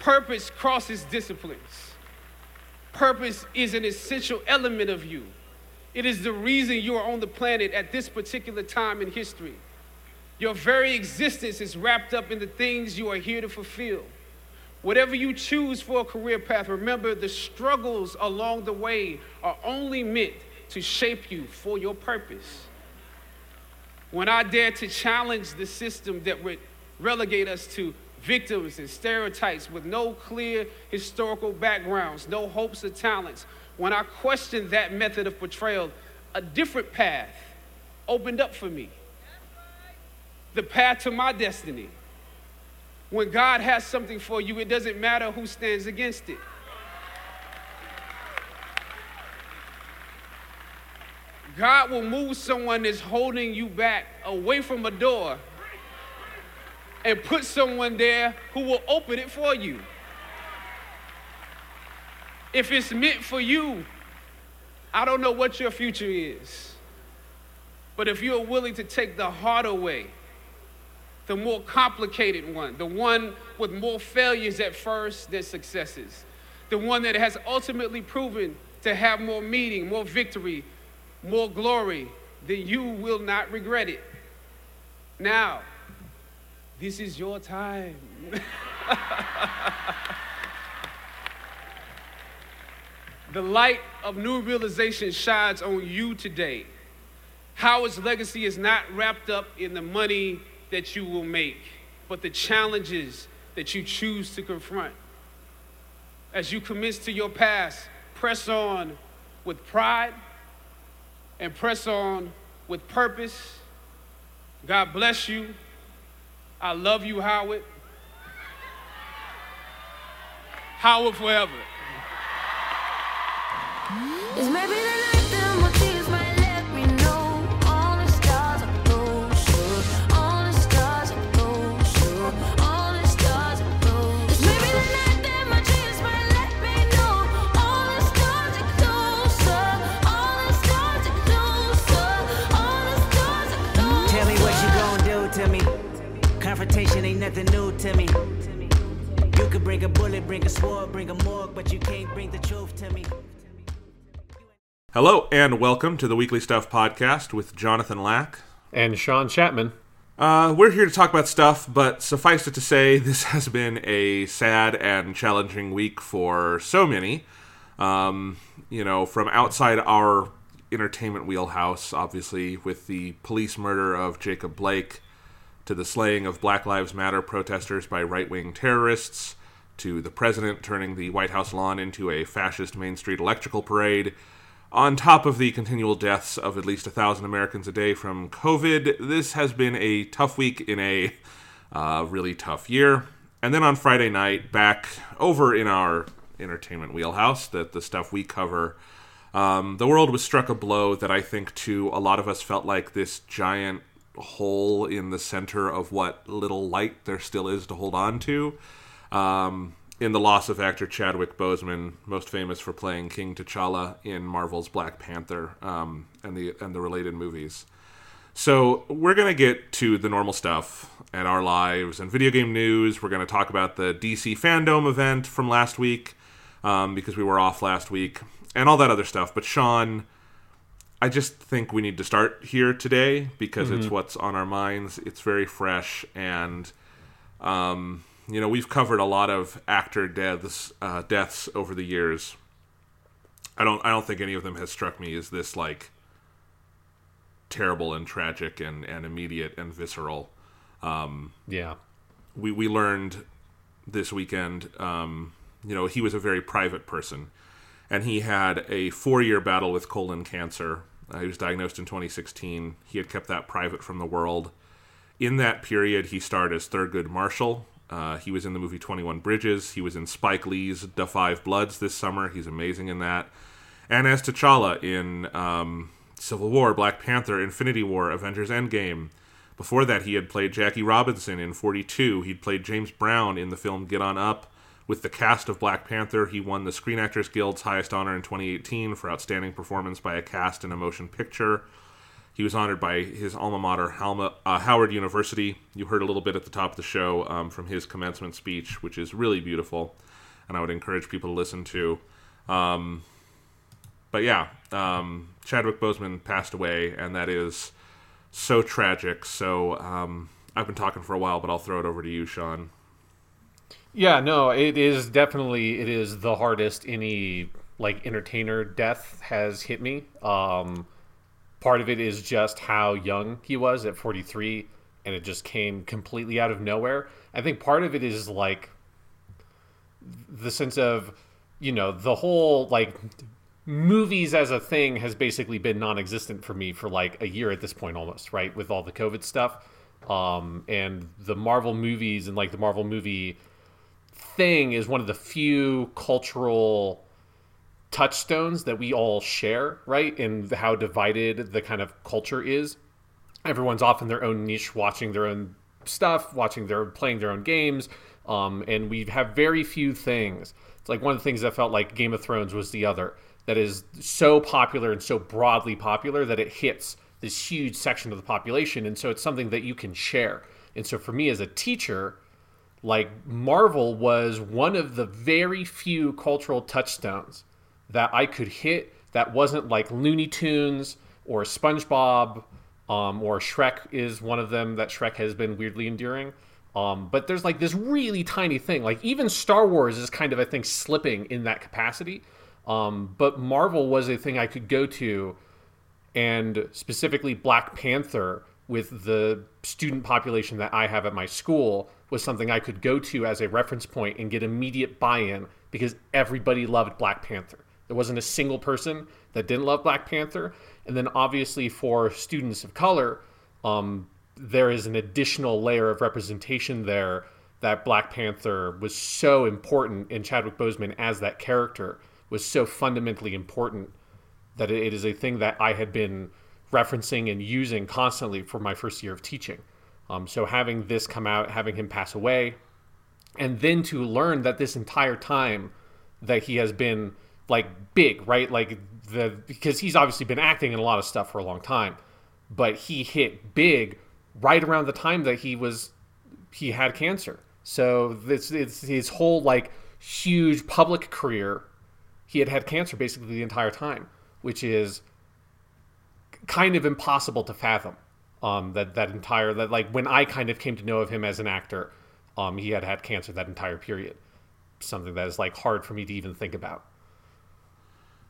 Purpose crosses disciplines. Purpose is an essential element of you. It is the reason you are on the planet at this particular time in history. Your very existence is wrapped up in the things you are here to fulfill. Whatever you choose for a career path, remember the struggles along the way are only meant to shape you for your purpose. When I dare to challenge the system that would relegate us to victims and stereotypes with no clear historical backgrounds, no hopes or talents, when I questioned that method of portrayal, a different path opened up for me. The path to my destiny. When God has something for you, it doesn't matter who stands against it. God will move someone that's holding you back away from a door and put someone there who will open it for you. If it's meant for you, I don't know what your future is. But if you're willing to take the harder way, the more complicated one, the one with more failures at first than successes, the one that has ultimately proven to have more meaning, more victory, more glory, then you will not regret it. Now, this is your time. the light of new realization shines on you today. Howard's legacy is not wrapped up in the money that you will make, but the challenges that you choose to confront. As you commit to your past, press on with pride and press on with purpose. God bless you. I love you, Howard. Howard forever. Confrontation ain't nothing new to me. You could bring a bullet, bring a sword, bring a morgue, but you can't bring the truth to me. Hello, and welcome to the Weekly Stuff Podcast with Jonathan Lack. And Sean Chapman. Uh, we're here to talk about stuff, but suffice it to say, this has been a sad and challenging week for so many. Um, you know, from outside our entertainment wheelhouse, obviously, with the police murder of Jacob Blake to the slaying of Black Lives Matter protesters by right wing terrorists, to the president turning the White House lawn into a fascist Main Street electrical parade, on top of the continual deaths of at least a thousand Americans a day from COVID. This has been a tough week in a uh, really tough year. And then on Friday night, back over in our entertainment wheelhouse, that the stuff we cover. Um, the world was struck a blow that I think to a lot of us felt like this giant hole in the center of what little light there still is to hold on to. Um, in the loss of actor Chadwick Boseman, most famous for playing King T'Challa in Marvel's Black Panther um, and the and the related movies. So we're gonna get to the normal stuff and our lives and video game news. We're gonna talk about the DC FanDome event from last week um, because we were off last week and all that other stuff. But Sean I just think we need to start here today because mm-hmm. it's what's on our minds. It's very fresh, and um, you know we've covered a lot of actor deaths uh, deaths over the years. I don't I don't think any of them has struck me as this like terrible and tragic and, and immediate and visceral. Um, yeah, we we learned this weekend. Um, you know, he was a very private person, and he had a four year battle with colon cancer uh, he was diagnosed in 2016. He had kept that private from the world. In that period, he starred as Thurgood Marshall. Uh, he was in the movie 21 Bridges. He was in Spike Lee's Da Five Bloods this summer. He's amazing in that. And as T'Challa in um, Civil War, Black Panther, Infinity War, Avengers Endgame. Before that, he had played Jackie Robinson in 42. He'd played James Brown in the film Get On Up. With the cast of Black Panther, he won the Screen Actors Guild's highest honor in 2018 for outstanding performance by a cast in a motion picture. he was honored by his alma mater, Halma, uh, Howard University. You heard a little bit at the top of the show um, from his commencement speech, which is really beautiful, and I would encourage people to listen to. Um, but yeah, um, Chadwick Boseman passed away, and that is so tragic. So um, I've been talking for a while, but I'll throw it over to you, Sean. Yeah, no, it is definitely it is the hardest any like entertainer death has hit me. Um, part of it is just how young he was at 43 and it just came completely out of nowhere. I think part of it is like the sense of you know the whole like movies as a thing has basically been non-existent for me for like a year at this point almost right with all the covid stuff um, and the marvel movies and like the marvel movie thing is one of the few cultural touchstones that we all share right and how divided the kind of culture is. Everyone's off in their own niche watching their own stuff watching their playing their own games um, and we have very few things. It's like one of the things that felt like game of thrones was the other that is so popular and so broadly popular that it hits this huge section of the population and so it's something that you can share. And so for me as a teacher like marvel was one of the very few cultural touchstones that i could hit that wasn't like looney tunes or spongebob um, or shrek is one of them that shrek has been weirdly endearing um, but there's like this really tiny thing. Like even star wars is kind of i think slipping in that capacity. Um, but Marvel was a thing I could go to, and specifically Black Panther with the student population that I have at my school was something I could go to as a reference point and get immediate buy in because everybody loved Black Panther. There wasn't a single person that didn't love Black Panther. And then obviously for students of color, um, there is an additional layer of representation there that Black Panther was so important in Chadwick Boseman as that character was so fundamentally important that it is a thing that I had been referencing and using constantly for my first year of teaching. Um, so having this come out, having him pass away, and then to learn that this entire time that he has been like big, right? Like the because he's obviously been acting in a lot of stuff for a long time, but he hit big right around the time that he was he had cancer. So this it's his whole like huge public career he had had cancer basically the entire time, which is kind of impossible to fathom. Um, that that entire that like when I kind of came to know of him as an actor, um, he had had cancer that entire period. Something that is like hard for me to even think about.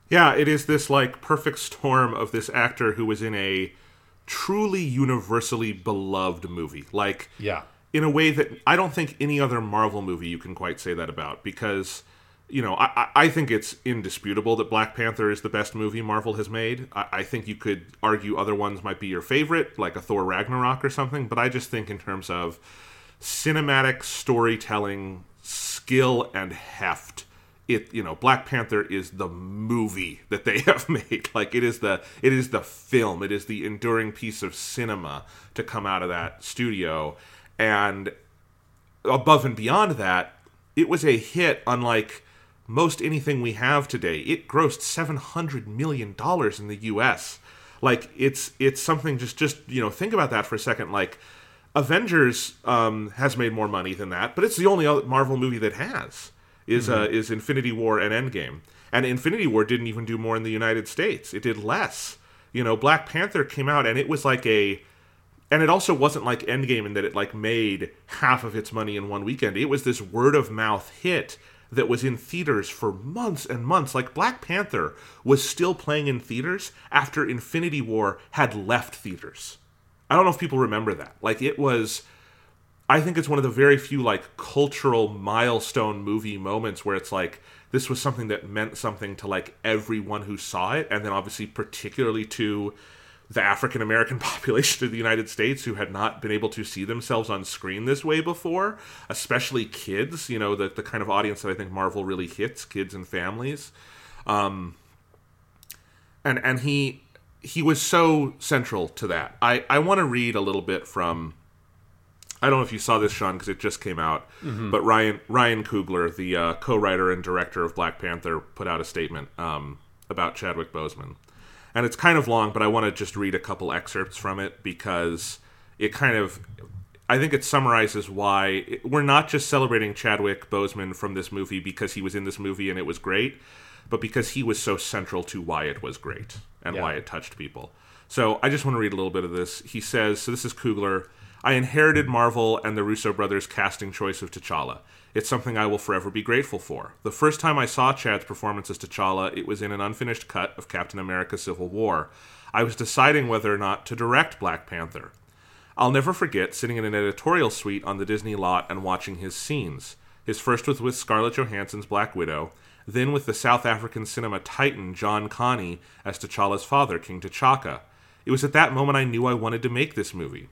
Yeah, it is this like perfect storm of this actor who was in a truly universally beloved movie. Like, yeah, in a way that I don't think any other Marvel movie you can quite say that about because you know, I, I think it's indisputable that Black Panther is the best movie Marvel has made. I, I, think you could argue other ones might be your favorite, like a Thor Ragnarok or something, but I just think in terms of cinematic storytelling, skill, and heft, it you know, Black Panther is the movie that they have made. Like it is the it is the film, it is the enduring piece of cinema to come out of that studio. And above and beyond that, it was a hit unlike most anything we have today. It grossed seven hundred million dollars in the U.S. Like it's it's something. Just just you know think about that for a second. Like Avengers um, has made more money than that, but it's the only Marvel movie that has is mm-hmm. uh, is Infinity War and Endgame. And Infinity War didn't even do more in the United States. It did less. You know, Black Panther came out and it was like a and it also wasn't like Endgame in that it like made half of its money in one weekend. It was this word of mouth hit that was in theaters for months and months. Like Black Panther was still playing in theaters after Infinity War had left theaters. I don't know if people remember that. Like it was I think it's one of the very few like cultural milestone movie moments where it's like this was something that meant something to like everyone who saw it and then obviously particularly to the African American population of the United States who had not been able to see themselves on screen this way before, especially kids, you know, the, the kind of audience that I think Marvel really hits, kids and families. Um, and and he he was so central to that. I, I want to read a little bit from I don't know if you saw this, Sean, because it just came out. Mm-hmm. But Ryan Ryan Coogler, the uh, co-writer and director of Black Panther, put out a statement um, about Chadwick Boseman, and it's kind of long, but I want to just read a couple excerpts from it because it kind of I think it summarizes why we're not just celebrating Chadwick Boseman from this movie because he was in this movie and it was great, but because he was so central to why it was great and Yeah. why it touched people. So I just want to read a little bit of this. He says, so this is Coogler. I inherited Marvel and the Russo brothers' casting choice of T'Challa. It's something I will forever be grateful for. The first time I saw Chad's performance as T'Challa, it was in an unfinished cut of Captain America Civil War. I was deciding whether or not to direct Black Panther. I'll never forget sitting in an editorial suite on the Disney lot and watching his scenes. His first was with Scarlett Johansson's Black Widow, then with the South African cinema titan John Kani as T'Challa's father, King T'Chaka. It was at that moment I knew I wanted to make this movie.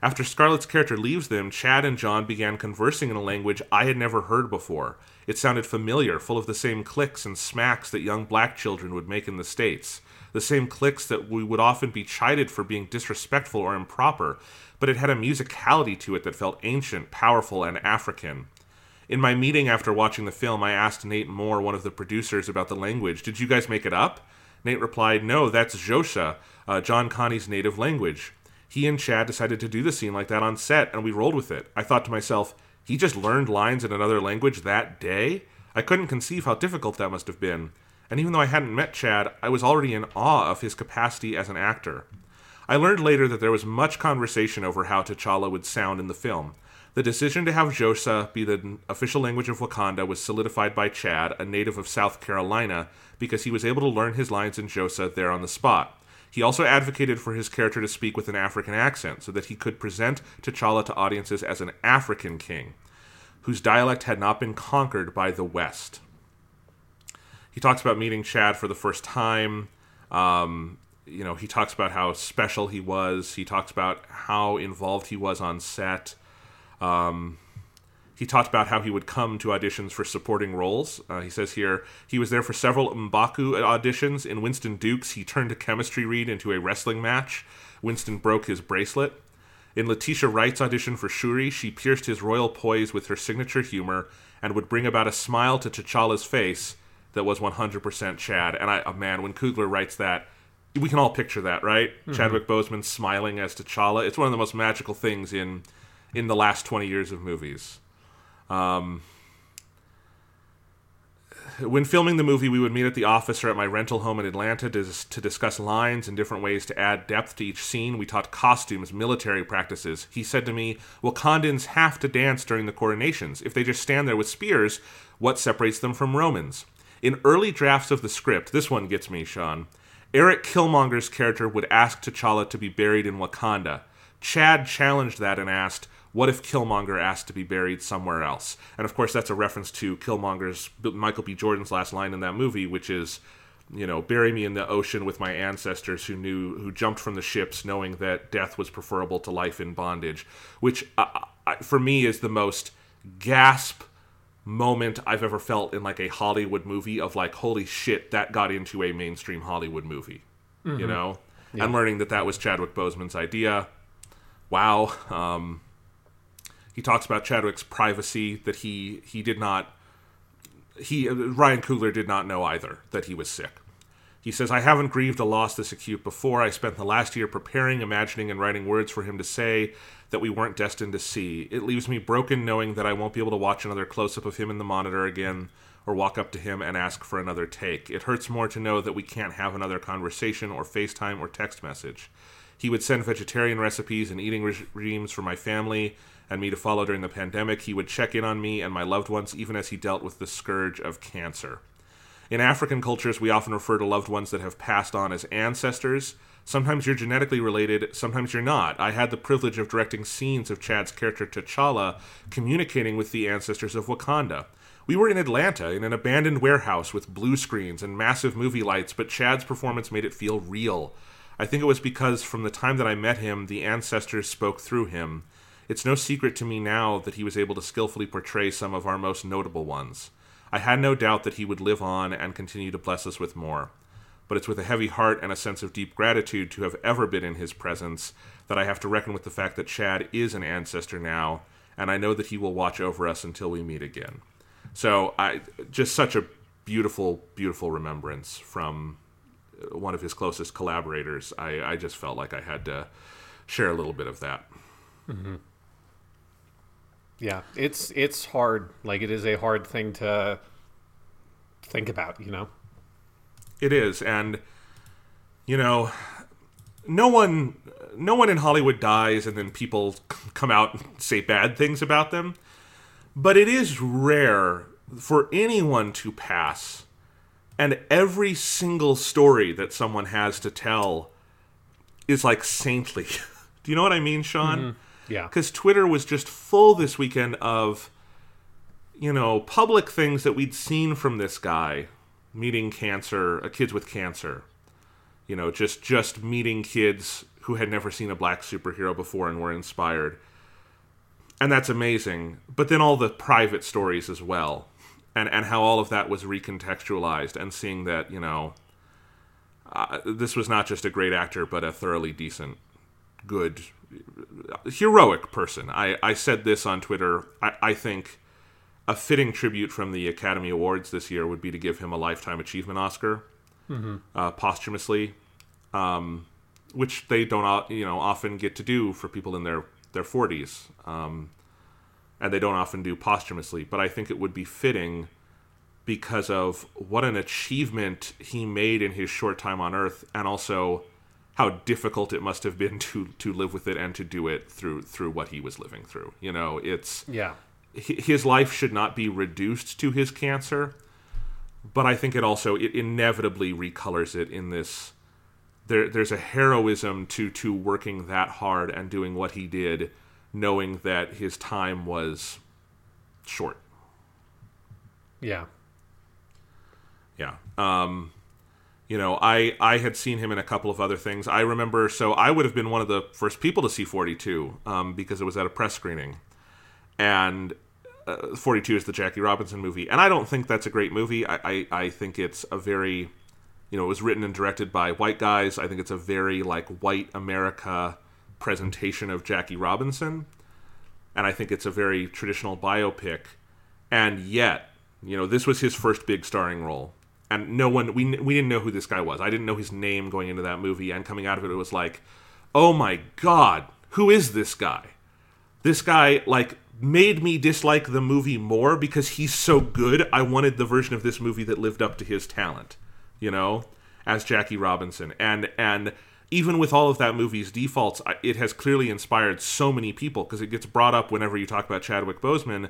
After Scarlett's character leaves them, Chad and John began conversing in a language I had never heard before. It sounded familiar, full of the same clicks and smacks that young black children would make in the States. The same clicks that we would often be chided for being disrespectful or improper, but it had a musicality to it that felt ancient, powerful, and African. In my meeting after watching the film, I asked Nate Moore, one of the producers, about the language. Did you guys make it up? Nate replied, No, that's Xhosa, uh, John Kani's native language. He and Chad decided to do the scene like that on set, and we rolled with it. I thought to myself, he just learned lines in another language that day? I couldn't conceive how difficult that must have been. And even though I hadn't met Chad, I was already in awe of his capacity as an actor. I learned later that there was much conversation over how T'Challa would sound in the film. The decision to have Xhosa be the official language of Wakanda was solidified by Chad, a native of South Carolina, because he was able to learn his lines in Xhosa there on the spot. He also advocated for his character to speak with an African accent so that he could present T'Challa to audiences as an African king, whose dialect had not been conquered by the West. He talks about meeting Chad for the first time. Um, you know, he talks about how special he was. He talks about how involved he was on set. Um, he talked about how he would come to auditions for supporting roles. Uh, he says here he was there for several Mbaku auditions. In Winston Duke's, he turned a chemistry read into a wrestling match. Winston broke his bracelet. In Letitia Wright's audition for Shuri, she pierced his royal poise with her signature humor and would bring about a smile to T'Challa's face that was 100% Chad. And I, oh man, when Coogler writes that, we can all picture that, right? Chadwick Boseman smiling as T'Challa. It's one of the most magical things in in the last 20 years of movies. Um, when filming the movie, we would meet at the office or at my rental home in Atlanta to, to discuss lines and different ways to add depth to each scene. We taught costumes, military practices. He said to me, Wakandans have to dance during the coronations. If they just stand there with spears, what separates them from Romans? In early drafts of the script, this one gets me, Sean. Eric Killmonger's character would ask T'Challa to be buried in Wakanda. Chad challenged that and asked, What if Killmonger asked to be buried somewhere else? And of course, that's a reference to Killmonger's, Michael B. Jordan's last line in that movie, which is, you know, bury me in the ocean with my ancestors who knew, who jumped from the ships knowing that death was preferable to life in bondage, which uh, uh, for me is the most gasp moment I've ever felt in like a Hollywood movie of like, holy shit, that got into a mainstream Hollywood movie, you know? And learning that that was Chadwick Boseman's idea. Wow. Um, he talks about Chadwick's privacy that he he did not he uh, Ryan Coogler did not know either that he was sick. He says, I haven't grieved a loss this acute before. I spent the last year preparing, imagining, and writing words for him to say that we weren't destined to see. It leaves me broken knowing that I won't be able to watch another close up of him in the monitor again or walk up to him and ask for another take. It hurts more to know that we can't have another conversation or FaceTime or text message. He would send vegetarian recipes and eating regimes for my family and me to follow during the pandemic. He would check in on me and my loved ones even as he dealt with the scourge of cancer. In African cultures, we often refer to loved ones that have passed on as ancestors. Sometimes you're genetically related, sometimes you're not. I had the privilege of directing scenes of Chad's character T'Challa communicating with the ancestors of Wakanda. We were in Atlanta in an abandoned warehouse with blue screens and massive movie lights, but Chad's performance made it feel real. I think it was because from the time that I met him, the ancestors spoke through him. It's no secret to me now that he was able to skillfully portray some of our most notable ones. I had no doubt that he would live on and continue to bless us with more. But it's with a heavy heart and a sense of deep gratitude to have ever been in his presence that I have to reckon with the fact that Chad is an ancestor now, and I know that he will watch over us until we meet again. So I just such a beautiful, beautiful remembrance from uh, one of his closest collaborators, I, I just felt like I had to share a little bit of that. Mm-hmm. Yeah, it's it's hard. Like it is a hard thing to think about, you know. It is, and you know, no one, no one in Hollywood dies, and then people come out and say bad things about them. But it is rare for anyone to pass, and every single story that someone has to tell is like saintly. Do you know what I mean, Sean? Mm-hmm. Yeah. because Twitter was just full this weekend of, you know, public things that we'd seen from this guy, meeting cancer, uh, kids with cancer, you know, just just meeting kids who had never seen a black superhero before and were inspired, and that's amazing. But then all the private stories as well, and and how all of that was recontextualized, and seeing that you know, uh, this was not just a great actor, but a thoroughly decent, good heroic person. I, I said this on Twitter. I, I think a fitting tribute from the Academy Awards this year would be to give him a Lifetime Achievement Oscar uh, posthumously, um, which they don't you know often get to do for people in their their 40s, um, and they don't often do posthumously. But I think it would be fitting because of what an achievement he made in his short time on Earth, and also how difficult it must have been to to live with it and to do it through through what he was living through. You know, it's Yeah. his life should not be reduced to his cancer, but I think it also it inevitably recolors it in this. There, there's a heroism to to working that hard and doing what he did, knowing that his time was short. Yeah. Yeah. Um, you know, I I had seen him in a couple of other things. I remember, so I would have been one of the first people to see 42 um, because it was at a press screening, and uh, 42 is the Jackie Robinson movie, and I don't think that's a great movie. I, I I think it's a very, you know, it was written and directed by white guys. I think it's a very like white America presentation of Jackie Robinson, and I think it's a very traditional biopic, and yet, you know, this was his first big starring role and no one we we didn't know who this guy was. I didn't know his name going into that movie, and coming out of it, it was like, oh my god, who is this guy? This guy like made me dislike the movie more because he's so good. I wanted the version of this movie that lived up to his talent, you know, as Jackie Robinson, and and even with all of that movie's defaults, it has clearly inspired so many people because it gets brought up whenever you talk about Chadwick Boseman,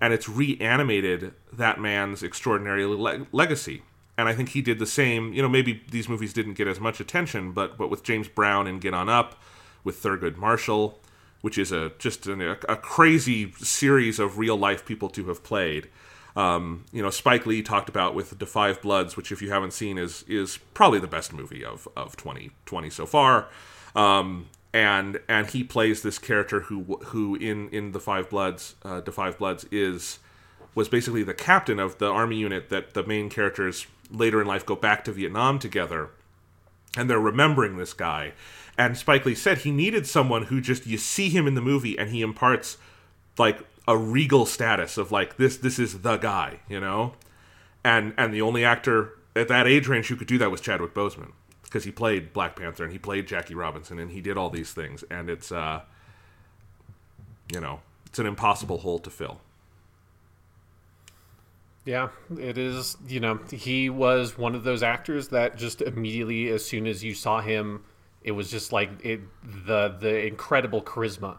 and it's reanimated that man's extraordinary le- legacy. And I think he did the same. You know, maybe these movies didn't get as much attention, but but with James Brown and Get On Up, with Thurgood Marshall, which is a just an, a, a crazy series of real life people to have played. Um, you know, Spike Lee talked about with The Five Bloods, which if you haven't seen is is probably the best movie of of 2020 so far. Um, and and he plays this character who who in in The Five Bloods, uh, The Five Bloods is was basically the captain of the army unit that the main characters later in life go back to Vietnam together and they're remembering this guy. And Spike Lee said he needed someone who just you see him in the movie and he imparts like a regal status of like this this is the guy, you know? And and the only actor at that age range who could do that was Chadwick Boseman because he played Black Panther and he played Jackie Robinson and he did all these things and it's uh you know, it's an impossible hole to fill. Yeah, it is. You know, he was one of those actors that just immediately, as soon as you saw him, it was just like it the the incredible charisma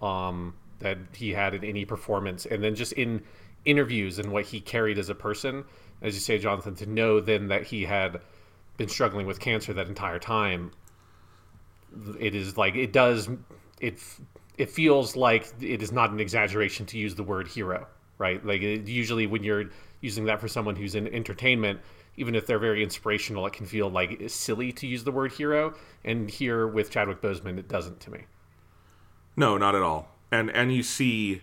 um, that he had in any performance, and then just in interviews and what he carried as a person. As you say, Jonathan, to know then that he had been struggling with cancer that entire time, it is like it does it it feels like it is not an exaggeration to use the word hero right like usually when you're using that for someone who's in entertainment even if they're very inspirational it can feel like silly to use the word hero and here with chadwick boseman it doesn't to me No, not at all. And and you see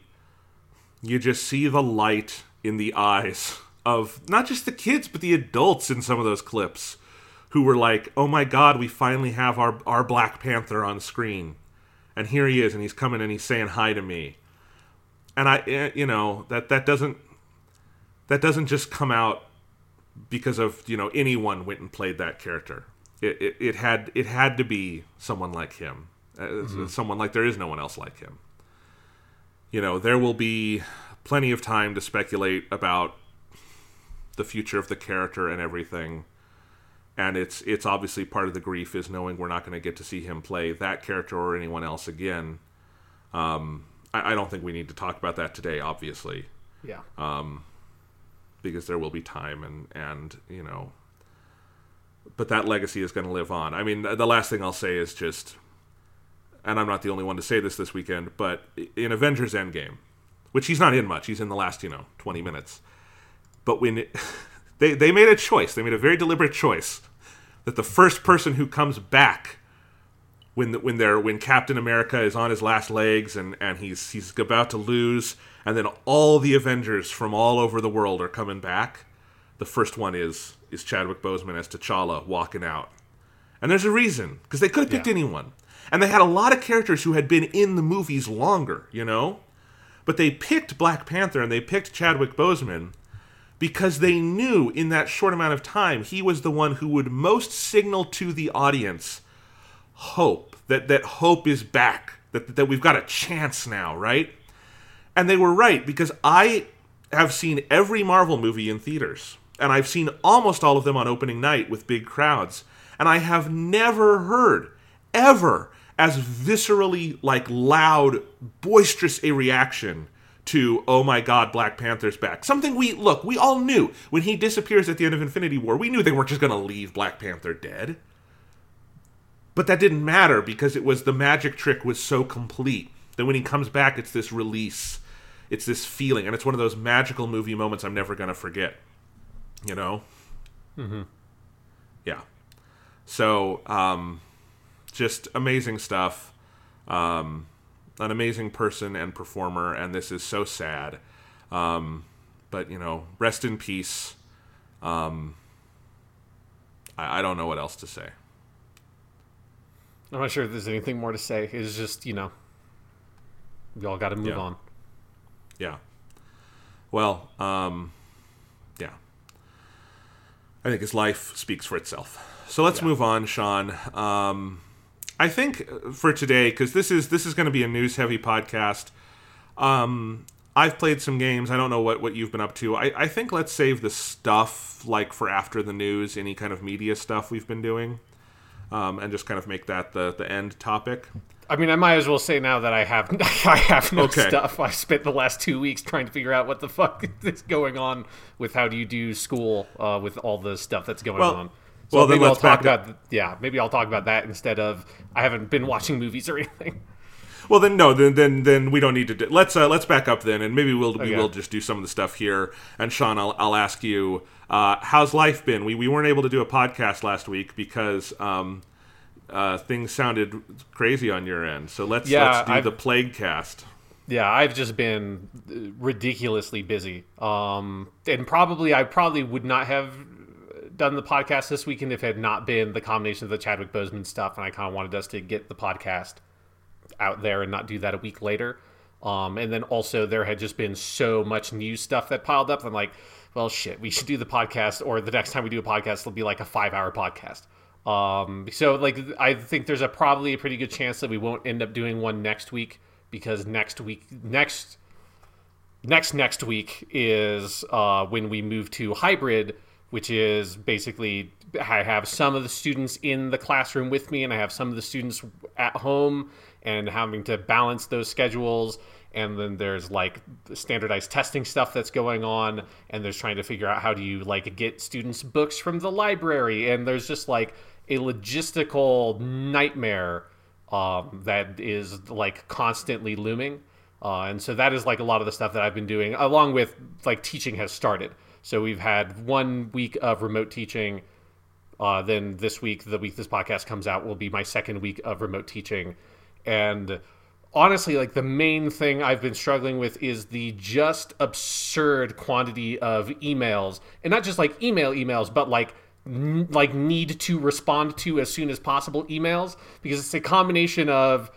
you just see the light in the eyes of not just the kids but the adults in some of those clips who were like, "Oh my god, we finally have our our Black Panther on screen." And here he is and he's coming and he's saying hi to me. And I eh, you know, that that doesn't that doesn't just come out because of you know anyone went and played that character. It it, it had it had to be someone like him, uh, someone like there is no one else like him. You know, there will be plenty of time to speculate about the future of the character and everything. And it's it's obviously part of the grief is knowing we're not going to get to see him play that character or anyone else again. Um, I, I don't think we need to talk about that today, obviously Yeah. Um, because there will be time and and you know but that legacy is going to live on i mean the last thing i'll say is just and i'm not the only one to say this this weekend but in avengers endgame which he's not in much he's in the last you know 20 minutes but when it, they they made a choice they made a very deliberate choice that the first person who comes back when the, when they're when Captain America is on his last legs and and he's he's about to lose and then all the Avengers from all over the world are coming back. The first one is is Chadwick Boseman as T'Challa walking out. And there's a reason because they could have picked Yeah. anyone. And they had a lot of characters who had been in the movies longer, you know? But they picked Black Panther and they picked Chadwick Boseman because they knew in that short amount of time he was the one who would most signal to the audience hope that that hope is back that that we've got a chance now right? And they were right because i have seen every marvel movie in theaters and i've seen almost all of them on opening night with big crowds and i have never heard ever as viscerally like loud boisterous a reaction to oh my god black panther's back. Something we look we all knew. When he disappears at the end of infinity war we knew they weren't just going to leave black panther dead but that didn't matter because it was the magic trick was so complete that when he comes back it's this release. It's this feeling. And it's one of those magical movie moments i'm never going to forget you know? Mm-hmm. yeah. So um just amazing stuff. Um an amazing person and performer and this is so sad. Um but you know rest in peace. Um i, I don't know what else to say I'm not sure if there's anything more to say. It's just, you know, we all got to move Yeah. on. Yeah. Well, um, yeah. I think his life speaks for itself. So let's move on, Sean. Um, I think for today, because this is this is going to be a news heavy podcast. Um, I've played some games. I don't know what, what you've been up to. I, I think let's save the stuff like for after the news, any kind of media stuff we've been doing, um, and just kind of make that the the end topic. I mean, I might as well say now that I have I have no Okay. stuff. I spent the last two weeks trying to figure out what the fuck is going on with how do you do school uh, with all the stuff that's going Well- on. So well, then maybe I'll let's talk back up. about yeah, maybe I'll talk about that instead of I haven't been watching movies or anything. Well, then no, then then then we don't need to. Do, let's uh, let's back up then, and maybe we'll we will just do some of the stuff here. And Sean, I'll I'll ask you, uh, how's life been? We we weren't able to do a podcast last week because um, uh, things sounded crazy on your end. So let's Yeah, let's do I've- the plague cast. Yeah, I've just been ridiculously busy. Um, and probably I probably would not have done the podcast this weekend if it had not been the combination of the Chadwick Boseman stuff, and I kind of wanted us to get the podcast out there and not do that a week later. Um, and then also there had just been so much new stuff that piled up. I'm like, well, shit, we should do the podcast, or the next time we do a podcast, it'll be like a five hour podcast. Um, so like, I think there's a probably a pretty good chance that we won't end up doing one next week because next week, next, next, next week is uh, when we move to hybrid, which is basically I have some of the students in the classroom with me, and I have some of the students at home, and having to balance those schedules. And then there's like standardized testing stuff that's going on, and there's trying to figure out how do you like get students books from the library, and there's just like a logistical nightmare um, that is like constantly looming. Uh, and so that is like a lot of the stuff that I've been doing, along with like teaching has started. So we've had one week of remote teaching. Uh, then this week, the week this podcast comes out, will be my second week of remote teaching. And honestly, like the main thing I've been struggling with is the just absurd quantity of emails, and not just like email emails, but like n- like need to respond to as soon as possible emails. Because it's a combination of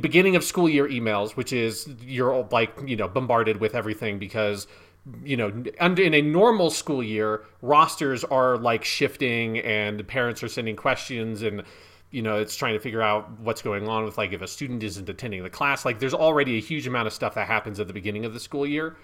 beginning of school year emails, which is you're like you know bombarded with everything because you know, in a normal school year, rosters are like shifting, and parents are sending questions, and you know, it's trying to figure out what's going on with like if a student isn't attending the class. Like, there's already a huge amount of stuff that happens at the beginning of the school year,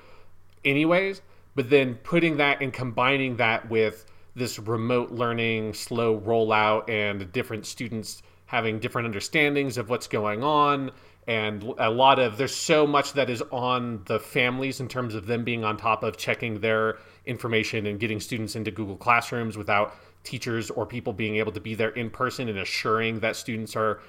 anyways. But then putting that and combining that with this remote learning, slow rollout, and different students having different understandings of what's going on and a lot of there's so much that is on the families in terms of them being on top of checking their information and getting students into Google Classrooms without teachers or people being able to be there in person and assuring that students are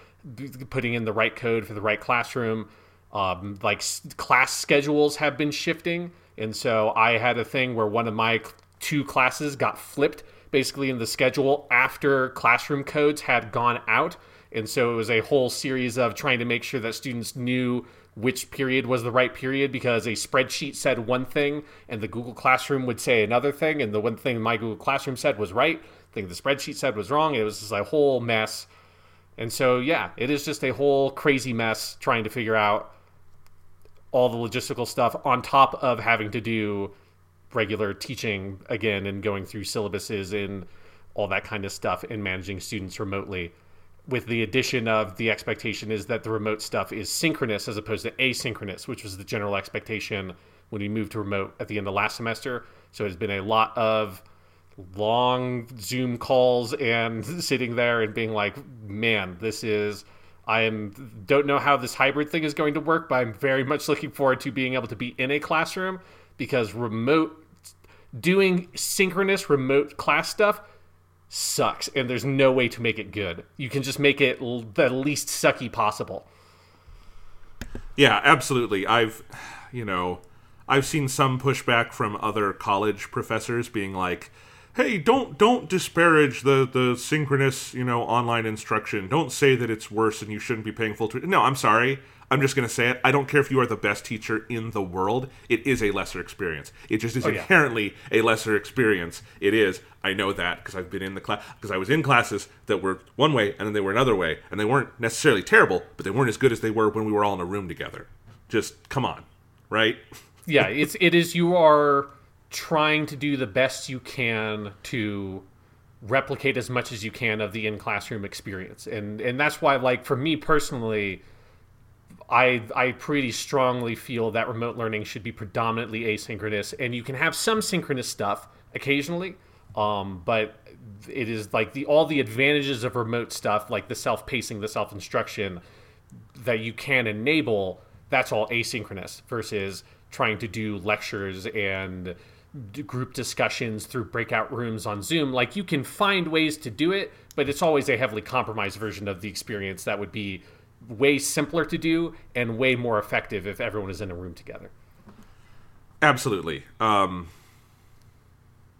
putting in the right code for the right classroom. Um, like class schedules have been shifting, and so I had a thing where one of my two classes got flipped basically in the schedule after classroom codes had gone out and so it was a whole series of trying to make sure that students knew which period was the right period because a spreadsheet said one thing and the Google Classroom would say another thing. And the one thing my Google Classroom said was right, the thing the spreadsheet said was wrong. It was just a whole mess. And so, yeah, it is just a whole crazy mess trying to figure out all the logistical stuff on top of having to do regular teaching again and going through syllabuses and all that kind of stuff and managing students remotely with the addition of the expectation is that the remote stuff is synchronous as opposed to asynchronous, which was the general expectation when we moved to remote at the end of last semester. So it's been a lot of long Zoom calls and sitting there and being like, man, this is. I am don't know how this hybrid thing is going to work, but I'm very much looking forward to being able to be in a classroom because remote doing synchronous remote class stuff sucks and there's no way to make it good. You can just make it l- the least sucky possible. Yeah, absolutely. I've, you know, I've seen some pushback from other college professors being like, "Hey, don't don't disparage the the synchronous, you know, online instruction. Don't say that it's worse and you shouldn't be paying full tuition." No, I'm sorry. I'm just going to say it. I don't care if you are the best teacher in the world. It is a lesser experience. It just is Oh, yeah. inherently a lesser experience. It is. I know that because I've been in the class because I was in classes that were one way and then they were another way, and they weren't necessarily terrible, but they weren't as good as they were when we were all in a room together. Just come on, right? yeah, it's it is you are trying to do the best you can to replicate as much as you can of the in classroom experience. And and that's why like for me personally I I pretty strongly feel that remote learning should be predominantly asynchronous and you can have some synchronous stuff occasionally. Um, but it is like the all the advantages of remote stuff like the self-pacing, the self-instruction that you can enable, that's all asynchronous versus trying to do lectures and group discussions through breakout rooms on Zoom. Like you can find ways to do it, but it's always a heavily compromised version of the experience that would be way simpler to do and way more effective if everyone is in a room together. Absolutely. Um,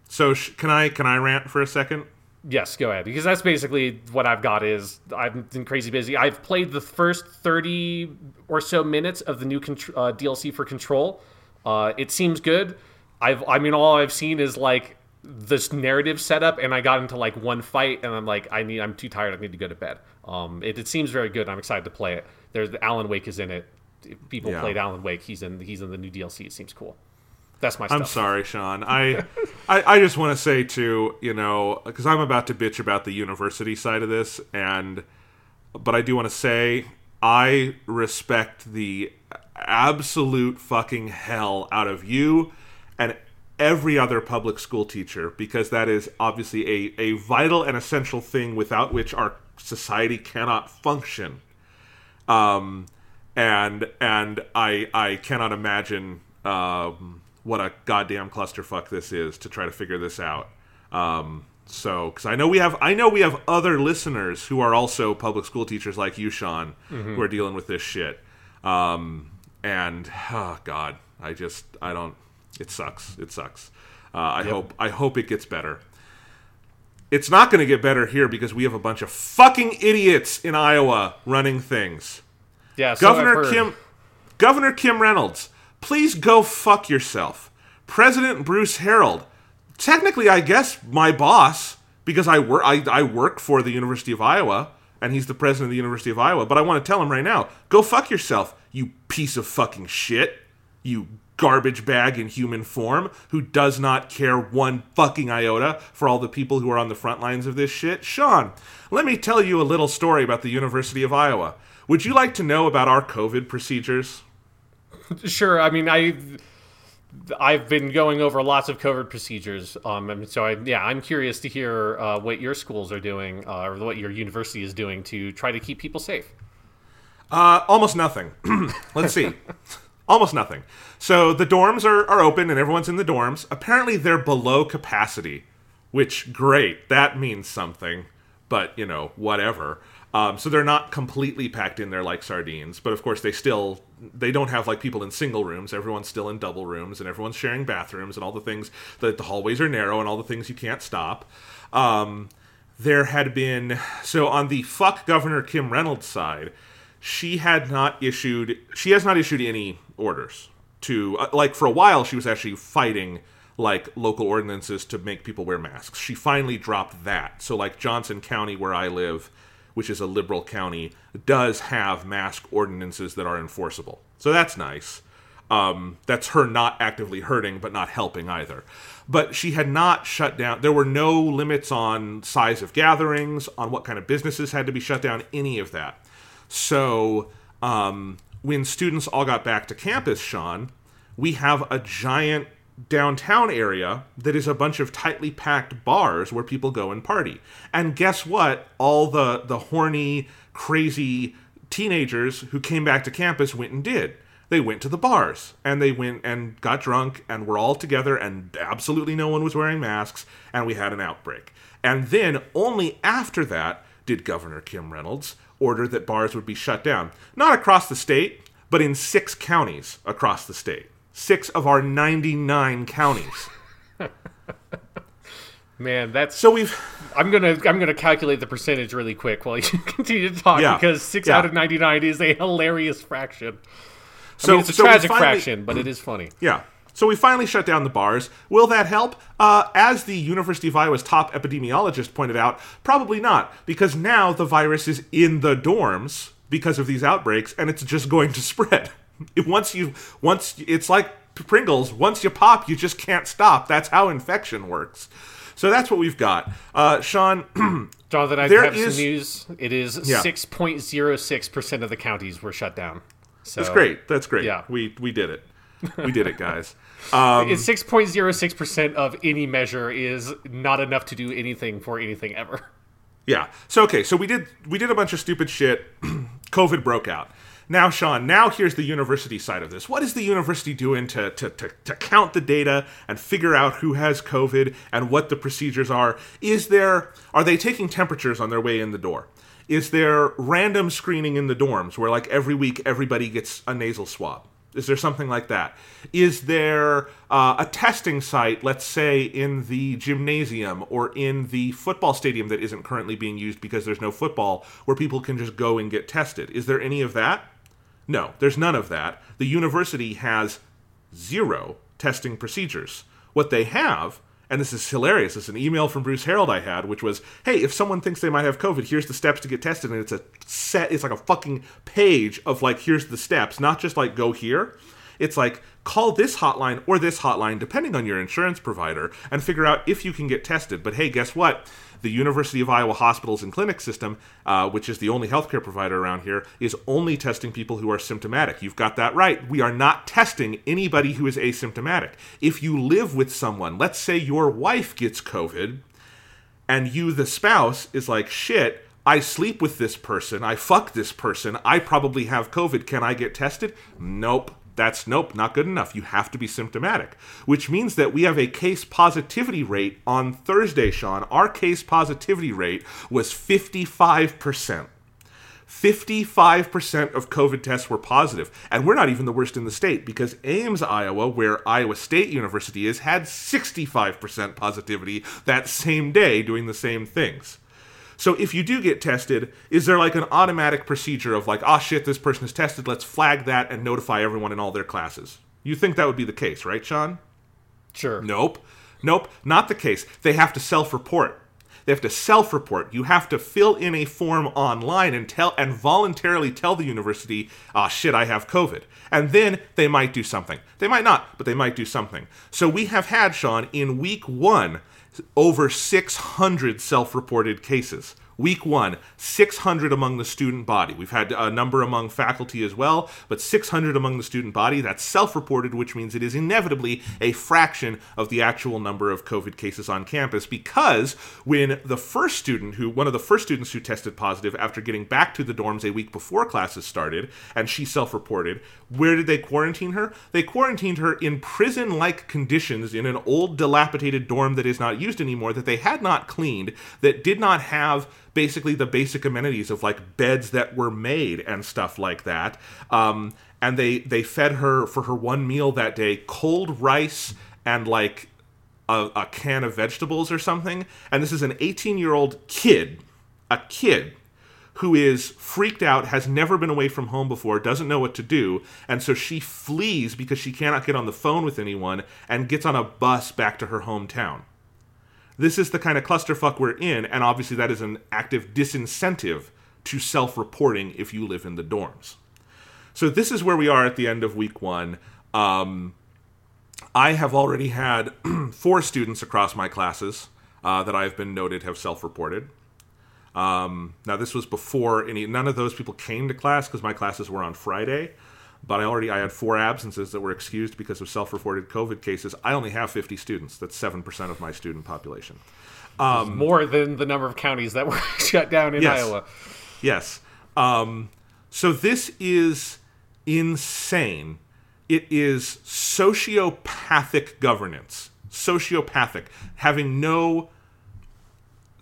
so sh- can I can I rant for a second? Yes, go ahead. Because that's basically what I've got is I've been crazy busy. I've played the first 30 or so minutes of the new contr- uh, DLC for Control. Uh, it seems good. I've I mean all I've seen is like this narrative setup and I got into like one fight and I'm like I need I'm too tired I need to go to bed. Um it, it seems very good. I'm excited to play it. There's Alan Wake is in it. If people Yeah. played Alan Wake. He's in he's in the new DLC. It seems cool. That's my I'm stuff. sorry, Sean. I I, I just want to say too, you know, because I'm about to bitch about the university side of this, and but I do want to say I respect the absolute fucking hell out of you and every other public school teacher because that is obviously a, a vital and essential thing without which our society cannot function um, and and I I cannot imagine um, what a goddamn clusterfuck this is to try to figure this out. Um, so, because I know we have I know we have other listeners who are also public school teachers like you, Sean, who are dealing with this shit. Um, and oh god, I just I don't. It sucks. It sucks. Uh, I hope I hope it gets better. It's not going to get better here because we have a bunch of fucking idiots in Iowa running things. Yeah, so Governor. Kim Governor Kim Reynolds, please go fuck yourself. President Bruce Harreld, technically I guess my boss because I work I, I work for the University of Iowa and he's the president of the University of Iowa, but I want to tell him right now, go fuck yourself, you piece of fucking shit. You garbage bag in human form who does not care one fucking iota for all the people who are on the front lines of this shit. Sean, let me tell you a little story about the University of Iowa. Would you like to know about our COVID procedures? Sure. I mean, I I've been going over lots of COVID procedures. Um, and so I, yeah, I'm curious to hear uh, what your schools are doing uh, or what your university is doing to try to keep people safe. Uh, almost nothing. Let's see. almost nothing. So the dorms are, are open and everyone's in the dorms. Apparently they're below capacity, which great. That means something. But you know, whatever. Um, so they're not completely packed in there like sardines, but of course they still they don't have like people in single rooms. Everyone's still in double rooms, and everyone's sharing bathrooms and all the things. that the hallways are narrow and all the things you can't stop. Um, there had been so on the fuck Governor Kim Reynolds side, she had not issued she has not issued any orders to uh, like for a while she was actually fighting like local ordinances to make people wear masks. She finally dropped that. So like Johnson County where I live which is a liberal county, does have mask ordinances that are enforceable. So that's nice. Um, that's her not actively hurting, but not helping either. But she had not shut down. There were no limits on size of gatherings, on what kind of businesses had to be shut down, any of that. So um, when students all got back to campus, Sean, we have a giant downtown area that is a bunch of tightly packed bars where people go and party. And guess what? All the the horny, crazy teenagers who came back to campus went and did. They went to the bars and they went and got drunk and were all together and absolutely no one was wearing masks and we had an outbreak. And then only after that did Governor Kim Reynolds order that bars would be shut down. Not across the state, but in six counties across the state six of our 99 counties. Man, that's so we've. I'm gonna I'm gonna calculate the percentage really quick while you continue to talk Yeah. because six Yeah. out of 99 is a hilarious fraction. I So mean, it's a so tragic finally- fraction, but it is funny. Yeah. So we finally shut down the bars. Will that help? Uh, as the University of Iowa's top epidemiologist pointed out, probably not, because now the virus is in the dorms because of these outbreaks, and it's just going to spread. Once you, once it's like Pringles. Once you pop, you just can't stop. That's how infection works. So that's what we've got. Uh, Sean, Jonathan, I There have is- some news. It is Yeah. 6.06% of the counties were shut down. So that's great. That's great. Yeah. We we did it. We did it, guys. Um, It's 6.06% of any measure is not enough to do anything for anything ever. Yeah. So okay, so we did we did a bunch of stupid shit. COVID broke out. Now, Sean, now here's the university side of this. What is the university doing to, to, to, to count the data and figure out who has COVID and what the procedures are? Is there are they taking temperatures on their way in the door? Is there random screening in the dorms where like every week everybody gets a nasal swab? Is there something like that? Is there uh, a testing site, let's say in the gymnasium or in the football stadium that isn't currently being used because there's no football, where people can just go and get tested? Is there any of that? No, there's none of that. The university has zero testing procedures. What they have, and this is hilarious, it's an email from Bruce Harreld I had, which was, hey, if someone thinks they might have COVID, here's the steps to get tested. And it's a set, it's like a fucking page of like, here's the steps, not just like go here. It's like, call this hotline or this hotline, depending on your insurance provider, and figure out if you can get tested. But hey, guess what? The University of Iowa Hospitals and Clinic System, uh, which is the only healthcare provider around here, is only testing people who are symptomatic. You've got that right. We are not testing anybody who is asymptomatic. If you live with someone, let's say your wife gets COVID, and you, the spouse, is like, shit, I sleep with this person, I fuck this person, I probably have COVID, can I get tested? Nope. That's nope, not good enough. You have to be symptomatic, which means that we have a case positivity rate on Thursday, Sean. Our case positivity rate was 55%. 55% of COVID tests were positive. And we're not even the worst in the state because Ames, Iowa, where Iowa State University is, had 65% positivity that same day doing the same things. So if you do get tested, is there like an automatic procedure of like, oh shit, this person is tested, let's flag that and notify everyone in all their classes? You think that would be the case, right, Sean? Sure. Nope. Nope, not the case. They have to self report. They have to self-report. You have to fill in a form online and tell and voluntarily tell the university, "Ah, shit, I have COVID." And then they might do something. They might not, but they might do something. So we have had Sean in week 1 over 600 self-reported cases. Week one, 600 among the student body. We've had a number among faculty as well, but 600 among the student body. That's self reported, which means it is inevitably a fraction of the actual number of COVID cases on campus because when the first student who, one of the first students who tested positive after getting back to the dorms a week before classes started, and she self reported, where did they quarantine her? They quarantined her in prison like conditions in an old, dilapidated dorm that is not used anymore, that they had not cleaned, that did not have basically the basic amenities of like beds that were made and stuff like that. Um, and they they fed her for her one meal that day cold rice and like a, a can of vegetables or something. And this is an 18 year old kid, a kid who is freaked out, has never been away from home before, doesn't know what to do, and so she flees because she cannot get on the phone with anyone and gets on a bus back to her hometown. This is the kind of clusterfuck we're in, and obviously that is an active disincentive to self reporting if you live in the dorms. So this is where we are at the end of week one. Um, I have already had four students across my classes uh, that I've been noted have self reported. Um, now this was before any none of those people came to class because my classes were on Friday but I already I had four absences that were excused because of self-reported COVID cases. I only have 50 students. That's seven percent of my student population. Um, More than the number of counties that were shut down in yes, Iowa. Yes. Um, so this is insane. It is sociopathic governance. Sociopathic, having no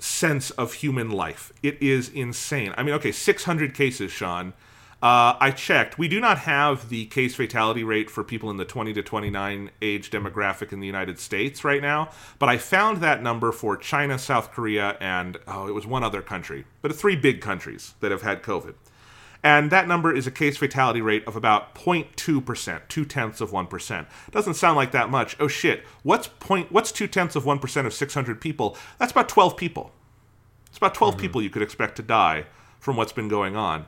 sense of human life. It is insane. I mean, okay, 600 cases, Sean. Uh, I checked. We do not have the case fatality rate for people in the 20 to 29 age demographic in the United States right now, but I found that number for China, South Korea, and oh, it was one other country, but three big countries that have had COVID. And that number is a case fatality rate of about 0.2%, two tenths of 1%. Doesn't sound like that much. Oh shit, what's point what's two tenths of 1% of 600 people? That's about 12 people. It's about 12 mm-hmm. people you could expect to die from what's been going on.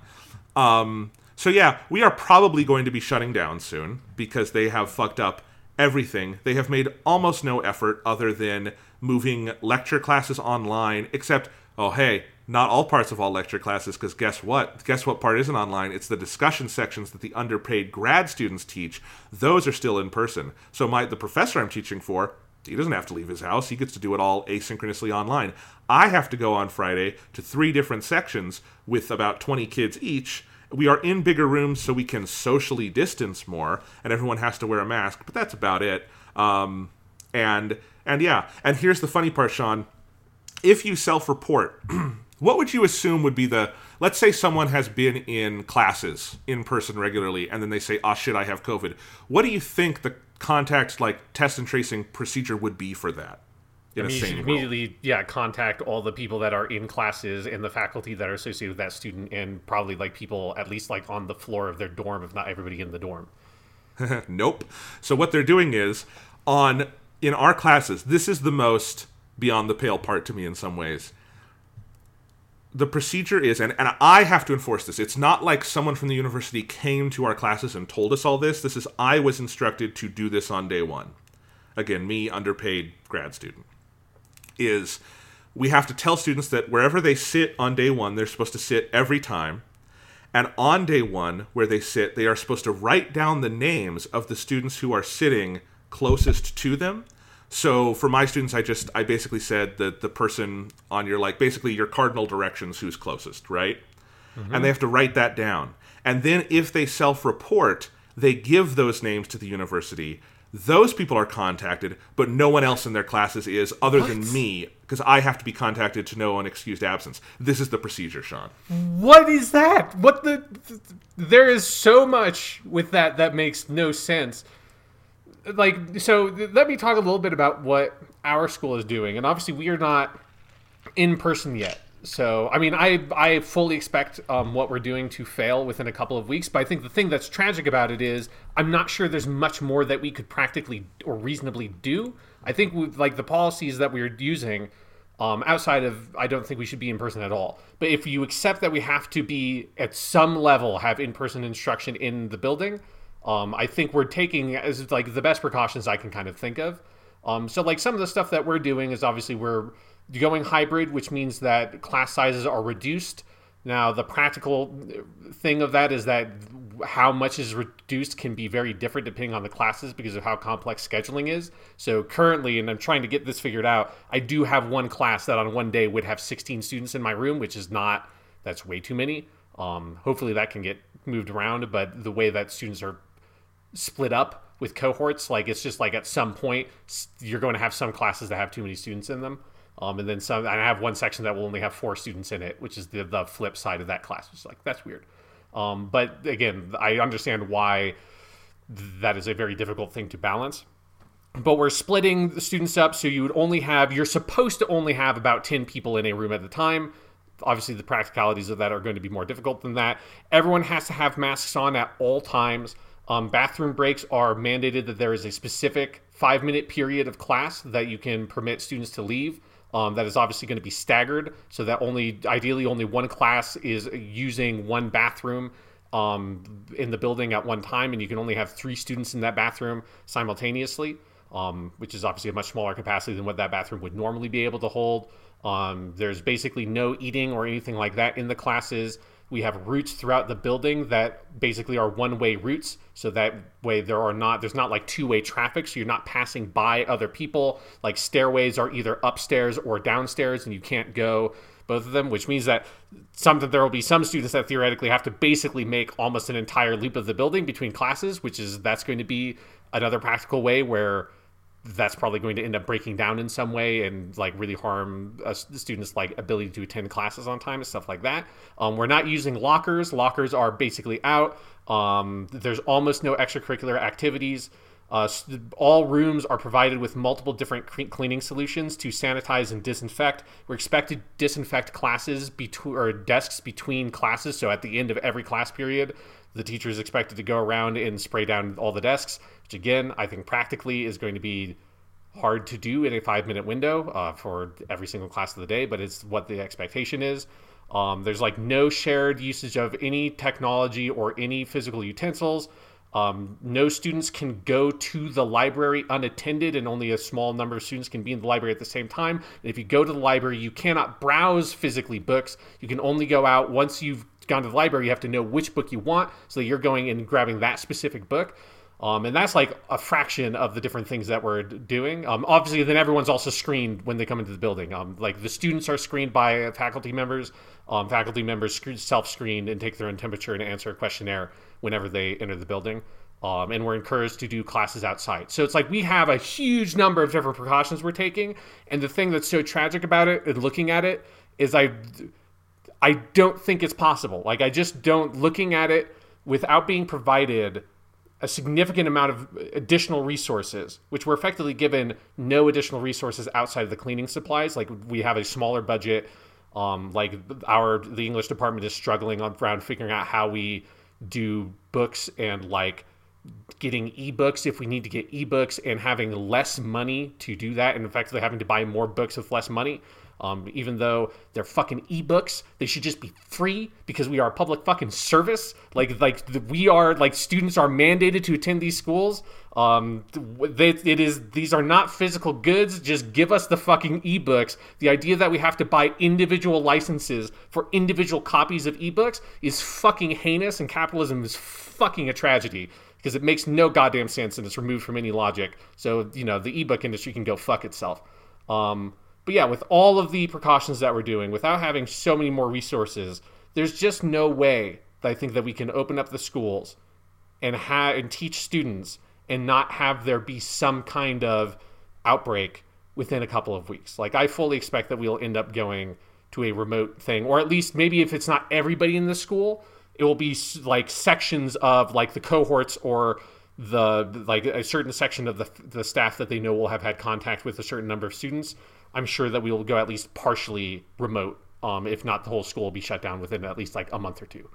Um, so yeah, we are probably going to be shutting down soon because they have fucked up everything. They have made almost no effort other than moving lecture classes online, except, oh, hey, not all parts of all lecture classes, because guess what? Guess what part isn't online? It's the discussion sections that the underpaid grad students teach. Those are still in person. So my the professor I'm teaching for, he doesn't have to leave his house. He gets to do it all asynchronously online. I have to go on Friday to three different sections with about 20 kids each. We are in bigger rooms so we can socially distance more, and everyone has to wear a mask, but that's about it. Um, and and yeah, and here's the funny part, Sean. If you self-report, what would you assume would be the let's say someone has been in classes in person regularly and then they say oh shit i have covid. What do you think the contact like test and tracing procedure would be for that in I mean, you should immediately yeah contact all the people that are in classes and the faculty that are associated with that student and probably like people at least like on the floor of their dorm if not everybody in the dorm. Nope. So what they're doing is on in our classes this is the most beyond the pale part to me in some ways the procedure is, and, and I have to enforce this. It's not like someone from the university came to our classes and told us all this. This is I was instructed to do this on day one. Again, me, underpaid grad student. Is we have to tell students that wherever they sit on day one, they're supposed to sit every time. And on day one, where they sit, they are supposed to write down the names of the students who are sitting closest to them so for my students, I just I basically said that the person on your like basically your cardinal directions who's closest, right? Mm-hmm. And they have to write that down. And then if they self-report, they give those names to the university. Those people are contacted, but no one else in their classes is other what? than me because I have to be contacted to know an excused absence. This is the procedure, Sean. What is that? What the there is so much with that that makes no sense like so let me talk a little bit about what our school is doing and obviously we are not in person yet so i mean i i fully expect um, what we're doing to fail within a couple of weeks but i think the thing that's tragic about it is i'm not sure there's much more that we could practically or reasonably do i think with like the policies that we're using Um, outside of, I don't think we should be in person at all. But if you accept that we have to be at some level have in person instruction in the building, um, I think we're taking as like the best precautions I can kind of think of. Um, so like some of the stuff that we're doing is obviously we're going hybrid, which means that class sizes are reduced. Now the practical thing of that is that how much is reduced can be very different depending on the classes because of how complex scheduling is. So currently, and I'm trying to get this figured out, I do have one class that on one day would have 16 students in my room, which is not that's way too many. Um, hopefully that can get moved around, but the way that students are split up with cohorts. Like it's just like at some point you're going to have some classes that have too many students in them. Um, and then some. I have one section that will only have four students in it, which is the the flip side of that class. It's like that's weird. Um, but again, I understand why that is a very difficult thing to balance. But we're splitting the students up, so you would only have you're supposed to only have about ten people in a room at a time. Obviously, the practicalities of that are going to be more difficult than that. Everyone has to have masks on at all times. Um, bathroom breaks are mandated that there is a specific five minute period of class that you can permit students to leave. Um, that is obviously going to be staggered so that only ideally only one class is using one bathroom um, in the building at one time, and you can only have three students in that bathroom simultaneously, um, which is obviously a much smaller capacity than what that bathroom would normally be able to hold. Um, there's basically no eating or anything like that in the classes. We have routes throughout the building that basically are one-way routes, so that way there are not there's not like two-way traffic, so you're not passing by other people. Like stairways are either upstairs or downstairs, and you can't go both of them, which means that some that there will be some students that theoretically have to basically make almost an entire loop of the building between classes, which is that's going to be another practical way where that's probably going to end up breaking down in some way and like really harm a students like ability to attend classes on time and stuff like that. Um, we're not using lockers. Lockers are basically out. Um, there's almost no extracurricular activities. Uh, all rooms are provided with multiple different cleaning solutions to sanitize and disinfect. We're expected to disinfect classes between or desks between classes. So at the end of every class period, the teacher is expected to go around and spray down all the desks which again, I think practically is going to be hard to do in a five minute window uh, for every single class of the day, but it's what the expectation is. Um, there's like no shared usage of any technology or any physical utensils. Um, no students can go to the library unattended, and only a small number of students can be in the library at the same time. And if you go to the library, you cannot browse physically books. You can only go out once you've gone to the library. You have to know which book you want, so that you're going and grabbing that specific book. Um, and that's like a fraction of the different things that we're doing. Um, obviously, then everyone's also screened when they come into the building. Um, like the students are screened by faculty members. Um, faculty members self screen and take their own temperature and answer a questionnaire whenever they enter the building. Um, and we're encouraged to do classes outside. So it's like we have a huge number of different precautions we're taking. And the thing that's so tragic about it and looking at it is I, I don't think it's possible. Like I just don't. Looking at it without being provided a significant amount of additional resources, which we're effectively given no additional resources outside of the cleaning supplies. Like we have a smaller budget. Um, like our the English department is struggling on around figuring out how we do books and like getting ebooks if we need to get ebooks and having less money to do that and effectively having to buy more books with less money um, even though they're fucking ebooks, they should just be free because we are a public fucking service. Like like we are like students are mandated to attend these schools. Um, they, it is these are not physical goods. Just give us the fucking ebooks. The idea that we have to buy individual licenses for individual copies of ebooks is fucking heinous, and capitalism is fucking a tragedy because it makes no goddamn sense and it's removed from any logic. So you know the ebook industry can go fuck itself. Um, but yeah, with all of the precautions that we're doing, without having so many more resources, there's just no way that I think that we can open up the schools and have and teach students and not have there be some kind of outbreak within a couple of weeks. Like I fully expect that we'll end up going to a remote thing, or at least maybe if it's not everybody in the school, it will be like sections of like the cohorts or the like a certain section of the, the staff that they know will have had contact with a certain number of students I'm sure that we will go at least partially remote. Um, if not, the whole school will be shut down within at least like a month or two.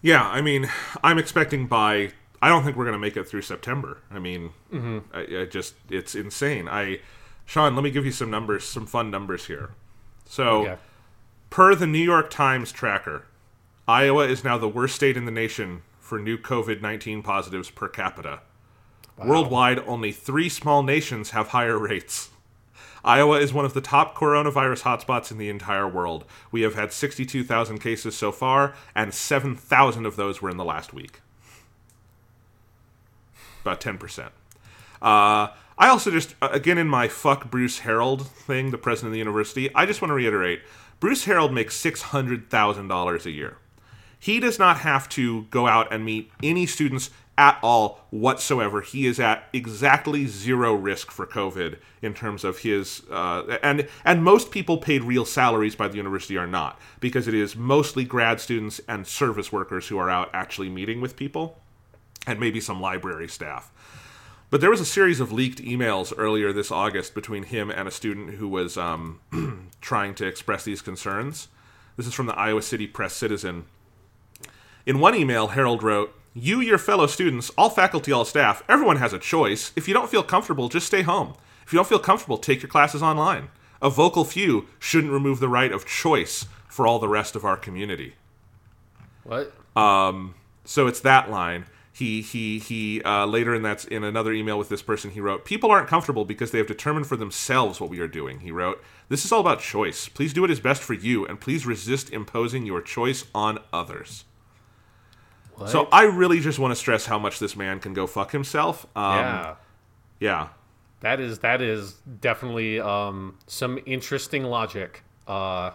Yeah, I mean, I'm expecting by. I don't think we're going to make it through September. I mean, mm-hmm. I, I, just it's insane. I Sean, let me give you some numbers, some fun numbers here. So, Okay. per the New York Times tracker, Iowa is now the worst state in the nation for new COVID 19 positives per capita. Worldwide, only three small nations have higher rates. Iowa is one of the top coronavirus hotspots in the entire world. We have had 62,000 cases so far, and 7,000 of those were in the last week. About 10%. Uh, I also just, uh, again, in my fuck Bruce Harreld thing, the president of the university, I just want to reiterate Bruce Harreld makes $600,000 a year. He does not have to go out and meet any students at all whatsoever. He is at exactly zero risk for COVID in terms of his uh, and and most people paid real salaries by the university are not because it is mostly grad students and service workers who are out actually meeting with people and maybe some library staff. But there was a series of leaked emails earlier this August between him and a student who was um, trying to express these concerns. This is from the Iowa City Press Citizen. In one email, Harreld wrote, You, your fellow students, all faculty, all staff, everyone has a choice. If you don't feel comfortable, just stay home. If you don't feel comfortable, take your classes online. A vocal few shouldn't remove the right of choice for all the rest of our community. What? So it's that line. He he he. Uh, later in that in another email with this person, he wrote, "People aren't comfortable because they have determined for themselves what we are doing." He wrote, "This is all about choice. Please do what is best for you, and please resist imposing your choice on others." What? So I really just want to stress how much this man can go fuck himself. Um, yeah. yeah. That is that is definitely um, some interesting logic. Uh,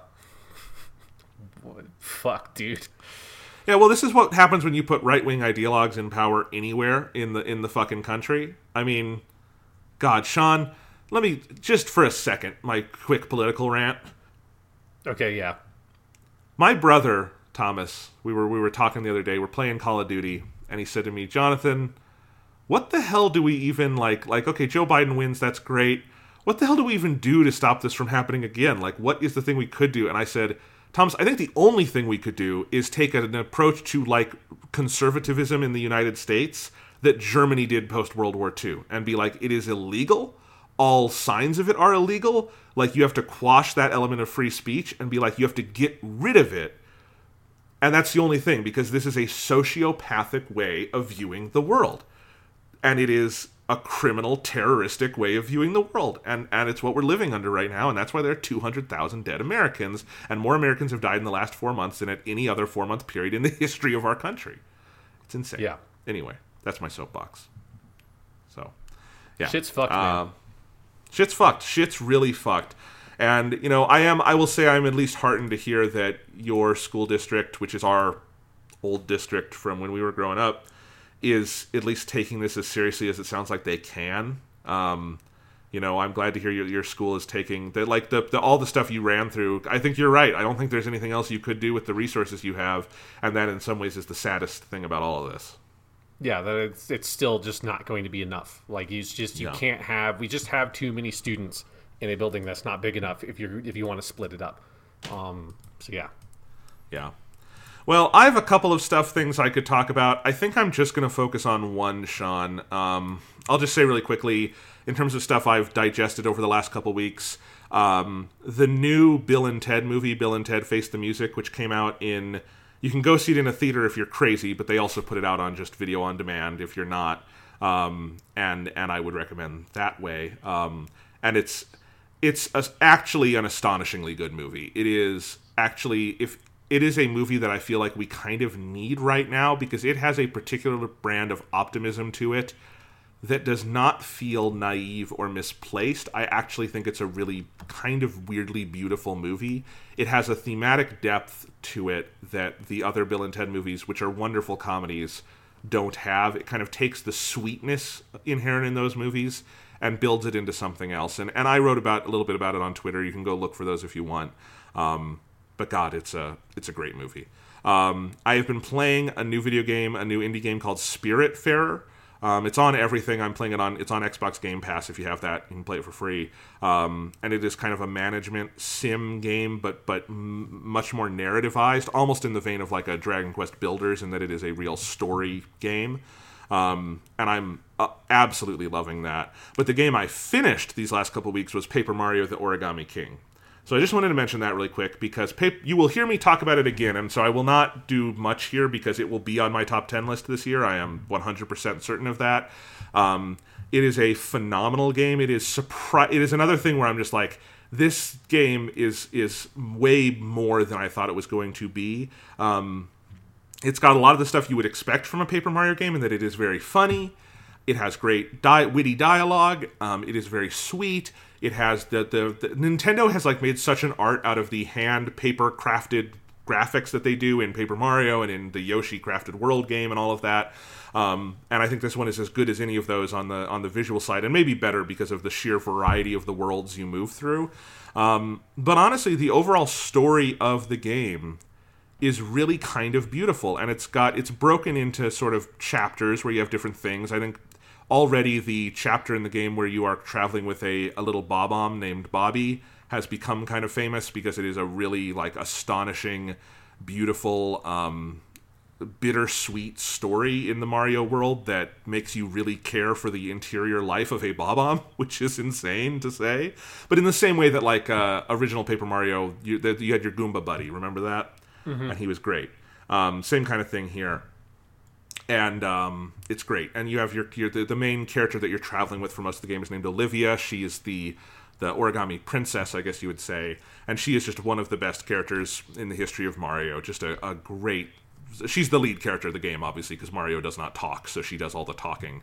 fuck, dude. Yeah, well, this is what happens when you put right wing ideologues in power anywhere in the in the fucking country. I mean, God, Sean, let me just for a second my quick political rant. Okay, yeah. My brother Thomas, we were we were talking the other day. We're playing Call of Duty, and he said to me, "Jonathan, what the hell do we even like? Like, okay, Joe Biden wins, that's great. What the hell do we even do to stop this from happening again? Like, what is the thing we could do?" And I said, "Thomas, I think the only thing we could do is take an approach to like conservatism in the United States that Germany did post World War II, and be like, it is illegal." all signs of it are illegal. Like you have to quash that element of free speech and be like, you have to get rid of it. And that's the only thing because this is a sociopathic way of viewing the world. And it is a criminal, terroristic way of viewing the world. And, and it's what we're living under right now. And that's why there are 200,000 dead Americans. And more Americans have died in the last four months than at any other four month period in the history of our country. It's insane. Yeah. Anyway, that's my soapbox. So, yeah. Shit's fucked, man. Um, shit's fucked. Shit's really fucked. And you know, I am. I will say, I'm at least heartened to hear that your school district, which is our old district from when we were growing up, is at least taking this as seriously as it sounds like they can. Um, you know, I'm glad to hear your, your school is taking the like the, the all the stuff you ran through. I think you're right. I don't think there's anything else you could do with the resources you have, and that in some ways is the saddest thing about all of this. Yeah, that it's it's still just not going to be enough. Like you just you No. can't have we just have too many students in a building that's not big enough if you if you want to split it up. Um so yeah. Yeah. Well, I have a couple of stuff things I could talk about. I think I'm just going to focus on one, Sean. Um, I'll just say really quickly, in terms of stuff I've digested over the last couple weeks, um, the new Bill and Ted movie, Bill and Ted Face the Music, which came out in. You can go see it in a theater if you're crazy, but they also put it out on just video on demand if you're not. Um, and and I would recommend that way. Um, and it's it's a, actually an astonishingly good movie. It is actually if it is a movie that I feel like we kind of need right now because it has a particular brand of optimism to it that does not feel naive or misplaced. I actually think it's a really kind of weirdly beautiful movie. It has a thematic depth to it that the other Bill and Ted movies, which are wonderful comedies, don't have. It kind of takes the sweetness inherent in those movies and builds it into something else. And and I wrote about a little bit about it on Twitter. You can go look for those if you want. Um, but God, it's a it's a great movie. Um, I have been playing a new video game, a new indie game called Spiritfarer. Um, it's on everything. I'm playing it on. It's on Xbox Game Pass. If you have that, you can play it for free. Um, and it is kind of a management sim game, but but m- much more narrativized, almost in the vein of like a Dragon Quest Builders, in that it is a real story game. Um, and I'm uh, absolutely loving that. But the game I finished these last couple weeks was Paper Mario: The Origami King. So I just wanted to mention that really quick because pap- you will hear me talk about it again, and so I will not do much here because it will be on my top 10 list this year. I am 100% certain of that. Um, it is a phenomenal game. It is surpri- It is another thing where I'm just like, this game is is way more than I thought it was going to be. Um, it's got a lot of the stuff you would expect from a Paper Mario game, and that it is very funny. It has great di- witty dialogue. Um, it is very sweet. It has the, the the Nintendo has like made such an art out of the hand paper crafted graphics that they do in Paper Mario and in the Yoshi Crafted World game and all of that. Um, and I think this one is as good as any of those on the on the visual side, and maybe better because of the sheer variety of the worlds you move through. Um, but honestly, the overall story of the game is really kind of beautiful, and it's got it's broken into sort of chapters where you have different things. I think already the chapter in the game where you are traveling with a, a little bob-omb named Bobby has become kind of famous because it is a really like astonishing, beautiful, um, bittersweet story in the Mario world that makes you really care for the interior life of a bob-omb, which is insane to say. But in the same way that like uh, original Paper Mario, you, you had your Goomba buddy, remember that? And he was great. Um, same kind of thing here and um, it's great. And you have your, your the, the main character that you're traveling with for most of the game is named Olivia. She is the the origami princess, I guess you would say, and she is just one of the best characters in the history of Mario. Just a, a great. She's the lead character of the game, obviously, because Mario does not talk, so she does all the talking.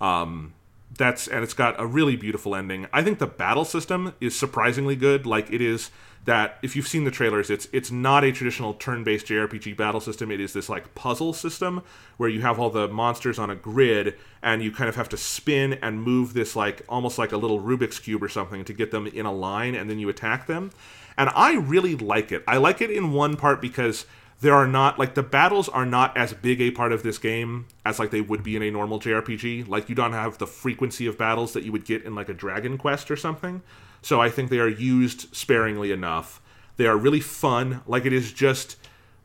Um, that's and it's got a really beautiful ending. I think the battle system is surprisingly good. Like it is that if you've seen the trailers, it's it's not a traditional turn-based JRPG battle system. It is this like puzzle system where you have all the monsters on a grid and you kind of have to spin and move this like almost like a little Rubik's cube or something to get them in a line and then you attack them. And I really like it. I like it in one part because there are not like the battles are not as big a part of this game as like they would be in a normal JRPG. Like you don't have the frequency of battles that you would get in like a Dragon Quest or something. So I think they are used sparingly enough. They are really fun. Like it is just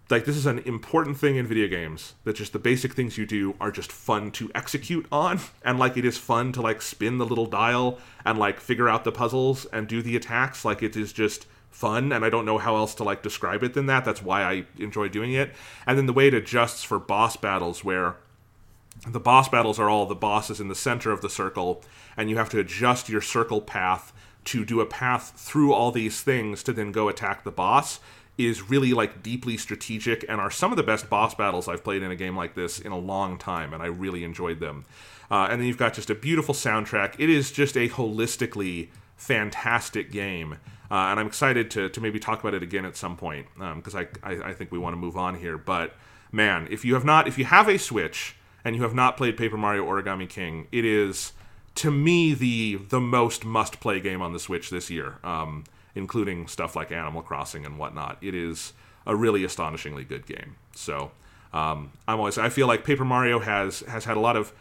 like this is an important thing in video games that just the basic things you do are just fun to execute on and like it is fun to like spin the little dial and like figure out the puzzles and do the attacks like it is just fun and I don't know how else to like describe it than that. That's why I enjoy doing it. And then the way it adjusts for boss battles where the boss battles are all the bosses in the center of the circle and you have to adjust your circle path to do a path through all these things to then go attack the boss is really like deeply strategic and are some of the best boss battles I've played in a game like this in a long time, and I really enjoyed them. Uh, and then you've got just a beautiful soundtrack. It is just a holistically fantastic game, uh, and I'm excited to, to maybe talk about it again at some point because um, I, I I think we want to move on here. But man, if you have not, if you have a Switch and you have not played Paper Mario Origami King, it is to me the the most must play game on the Switch this year. Um, including stuff like Animal Crossing and whatnot. It is a really astonishingly good game. So um, I'm always I feel like Paper Mario has has had a lot of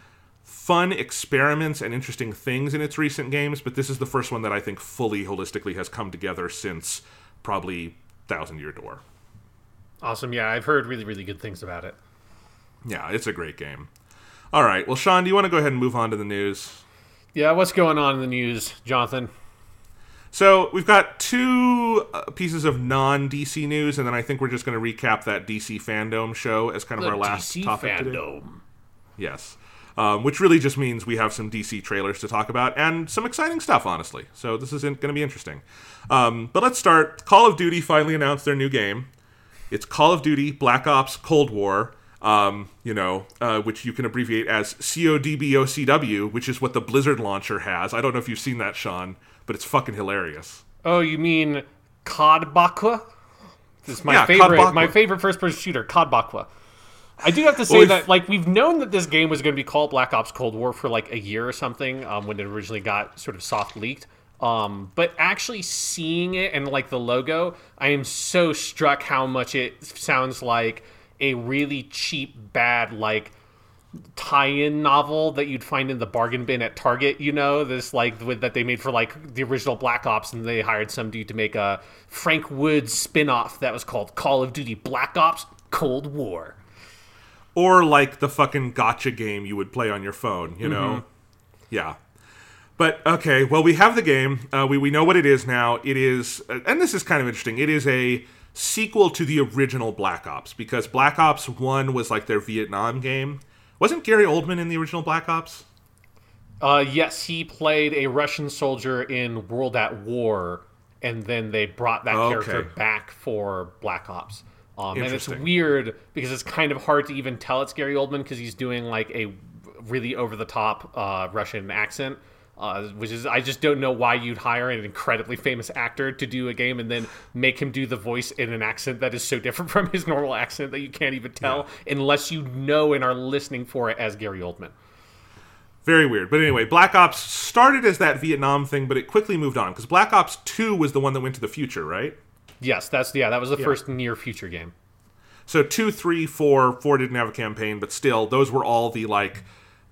fun experiments and interesting things in its recent games, but this is the first one that I think fully holistically has come together since probably Thousand Year Door. Awesome. Yeah, I've heard really, really good things about it. Yeah, it's a great game. All right. Well, Sean, do you want to go ahead and move on to the news? Yeah, what's going on in the news, Jonathan? So we've got two uh, pieces of non DC news, and then I think we're just going to recap that DC FanDome show as kind of our last DC topic today. FanDome. Yes, um, which really just means we have some DC trailers to talk about and some exciting stuff, honestly. So this is going to be interesting. Um, but let's start. Call of Duty finally announced their new game. It's Call of Duty Black Ops Cold War. Um, you know, uh, which you can abbreviate as CODBOCW, which is what the Blizzard launcher has. I don't know if you've seen that, Sean, but it's fucking hilarious. Oh, you mean COD Bakwa? This is my Yeah, favorite, my favorite first-person shooter, COD Bakwa. I do have to say Well, that, like, we've known that this game was going to be called Black Ops Cold War for like a year or something um, when it originally got sort of soft leaked. Um, but actually seeing it and like the logo, I am so struck how much it sounds like a really cheap, bad like tie-in novel that you'd find in the bargain bin at Target. You know, this like with, that they made for like the original Black Ops, and they hired some dude to make a Frank Woods spin-off that was called Call of Duty Black Ops Cold War. Or like the fucking gotcha game you would play on your phone, you know? Yeah. But okay, well, we have the game. Uh, we we know what it is now. It is, uh, and this is kind of interesting. It is a sequel to the original Black Ops because Black Ops One was like their Vietnam game. Wasn't Gary Oldman in the original Black Ops? Uh, yes, he played a Russian soldier in World at War, and then they brought that Okay. character back for Black Ops. Um, and it's weird because it's kind of hard to even tell it's Gary Oldman because he's doing like a really over the top uh, Russian accent. Uh, which is, I just don't know why you'd hire an incredibly famous actor to do a game and then make him do the voice in an accent that is so different from his normal accent that you can't even tell unless you know and are listening for it as Gary Oldman. Very weird. But anyway, Black Ops started as that Vietnam thing, but it quickly moved on because Black Ops Two was the one that went to the future, right? Yes, that's yeah, that was the first near future game. So two, three, four, four didn't have a campaign, but still, those were all the like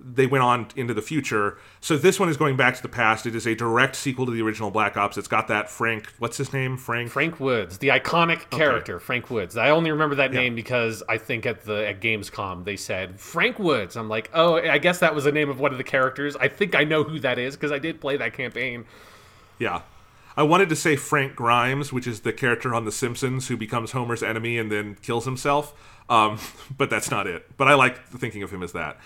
they went on into the future. So this one is going back to the past. It is a direct sequel to the original Black Ops. It's got that Frank, what's his name? Frank. Frank Woods, the iconic character, Frank Woods. I only remember that name because I think at the at Gamescom they said Frank Woods. I'm like, oh, I guess that was the name of one of the characters. I think I know who that is because I did play that campaign. Yeah. I wanted to say Frank Grimes, which is the character on The Simpsons who becomes Homer's enemy and then kills himself. Um, but that's not it. But I like thinking of him as that.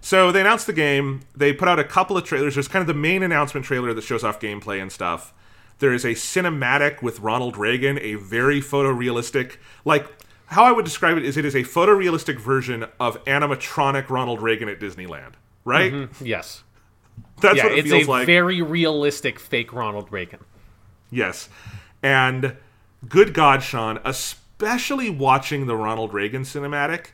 So they announced the game. They put out a couple of trailers. There's kind of the main announcement trailer that shows off gameplay and stuff. There is a cinematic with Ronald Reagan, a very photorealistic, like how I would describe it is it is a photorealistic version of animatronic Ronald Reagan at Disneyland, right? Yes, That's yeah, what it it's feels a like. very realistic fake Ronald Reagan. Yes. And good God, Sean, especially watching the Ronald Reagan cinematic,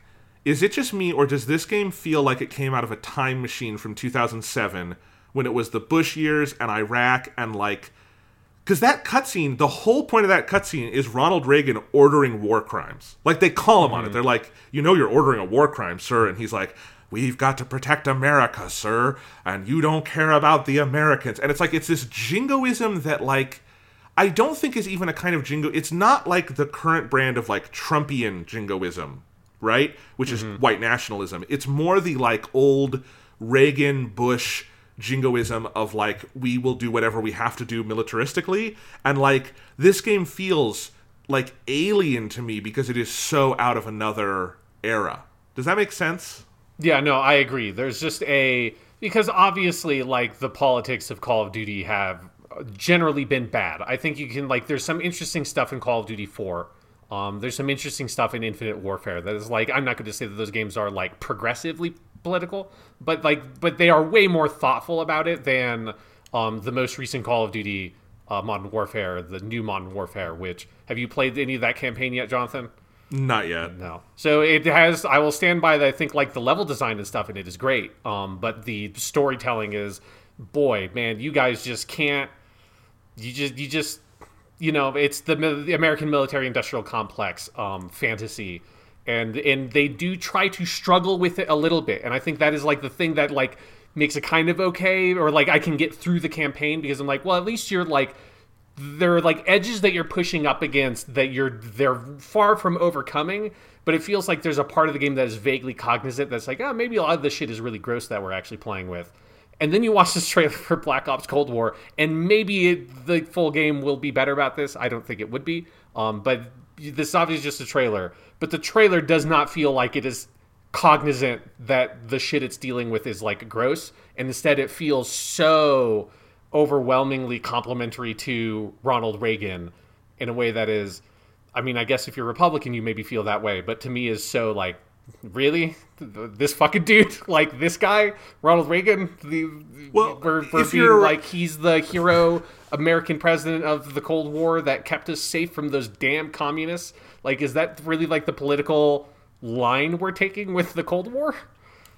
is it just me or does this game feel like it came out of a time machine from 2007 when it was the Bush years and Iraq and like. Because that cutscene, the whole point of that cutscene is Ronald Reagan ordering war crimes. Like they call him on it. Mm-hmm. They're like, you know, you're ordering a war crime, sir. And he's like, we've got to protect America, sir. And you don't care about the Americans. And it's like, it's this jingoism that, like, I don't think is even a kind of jingo. It's not like the current brand of like Trumpian jingoism, right? Which is mm-hmm. white nationalism. It's more the like old Reagan Bush jingoism of like we will do whatever we have to do militaristically and like this game feels like alien to me because it is so out of another era. Does that make sense? Yeah, no, I agree. There's just a because obviously like the politics of Call of Duty have generally been bad. I think you can like there's some interesting stuff in Call of Duty 4. Um, there's some interesting stuff in Infinite Warfare that is like I'm not going to say that those games are like progressively political, but like but they are way more thoughtful about it than um, the most recent Call of Duty uh, Modern Warfare, the new Modern Warfare. Which have you played any of that campaign yet, Jonathan? Not yet. No. So it has. I will stand by that. I think like the level design and stuff in it is great. Um, but the storytelling is, boy, man, you guys just can't. You just, you just, you know, it's the, the American military-industrial complex um, fantasy, and and they do try to struggle with it a little bit. And I think that is like the thing that like makes it kind of okay, or like I can get through the campaign because I'm like, well, at least you're like there are like edges that you're pushing up against that you're they're far from overcoming. But it feels like there's a part of the game that is vaguely cognizant that's like oh maybe a lot of this shit is really gross that we're actually playing with and then you watch this trailer for black ops cold war and maybe it, the full game will be better about this. I don't think it would be. Um, but this is obviously just a trailer. But the trailer does not feel like it is cognizant that the shit it's dealing with is like gross. And instead it feels so overwhelmingly complimentary to Ronald Reagan in a way that is I mean I guess if you're Republican you maybe feel that way but to me is so like really this fucking dude like this guy Ronald Reagan the Well, we're, we're if being you're- like he's the hero American president of the Cold War that kept us safe from those damn communists like is that really like the political line we're taking with the Cold War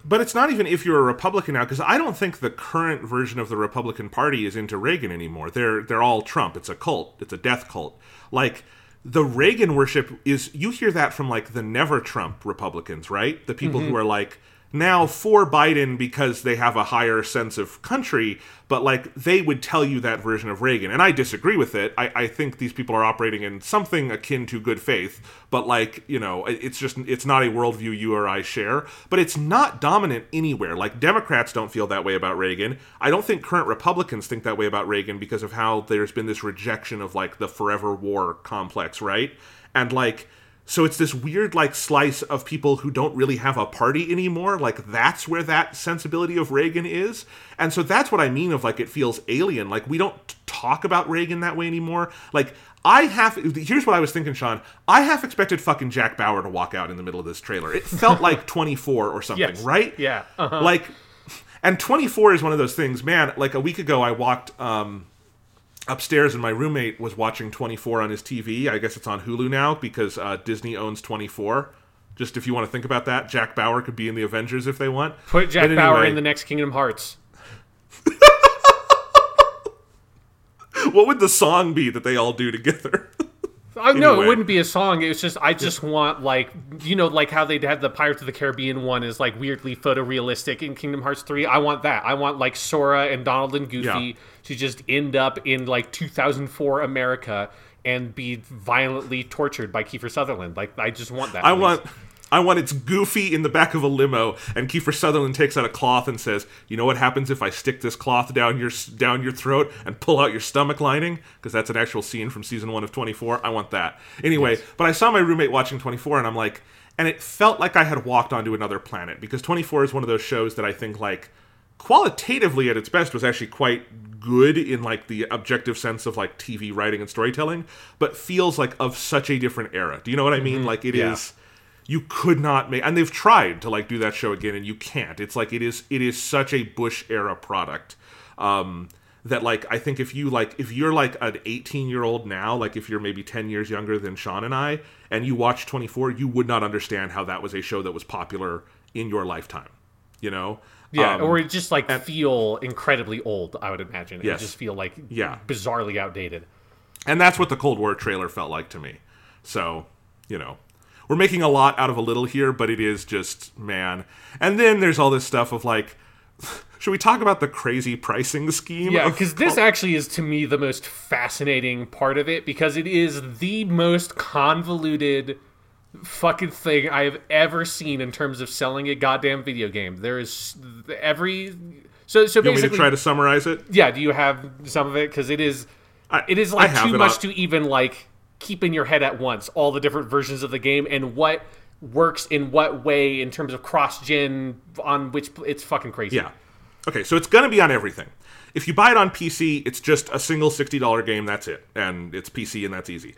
But it's not even if you're a Republican now, because I don't think the current version of the Republican Party is into Reagan anymore. They're they're all Trump. It's a cult. It's a death cult. Like the Reagan worship is you hear that from like the never Trump Republicans, right? The people who mm-hmm. are like now for Biden because they have a higher sense of country, but like they would tell you that version of Reagan. And I disagree with it. I, I think these people are operating in something akin to good faith, but like, you know, it's just, it's not a worldview you or I share, but it's not dominant anywhere. Like Democrats don't feel that way about Reagan. I don't think current Republicans think that way about Reagan because of how there's been this rejection of like the forever war complex, right? And like, so it's this weird like slice of people who don't really have a party anymore. Like that's where that sensibility of Reagan is. And so that's what I mean of like it feels alien. Like we don't talk about Reagan that way anymore. Like I have here's what I was thinking, Sean. I half expected fucking Jack Bauer to walk out in the middle of this trailer. It felt like 24 or something, Yes. right? Yeah. Uh-huh. Like and 24 is one of those things, man, like a week ago I walked um upstairs and my roommate was watching 24 on his TV. I guess it's on Hulu now because uh, Disney owns 24. Just if you want to think about that, Jack Bauer could be in the Avengers if they want. Put Jack But Bauer in the next Kingdom Hearts. What would the song be that they all do together? I no, Anyway. it wouldn't be a song. It was just I just want like you know like how they had the Pirates of the Caribbean one is like weirdly photorealistic in Kingdom Hearts three. I want that. I want like Sora and Donald and Goofy Yeah. to just end up in like 2004 America and be violently tortured by Kiefer Sutherland. Like I just want that. I please. want I want it's goofy in the back of a limo and Kiefer Sutherland takes out a cloth and says, "You know what happens if I stick this cloth down your down your throat and pull out your stomach lining?" Because that's an actual scene from season 1 of 24. I want that. Anyway, but I saw my roommate watching 24 and I'm like and it felt like I had walked onto another planet because 24 is one of those shows that I think like qualitatively at its best was actually quite good in like the objective sense of like TV writing and storytelling, but feels like of such a different era. Do you know what I mean? Mm-hmm. Like it is Yeah. You could not make and they've tried to like do that show again and you can't. It's like it is it is such a Bush era product. Um that like I think if you like if you're like an 18 year old now, like if you're maybe 10 years younger than Sean and I, and you watch 24, you would not understand how that was a show that was popular in your lifetime. You know? Yeah, Um, or it just like feel incredibly old. I would imagine. It would Yes. just feel like Yeah. bizarrely outdated. And that's what the Cold War trailer felt like to me. So, you know, we're making a lot out of a little here, but it is just, man. And then there's all this stuff of like, should we talk about the crazy pricing scheme? Yeah, because this actually is to me the most fascinating part of it because it is the most convoluted fucking thing I have ever seen in terms of selling a goddamn video game. There is every so so You want me to try to summarize it? yeah. Do you have some of it? Because it is I- it is like too much on- to even like keep in your head at once all the different versions of the game and what works in what way in terms of cross gen on which it's fucking crazy. Yeah. Okay, so it's going to be on everything. If you buy it on PC, it's just a single $60 game, that's it. And it's PC and that's easy.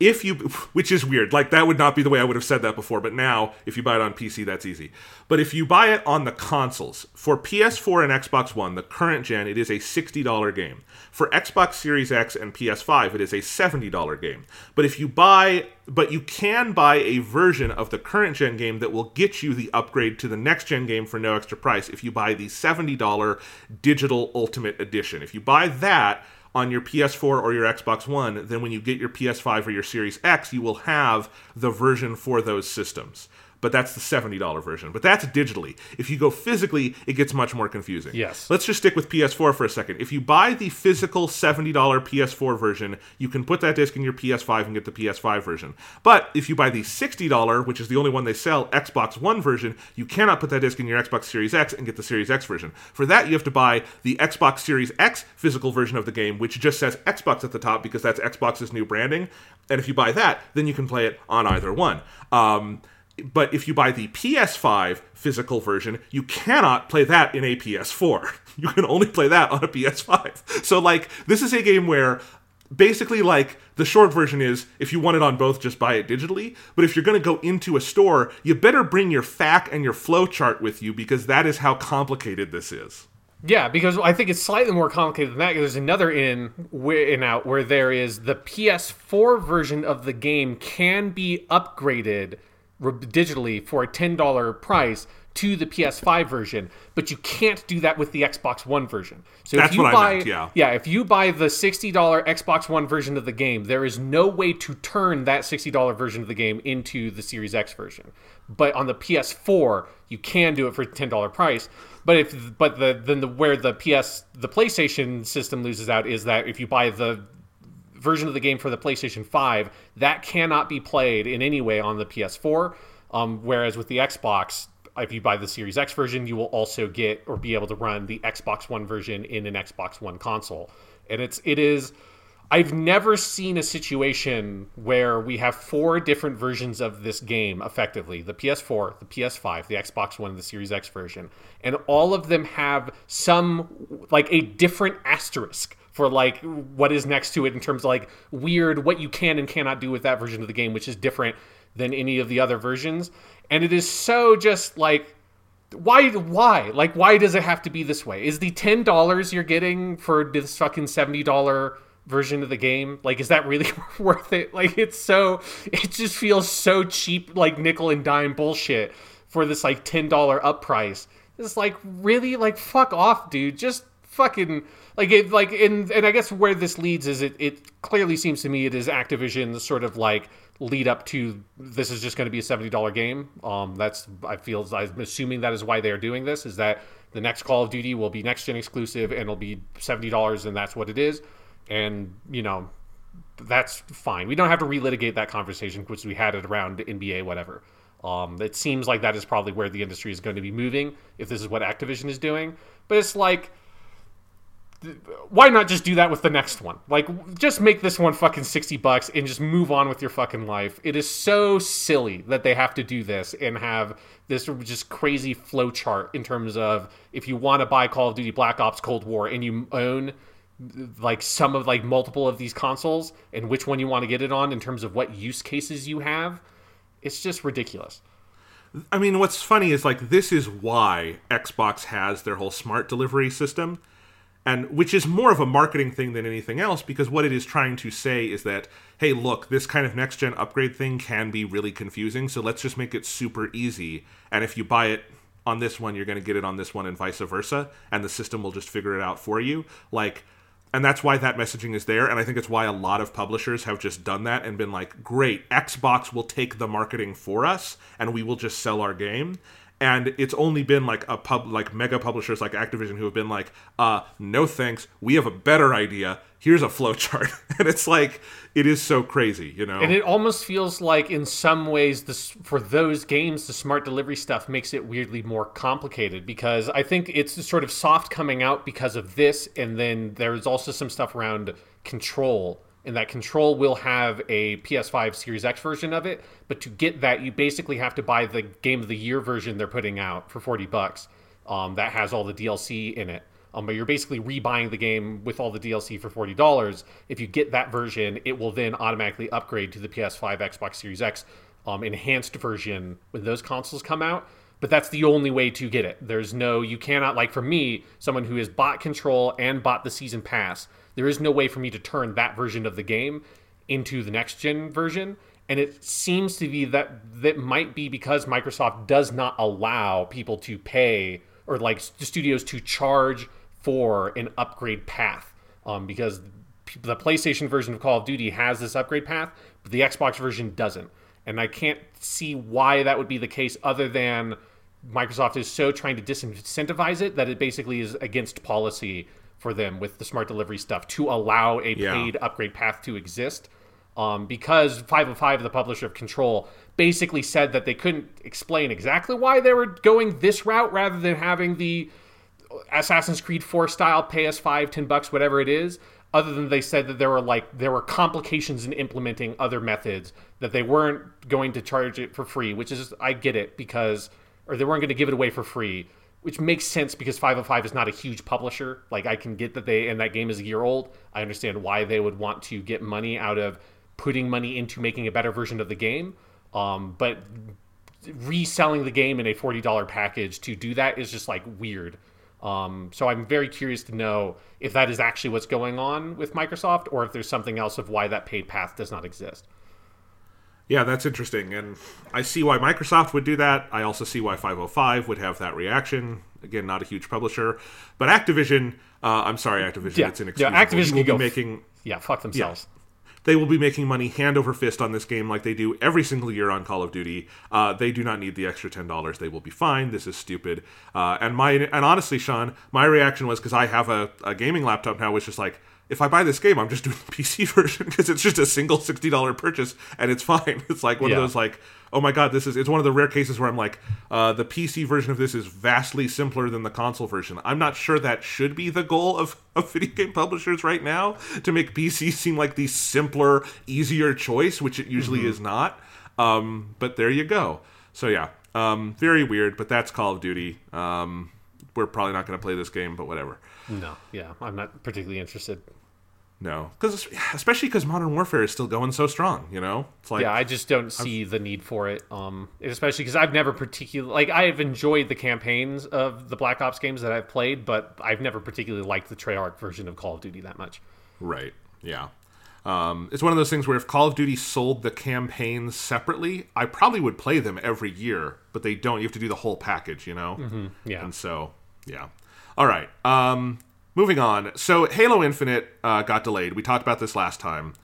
If you, which is weird, like that would not be the way I would have said that before, but now if you buy it on PC, that's easy. But if you buy it on the consoles, for PS4 and Xbox One, the current gen, it is a $60 game. For Xbox Series X and PS5, it is a $70 game. But if you buy, but you can buy a version of the current gen game that will get you the upgrade to the next gen game for no extra price if you buy the $70 digital ultimate edition. If you buy that, on your PS4 or your Xbox One, then when you get your PS5 or your Series X, you will have the version for those systems. But that's the $70 version. But that's digitally. If you go physically, it gets much more confusing. Yes. Let's just stick with PS4 for a second. If you buy the physical $70 PS4 version, you can put that disc in your PS5 and get the PS5 version. But if you buy the $60, which is the only one they sell, Xbox One version, you cannot put that disc in your Xbox Series X and get the Series X version. For that, you have to buy the Xbox Series X physical version of the game, which just says Xbox at the top because that's Xbox's new branding. And if you buy that, then you can play it on either one. Um, but if you buy the PS5 physical version, you cannot play that in a PS4. You can only play that on a PS5. So, like, this is a game where basically, like, the short version is if you want it on both, just buy it digitally. But if you're going to go into a store, you better bring your FAQ and your flowchart with you because that is how complicated this is. Yeah, because I think it's slightly more complicated than that. There's another in in out where there is the PS4 version of the game can be upgraded digitally for a ten dollar price to the PS5 version, but you can't do that with the Xbox One version. So That's if you buy, meant, yeah. yeah, if you buy the $60 Xbox One version of the game, there is no way to turn that $60 version of the game into the Series X version. But on the PS4, you can do it for $10 price. But if but the then the where the PS the PlayStation system loses out is that if you buy the version of the game for the PlayStation 5, that cannot be played in any way on the PS4. Um, whereas with the Xbox, if you buy the Series X version, you will also get or be able to run the Xbox One version in an Xbox One console. And it's it is I've never seen a situation where we have four different versions of this game effectively the PS4, the PS5, the Xbox One, the Series X version. And all of them have some, like, a different asterisk for, like, what is next to it in terms of, like, weird, what you can and cannot do with that version of the game, which is different than any of the other versions. And it is so just, like, why why? Like why does it have to be this way? Is the $10 you're getting for this fucking $70 version of the game like is that really worth it? Like it's so it just feels so cheap like nickel and dime bullshit for this like $10 up price. It's like really? Like fuck off dude. Just fucking like it like and and i guess where this leads is it it clearly seems to me it is activision's sort of like lead up to this is just going to be a $70 game um that's i feel i'm assuming that is why they're doing this is that the next call of duty will be next gen exclusive and it'll be $70 and that's what it is and you know that's fine. We don't have to relitigate that conversation because we had it around NBA, whatever. Um, it seems like that is probably where the industry is going to be moving if this is what Activision is doing. But it's like, why not just do that with the next one? Like, just make this one fucking 60 bucks and just move on with your fucking life. It is so silly that they have to do this and have this just crazy flow chart in terms of if you want to buy Call of Duty Black Ops Cold War and you own like some of like multiple of these consoles and which one you want to get it on in terms of what use cases you have it's just ridiculous I mean, what's funny is like this is why Xbox has their whole smart delivery system, and which is more of a marketing thing than anything else because what it is trying to say is that hey, look, this kind of next gen upgrade thing can be really confusing, so let's just make it super easy. And if you buy it on this one, you're going to get it on this one, and vice versa, and the system will just figure it out for you. Like and that's why that messaging is there and i think it's why a lot of publishers have just done that and been like great xbox will take the marketing for us and we will just sell our game and it's only been like a pub like mega publishers like activision who have been like uh no thanks. We have a better idea. Here's a flowchart. And it's like it is so crazy you know? And it almost feels like in some ways this for those games the smart delivery stuff makes it weirdly more complicated because i think it's sort of soft coming out because of this. And then there's also some stuff around control and that control will have a ps5 series x version of it but to get that you basically have to buy the game of the year version they're putting out for 40 bucks um, that has all the dlc in it um, but you're basically rebuying the game with all the DLC for forty dollars. If you get that version, it will then automatically upgrade to the PS5, Xbox Series X um, enhanced version when those consoles come out. But that's the only way to get it. There's no, you cannot like for me, someone who has bought Control and bought the season pass. There is no way for me to turn that version of the game into the next gen version. And it seems to be that that might be because Microsoft does not allow people to pay or like studios to charge for an upgrade path um, because the PlayStation version of Call of Duty has this upgrade path, but the Xbox version doesn't. And I can't see why that would be the case other than Microsoft is so trying to disincentivize it that it basically is against policy for them with the smart delivery stuff to allow a Yeah. paid upgrade path to exist. Um, because 505, the publisher of Control, basically said that they couldn't explain exactly why they were going this route rather than having the Assassin's Creed 4 style, pay us five, ten bucks, whatever it is. Other than they said that there were like there were complications in implementing other methods that they weren't going to charge it for free, which is I get it because or they weren't going to give it away for free, which makes sense because 505 is not a huge publisher. Like I can get that they and that game is a year old. I understand why they would want to get money out of putting money into making a better version of the game. Um, but reselling the game in a $40 package to do that is just like weird. Um, so I'm very curious to know if that is actually what's going on with Microsoft or if there's something else of why that paid path does not exist. Yeah, that's interesting, and I see why Microsoft would do that. I also see why 505 would have that reaction. Again, not a huge publisher, but Activision. Uh, I'm sorry, Activision. Yeah. It's Yeah, inexcusable. Activision will be f- making Yeah, fuck themselves. they will be making money hand over fist on this game like they do every single year on Call of Duty. Uh, they do not need the extra ten dollars. They will be fine. This is stupid. Uh, and my and honestly, Sean, my reaction was because I have a, a gaming laptop now, was just like. If I buy this game, I'm just doing the PC version because it's just a single sixty dollar purchase and it's fine. It's like one Yeah. of those like, oh my god, this is. It's one of the rare cases where I'm like, uh, the PC version of this is vastly simpler than the console version. I'm not sure that should be the goal of, of video game publishers right now to make PC seem like the simpler, easier choice, which it usually Mm-hmm. is not. Um, but there you go. So yeah, um, very weird. But that's Call of Duty. Um, we're probably not going to play this game, but whatever. No, yeah, I'm not particularly interested. No, because especially because Modern Warfare is still going so strong. You know, it's like Yeah, I just don't see the need for it. Um, especially because I've never particularly like I've enjoyed the campaigns of the Black Ops games that I've played, but I've never particularly liked the Treyarch version of Call of Duty that much. Right. Yeah. Um, it's one of those things where if Call of Duty sold the campaigns separately, I probably would play them every year, but they don't. You have to do the whole package, you know? Yeah, And so, yeah. All right. Um, moving on. So, Halo Infinite uh, got delayed. We talked about this last time.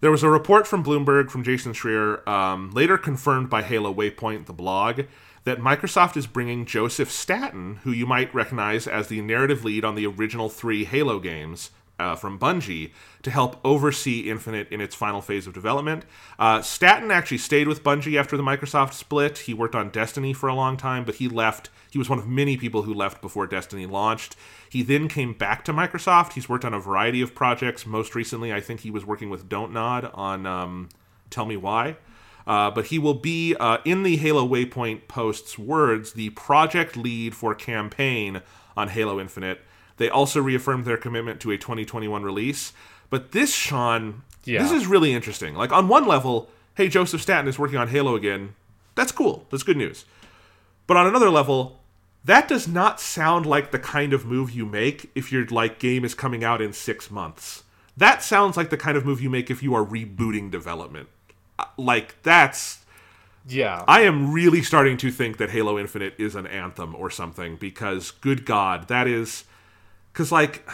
There was a report from Bloomberg from Jason Schreier, um, later confirmed by Halo Waypoint, the blog, that Microsoft is bringing Joseph Staten, who you might recognize as the narrative lead on the original three Halo games, uh, from Bungie to help oversee Infinite in its final phase of development. Uh, Staten actually stayed with Bungie after the Microsoft split. He worked on Destiny for a long time, but he left. He was one of many people who left before Destiny launched. He then came back to Microsoft. He's worked on a variety of projects. Most recently, I think he was working with Don't Nod on um, Tell Me Why. Uh, but he will be, uh, in the Halo Waypoint post's words, the project lead for campaign on Halo Infinite. They also reaffirmed their commitment to a 2021 release. But this, Sean, Yeah. this is really interesting. Like, on one level, hey, Joseph Staten is working on Halo again. That's cool. That's good news. But on another level, that does not sound like the kind of move you make if your like game is coming out in six months. That sounds like the kind of move you make if you are rebooting development. Uh, Like that's yeah, I am really starting to think that Halo Infinite is an anthem or something because good god, that is cuz like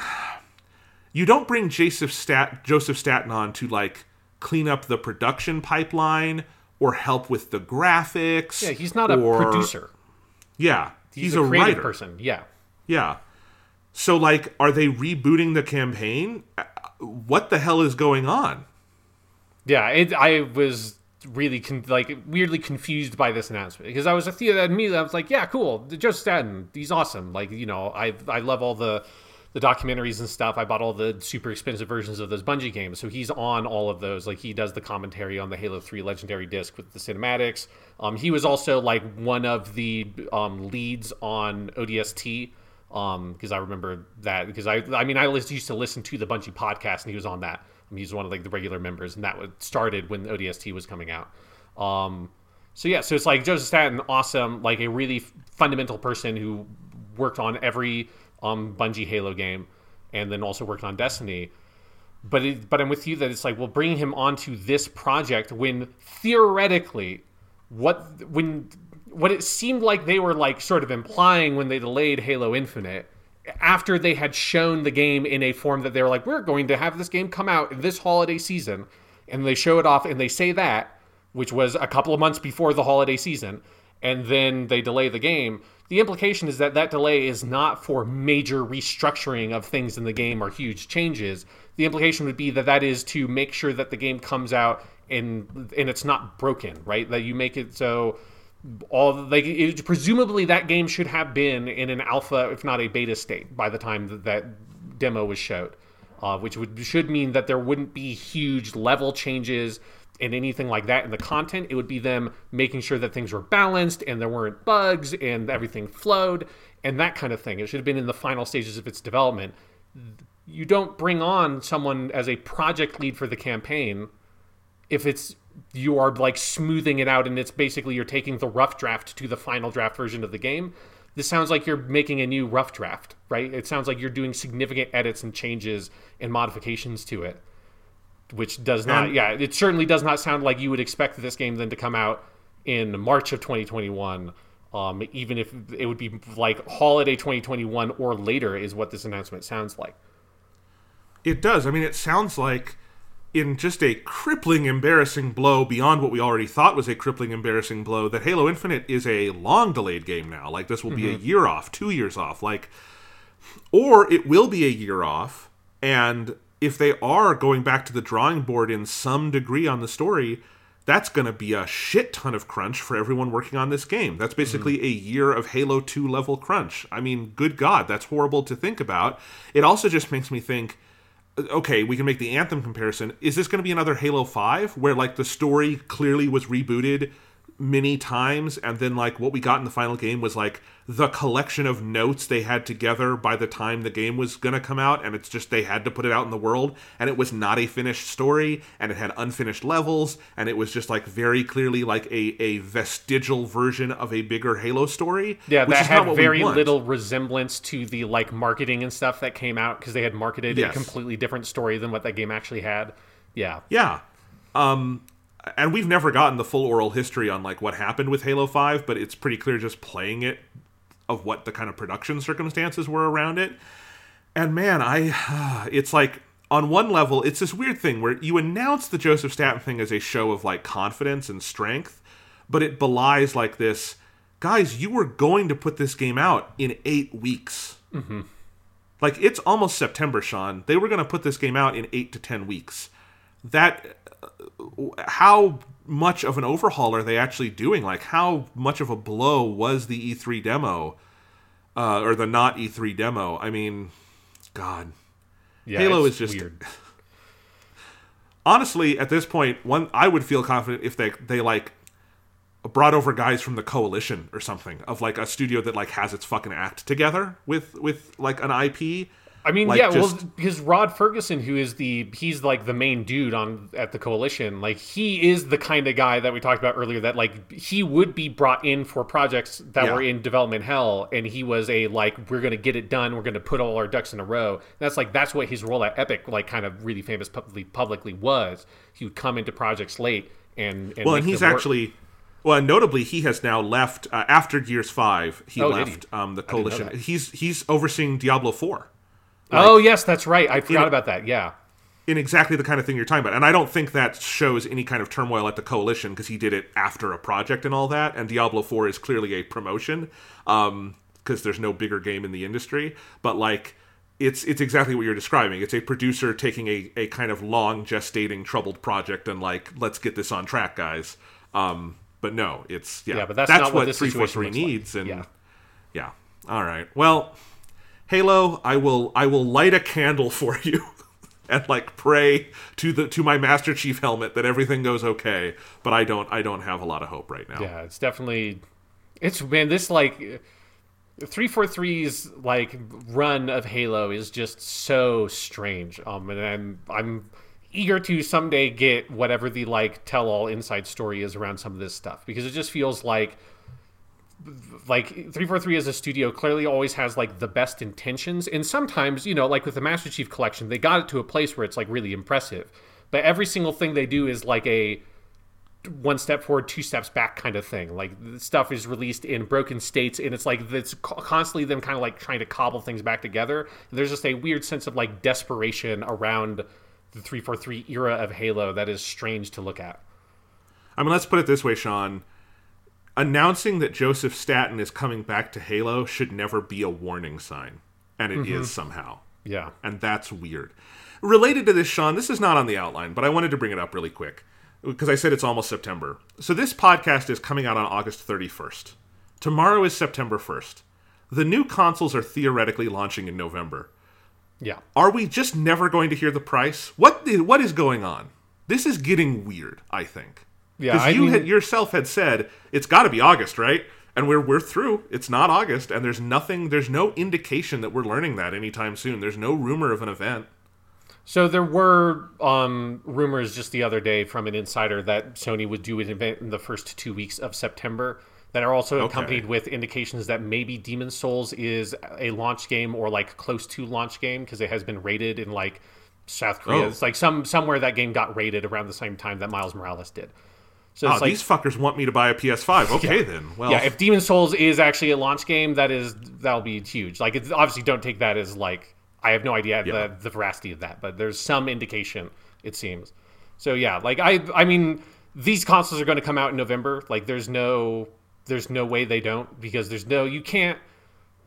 you don't bring Joseph Stat Joseph Staten on to like clean up the production pipeline or help with the graphics. yeah. He's not a producer. Yeah, he's, He's, a, a, writer. person. Yeah, Yeah. So like are they rebooting the campaign? Uh, What the hell is going on? Yeah, it, I was really con- like weirdly confused by this announcement because I was a theater immediately I was like, yeah, cool, Joe Staten, he's awesome. Like you know, I I love all the the documentaries and stuff. I bought all the super expensive versions of those Bungie games, so he's on all of those. Like he does the commentary on the Halo Three Legendary Disc with the cinematics. Um, he was also like one of the um, leads on ODST um because i remember that because i i mean i used to listen to the bungie podcast and he was on that I mean, he's one of like the regular members and that started when odst was coming out um so yeah so it's like joseph staten awesome like a really fundamental person who worked on every um bungie halo game and then also worked on destiny. But it, but i'm with you that it's like well bringing him onto this project when theoretically what when what it seemed like they were like sort of implying when they delayed Halo Infinite after they had shown the game in a form that they were like we're going to have this game come out this holiday season and they show it off and they say that which was a couple of months before the holiday season and then they delay the game the implication is that that delay is not for major restructuring of things in the game or huge changes. The implication would be that that is to make sure that the game comes out and and it's not broken right? That you make it so all like it, presumably that game should have been in an alpha if not a beta state by the time that that demo was showed. Uh, which would should mean that there wouldn't be huge level changes and anything like that in the content it would be them making sure that things were balanced and there weren't bugs and everything flowed and that kind of thing. It should have been in the final stages of its development. You don't bring on someone as a project lead for the campaign if it's you are like smoothing it out and it's basically you're taking the rough draft to the final draft version of the game. This sounds like you're making a new rough draft right? It sounds like you're doing significant edits and changes and modifications to it which does not. And- yeah, it certainly does not sound like you would expect this game then to come out in March of 2021. Um, even if it would be like holiday 2021 or later, is what this announcement sounds like. It does. I mean, it sounds like in just a crippling, embarrassing blow beyond what we already thought was a crippling, embarrassing blow, that Halo Infinite is a long delayed game now. Like, this will be a year off, two years off. Like, or it will be a year off, and if they are going back to the drawing board in some degree on the story, that's going to be a shit ton of crunch for everyone working on this game. That's basically mm-hmm. a year of Halo 2 level crunch. I mean, good God, that's horrible to think about. It also just makes me think okay, we can make the Anthem comparison. Is this going to be another Halo 5 where like the story clearly was rebooted many times and then like what we got in the final game was like the collection of notes they had together by the time the game was going to come out and it's just they had to put it out in the world and it was not a finished story and it had unfinished levels and it was just like very clearly like a a vestigial version of a bigger Halo story Yeah, which that is not had what very little resemblance to the like marketing and stuff that came out because they had marketed Yes. a completely different story than what that game actually had. Yeah, Yeah. Um and we've never gotten the full oral history on like what happened with Halo 5, but it's pretty clear just playing it of what the kind of production circumstances were around it. And man, I it's like on one level, it's this weird thing where you announce the Joseph Staten thing as a show of like confidence and strength, but it belies like this guys, you were going to put this game out in eight weeks. Mm-hmm. Like it's almost September, Sean. They were going to put this game out in eight to ten weeks. That how much of an overhaul are they actually doing? Like, how much of a blow was the E3 demo, uh, or the not E3 demo? I mean, God, yeah. Halo is just- weird. honestly, at this point, one I would feel confident if they they like brought over guys from the coalition or something of like a studio that like has its fucking act together with with like an IP. I mean, Like, yeah, just- well, because Rod Ferguson, who is the he's like the main dude on at the coalition, like he is the kind of guy that we talked about earlier. That like he would be brought in for projects that Yeah. were in development hell, and he was a like we're gonna get it done, we're gonna put all our ducks in a row. that's like that's what his role at Epic, like kind of really famous publicly publicly was. He would come into projects late and, and Well, and he's actually well, and notably, he has now left uh, after Gears Five. He Oh, did he? left um, the coalition. He's he's overseeing Diablo Four. Oh yes, that's right. I forgot know- about that. Yeah. in exactly the kind of thing you're talking about. And I don't think that shows any kind of turmoil at the coalition because he did it after a project and all that. And Diablo 4 is clearly a promotion because there's no bigger game in the industry. But like, it's it's exactly what you're describing. It's a producer taking a, a kind of long gestating troubled project and like, let's get this on track, guys. Um, but no, it's yeah, Yeah, but that's not what what three four three looks like. needs. And Yeah. yeah, all right. Well, Halo, I will I will light a candle for you and like pray to the to my Master Chief helmet that everything goes okay. But I don't I don't have a lot of hope right now. Yeah, it's definitely it's man this like 343's like run of Halo is just so strange. Um and I'm I'm eager to someday get whatever the like tell all inside story is around some of this stuff because it just feels like like 343 as a studio clearly always has like the best intentions and sometimes you know like with the master chief collection they got it to a place where it's like really impressive. But every single thing they do is like a one step forward two steps back kind of thing. Like stuff is released in broken states and it's like it's constantly them kind of like trying to cobble things back together. There's just a weird sense of like desperation around the 343 era of halo that is strange to look at. I mean, let's put it this way, Sean. Announcing that Joseph Staten is coming back to Halo should never be a warning sign, and it is Mm-hmm. somehow. yeah and that's weird. Related to this, Sean, this is not on the outline, but I wanted to bring it up really quick because I said it's almost September. So this podcast is coming out on August 31st. Tomorrow is September 1st. The new consoles are theoretically launching in November. yeah Are we just never going to hear the price? What What is going on? This is getting weird, I think. Yeah, I you mean- had yourself had said it's got to be August, right? And we're we're through. It's not August, and there's nothing. There's no indication that we're learning that anytime soon. There's no rumor of an event. So there were um, rumors just the other day from an insider that Sony would do an event in the first two weeks of September that are also accompanied with indications that maybe Demon's Souls is a launch game or like close to launch game because it has been rated in like South Korea. Oh. It's like some somewhere that game got rated around the same time that Miles Morales did. So Oh, like these fuckers want me to buy a PS5. Okay, then. Well, yeah, if Demon's Souls is actually a launch game, that is that'll be huge. Like, it's obviously don't take that as like I have no idea Yeah. the, the veracity of that, but there's some indication it seems. So yeah, like I I mean these consoles are going to come out in November. Like, there's no there's no way they don't because there's no you can't.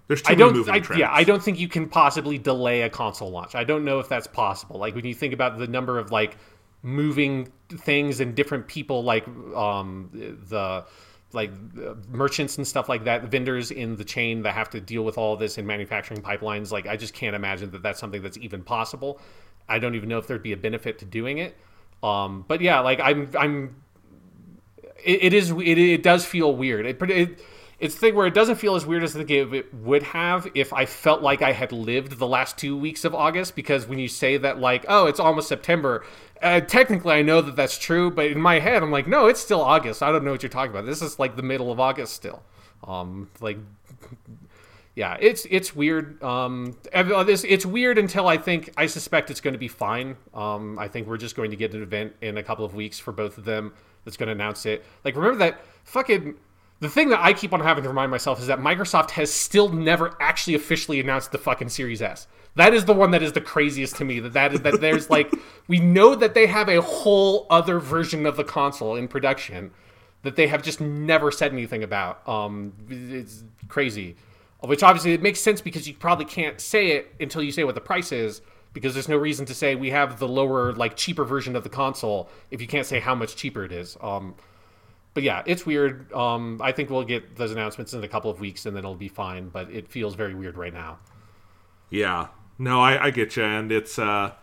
there's too I many don't. moving I, trends. yeah, I don't think you can possibly delay a console launch. I don't know if that's possible. Like when you think about the number of like moving things and different people, like um the like merchants and stuff like that, vendors in the chain that have to deal with all this in manufacturing pipelines. Like I just can't imagine that that's something that's even possible. I don't even know if there'd be a benefit to doing it. Um, but yeah, like I'm I'm it, it is it, it does feel weird. It, it it's the thing where it doesn't feel as weird as think it, it would have if I felt like I had lived the last two weeks of August. Because when you say that, like, oh, it's almost September, uh, technically I know that that's true, but in my head I'm like, no, it's still August. I don't know what you're talking about. This is like the middle of August still. Um, like yeah, it's it's weird. Um, uh, this it's weird until I think I suspect it's going to be fine. Um, I think we're just going to get an event in a couple of weeks for both of them that's going to announce it. Like remember that fucking the thing that I keep on having to remind myself is that Microsoft has still never actually officially announced the fucking Series S. That is the one that is the craziest to me. That that is that there's like we know that they have a whole other version of the console in production that they have just never said anything about. Um, it's crazy. Which obviously it makes sense because you probably can't say it until you say what the price is, because there's no reason to say we have the lower, like cheaper version of the console if you can't say how much cheaper it is. Um, but yeah, it's weird. Um, I think we'll get those announcements in a couple of weeks and then it'll be fine. But it feels very weird right now. Yeah. No, I, I get you, and it's uh,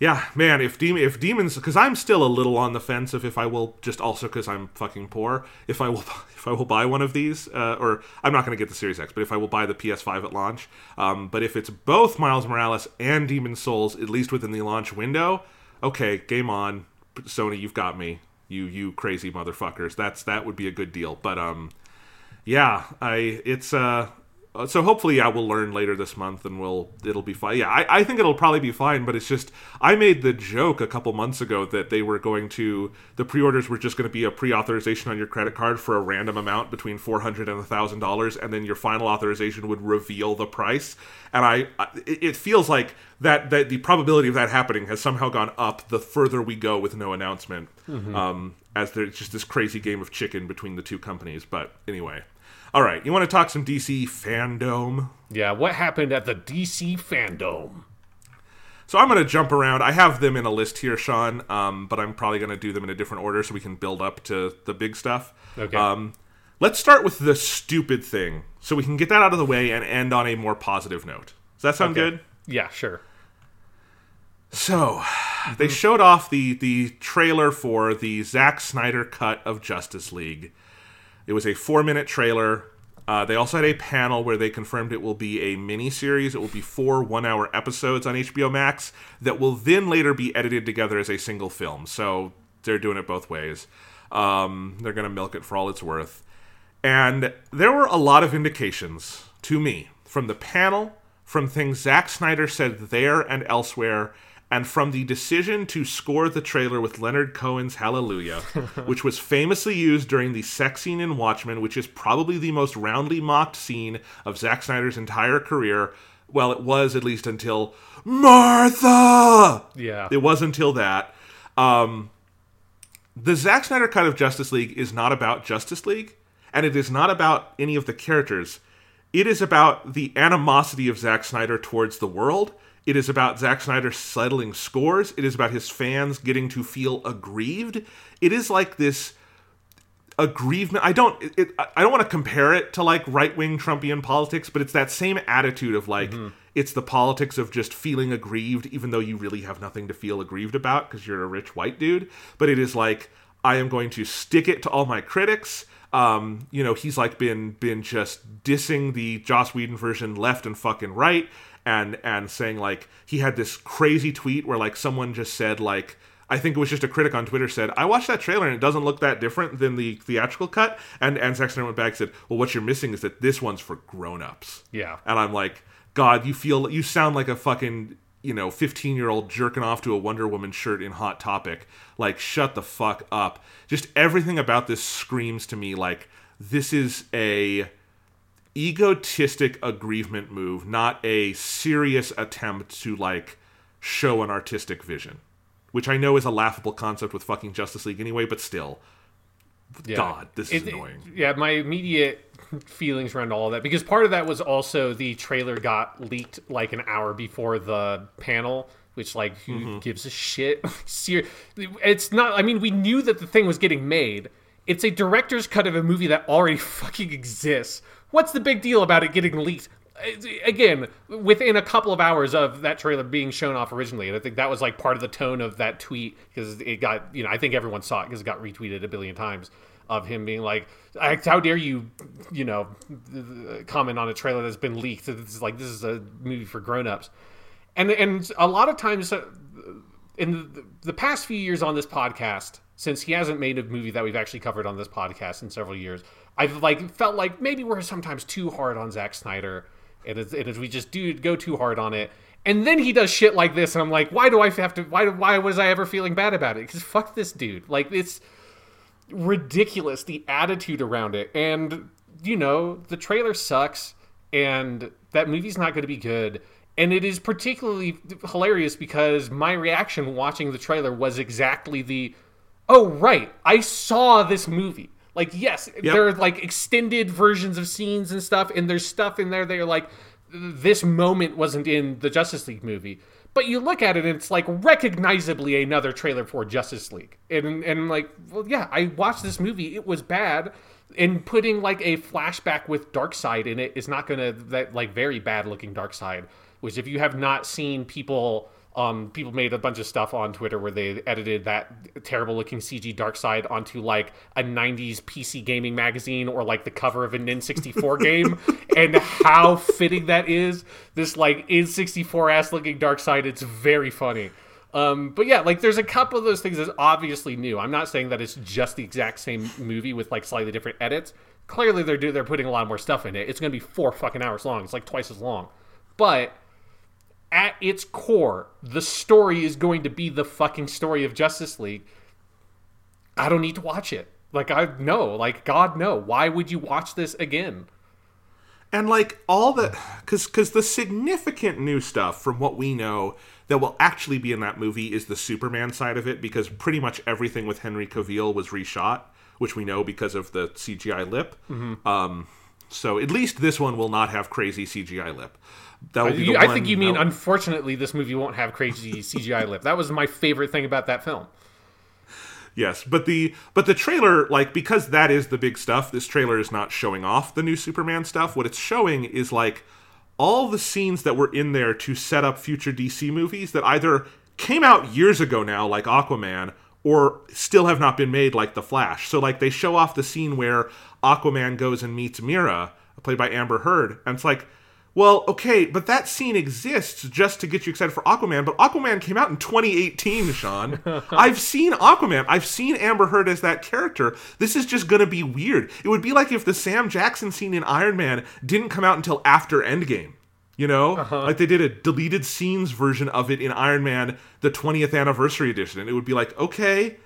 yeah, man. If demon, if demons, because I'm still a little on the fence of if I will just also because I'm fucking poor. If I will, if I will buy one of these, uh, or I'm not going to get the Series X, but if I will buy the PS5 at launch. Um, but if it's both Miles Morales and Demon's Souls, at least within the launch window, okay, game on, Sony, you've got me. You you crazy motherfuckers. That's that would be a good deal. But um, yeah, I it's uh uh, so hopefully yeah we'll learn later this month and we'll it'll be fine. Yeah I, I think it'll probably be fine but it's just i made the joke a couple months ago that they were going to the pre-orders were just going to be a pre-authorization on your credit card for a random amount between 400 and thousand dollars and then your final authorization would reveal the price. And i I- it feels like that that the probability of that happening has somehow gone up the further we go with no announcement. Um as there's just this crazy game of chicken between the two companies but anyway all right, you want to talk some DC FanDome? Yeah, what happened at the DC FanDome? So I'm going to jump around. I have them in a list here, Sean, um, but I'm probably going to do them in a different order so we can build up to the big stuff. Okay. Um, let's start with the stupid thing so we can get that out of the way and end on a more positive note. Does that sound Okay. good? Yeah, sure. So, they showed off the the trailer for the Zack Snyder cut of Justice League. It was a four minute trailer. Uh, they also had a panel where they confirmed it will be a mini series. It will be four one hour episodes on HBO Max that will then later be edited together as a single film. So they're doing it both ways. Um, they're going to milk it for all it's worth. And there were a lot of indications to me from the panel, from things Zack Snyder said there and elsewhere, and from the decision to score the trailer with Leonard Cohen's Hallelujah, which was famously used during the sex scene in Watchmen, which is probably the most roundly mocked scene of Zack Snyder's entire career. Well, it was at least until Martha! Yeah. It was until that. Um, the Zack Snyder cut of Justice League is not about Justice League, and it is not about any of the characters. It is about the animosity of Zack Snyder towards the world. It is about Zack Snyder settling scores. It is about his fans getting to feel aggrieved. It is like this aggrievement. I don't. It, I don't want to compare it to like right wing Trumpian politics, but it's that same attitude of like it's the politics of just feeling aggrieved, even though you really have nothing to feel aggrieved about because you're a rich white dude. But it is like I am going to stick it to all my critics. Um, you know, he's like been been just dissing the Joss Whedon version left and fucking right, and and saying like he had this crazy tweet where like someone just said like I think it was just a critic on Twitter said, I watched that trailer and it doesn't look that different than the theatrical cut. And and Snyder went back and said, Well, what you're missing is that this one's for grown ups. Yeah. And I'm like, God, you feel you sound like a fucking you know 15 year old jerking off to a Wonder Woman shirt in Hot Topic. Like shut the fuck up. Just everything about this screams to me like this is a egotistic aggrievement move, not a serious attempt to like show an artistic vision. Which I know is a laughable concept with fucking Justice League anyway, but still. Yeah. God, this is It- it- annoying. yeah, my immediate feelings around all of that because part of that was also the trailer got leaked like an hour before the panel, which like who Mm-hmm. gives a shit? It's not. I mean, we knew that the thing was getting made. It's a director's cut of a movie that already fucking exists. What's the big deal about it getting leaked? Again, within a couple of hours of that trailer being shown off originally, and I think that was like part of the tone of that tweet because it got, you know, I think everyone saw it because it got retweeted a billion times of him being like, "How dare you, you know, comment on a trailer that's been leaked? This is like this is a movie for grown-ups." And and a lot of times uh, in the past few years on this podcast, since he hasn't made a movie that we've actually covered on this podcast in several years, I've like felt like maybe we're sometimes too hard on Zack Snyder, and and as we just do go too hard on it, and then he does shit like this, and I'm like, why do I have to? Why why was I ever feeling bad about it? Because fuck this dude, like it's ridiculous the attitude around it, and you know the trailer sucks, and that movie's not going to be good. And it is particularly hilarious because my reaction watching the trailer was exactly the, oh right, I saw this movie. Like yes, there are like extended versions of scenes and stuff, and there's stuff in there that are like, this moment wasn't in the Justice League movie. But you look at it and it's like recognizably another trailer for Justice League. And and like, well yeah, I watched this movie, it was bad. And putting like a flashback with Darkseid in it is not gonna that like very bad looking Darkseid. Which if you have not seen people um, people made a bunch of stuff on Twitter where they edited that terrible looking CG Darkseid onto like a 90s PC gaming magazine or like the cover of an N64 game and how fitting that is. This like N64 ass looking Darkseid, it's very funny. Um, but yeah, like there's a couple of those things that's obviously new. I'm not saying that it's just the exact same movie with like slightly different edits. Clearly they're do they're putting a lot more stuff in it. It's gonna be four fucking hours long. It's like twice as long. But at its core, the story is going to be the fucking story of Justice League. I don't need to watch it. Like I no, like God no. Why would you watch this again? and like all the because because the significant new stuff from what we know that will actually be in that movie is the superman side of it because pretty much everything with henry cavill was reshot which we know because of the cgi lip um so at least this one will not have crazy cgi lip that will be You- I think you mean that- unfortunately this movie won't have crazy CGI lip. That was my favorite thing about that film. Yes, but the but the trailer like because that is the big stuff. This trailer is not showing off the new Superman stuff. What it's showing is like all the scenes that were in there to set up future DC movies that either came out years ago now like Aquaman or still have not been made like The Flash. So like they show off the scene where Aquaman goes and meets Mera, played by Amber Heard, and it's like well, okay, but that scene exists just to get you excited for Aquaman, but Aquaman came out in 2018, Sean. I've seen Aquaman. I've seen Amber Heard as that character. This is just going to be weird. It would be like if the Sam Jackson scene in Iron Man didn't come out until after Endgame. You know? Uh-huh. Like they did a deleted scenes version of it in Iron Man, the 20th anniversary edition. And it would be like, okay,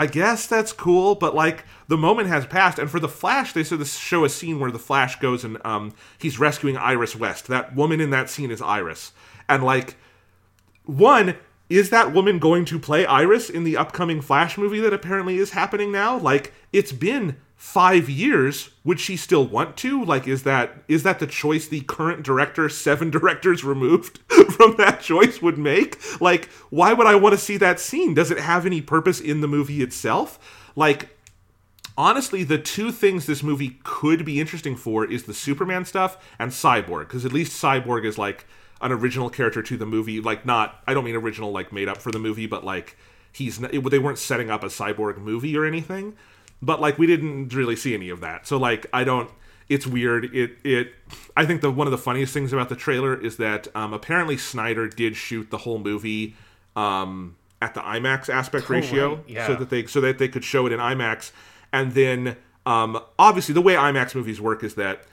I guess that's cool, but like the moment has passed. And for the Flash, they said this show a scene where the Flash goes and um, he's rescuing Iris West. That woman in that scene is Iris, and like one is that woman going to play Iris in the upcoming Flash movie that apparently is happening now? Like it's been five years would she still want to? Like is that is that the choice the current director seven directors removed from that choice would make? Like why would i want to see that scene? Does it have any purpose in the movie itself? Like honestly the two things this movie could be interesting for is the superman stuff and cyborg because at least cyborg is like an original character to the movie. Like not i don't mean original like made up for the movie but like he's n- they weren't setting up a cyborg movie or anything but like we didn't really see any of that. So like i don't it's weird. It it i think the one of the funniest things about the trailer is that um, apparently snyder did shoot the whole movie um, at the imax aspect ratio yeah. so that they so that they could show it in imax. And then um, obviously the way imax movies work is that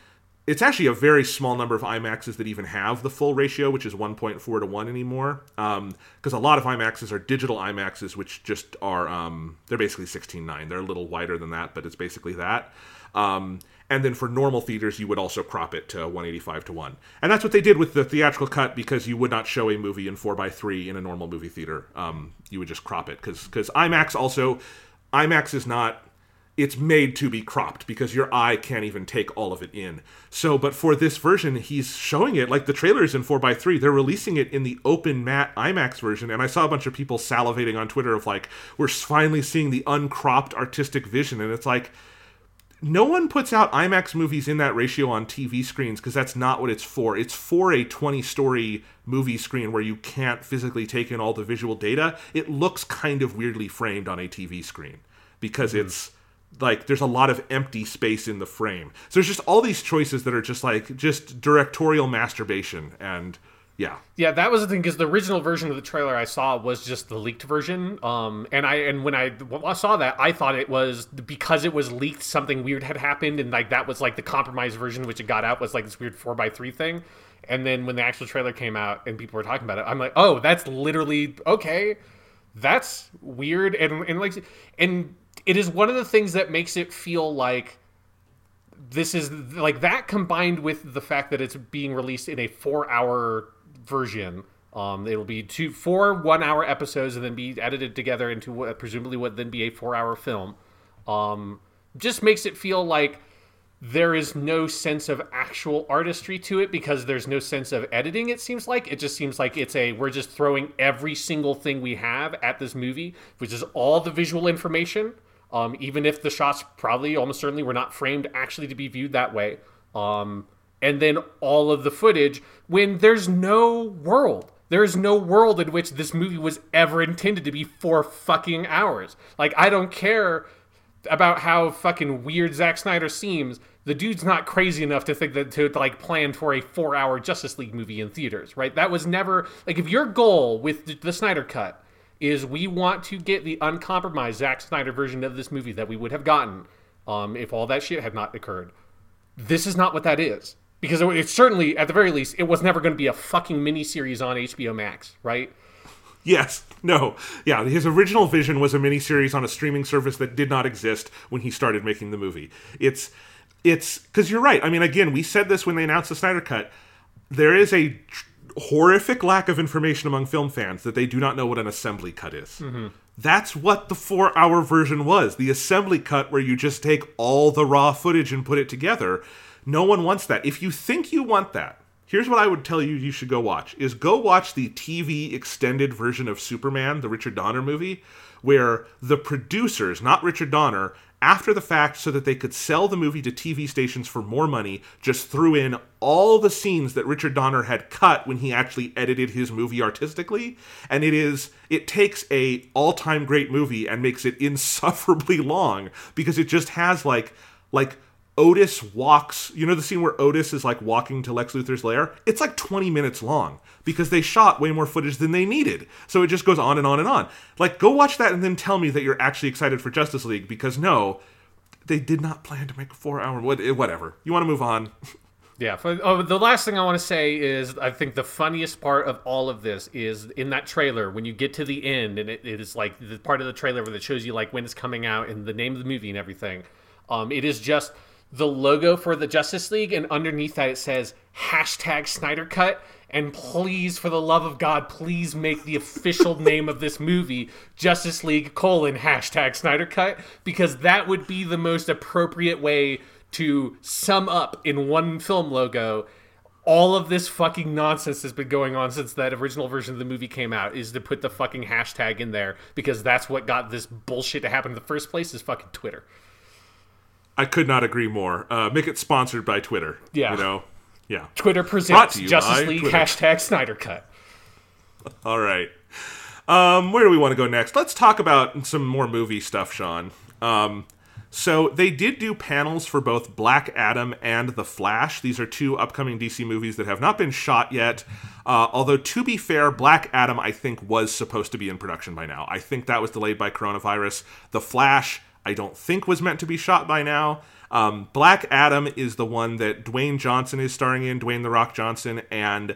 it's actually a very small number of IMAXs that even have the full ratio, which is 1.4 to 1 anymore. Because a lot of IMAXs are digital IMAXs, which just are, um, they're basically 16.9. They're a little wider than that, but it's basically that. Um, and then for normal theaters, you would also crop it to 185 to 1. And that's what they did with the theatrical cut because you would not show a movie in 4x3 in a normal movie theater. Um, you would just crop it because IMAX also, IMAX is not it's made to be cropped because your eye can't even take all of it in. So, but for this version, he's showing it like the trailers in 4x3. They're releasing it in the open matte IMAX version. And I saw a bunch of people salivating on Twitter of like, we're finally seeing the uncropped artistic vision. And it's like, no one puts out IMAX movies in that ratio on TV screens because that's not what it's for. It's for a 20 story movie screen where you can't physically take in all the visual data. It looks kind of weirdly framed on a TV screen because mm-hmm. it's like there's a lot of empty space in the frame. So there's just all these choices that are just like just directorial masturbation and yeah. Yeah, that was the thing because the original version of the trailer I saw was just the leaked version. Um, and I and when I, saw that, I thought it was because it was leaked, something weird had happened, and like that was like the compromised version, which it got out was like this weird four by three thing. And then when the actual trailer came out and people were talking about it, I'm like, oh, that's literally okay. That's weird, and and like and it is one of the things that makes it feel like this is like that combined with the fact that it's being released in a four hour version um, it'll be two four one hour episodes and then be edited together into what presumably would then be a four hour film um, just makes it feel like there is no sense of actual artistry to it because there's no sense of editing it seems like. It just seems like it's a we're just throwing every single thing we have at this movie which is all the visual information um, even if the shots probably almost certainly were not framed actually to be viewed that way. Um, and then all of the footage when there's no world. There is no world in which this movie was ever intended to be four fucking hours. Like, I don't care about how fucking weird Zack Snyder seems. The dude's not crazy enough to think that to, to like plan for a four hour Justice League movie in theaters, right? That was never like if your goal with the, the Snyder cut is we want to get the uncompromised Zack Snyder version of this movie that we would have gotten um, if all that shit had not occurred. This is not what that is. Because it, it certainly, at the very least, it was never going to be a fucking miniseries on HBO Max, right? Yes. No. Yeah. His original vision was a miniseries on a streaming service that did not exist when he started making the movie. It's, it's, because you're right. I mean, again, we said this when they announced the Snyder Cut. There is a horrific lack of information among film fans that they do not know what an assembly cut is. Mm-hmm. That's what the four hour version was the assembly cut, where you just take all the raw footage and put it together. No one wants that. If you think you want that, here's what I would tell you you should go watch is go watch the TV extended version of Superman, the Richard Donner movie, where the producers, not Richard Donner, after the fact so that they could sell the movie to TV stations for more money, just threw in all the scenes that Richard Donner had cut when he actually edited his movie artistically, and it is it takes a all-time great movie and makes it insufferably long because it just has like like Otis walks, you know the scene where Otis is like walking to Lex Luthor's lair? It's like 20 minutes long because they shot way more footage than they needed. So it just goes on and on and on. Like go watch that and then tell me that you're actually excited for Justice League because no, they did not plan to make a 4-hour whatever. You want to move on? Yeah. Oh, the last thing I want to say is I think the funniest part of all of this is in that trailer when you get to the end and it, it is like the part of the trailer where it shows you like when it's coming out and the name of the movie and everything. Um, it is just the logo for the Justice League, and underneath that it says hashtag Snyder Cut. And please, for the love of God, please make the official name of this movie Justice League colon hashtag Snyder Cut, because that would be the most appropriate way to sum up in one film logo all of this fucking nonsense that's been going on since that original version of the movie came out is to put the fucking hashtag in there because that's what got this bullshit to happen in the first place is fucking Twitter. I could not agree more. Uh, make it sponsored by Twitter. Yeah. You know? Yeah. Twitter presents Justice League Twitter. hashtag Snyder Cut. All right. Um, where do we want to go next? Let's talk about some more movie stuff, Sean. Um, so they did do panels for both Black Adam and The Flash. These are two upcoming DC movies that have not been shot yet. Uh, although to be fair, Black Adam I think was supposed to be in production by now. I think that was delayed by coronavirus. The Flash I don't think was meant to be shot by now. Um, Black Adam is the one that Dwayne Johnson is starring in, Dwayne the Rock Johnson, and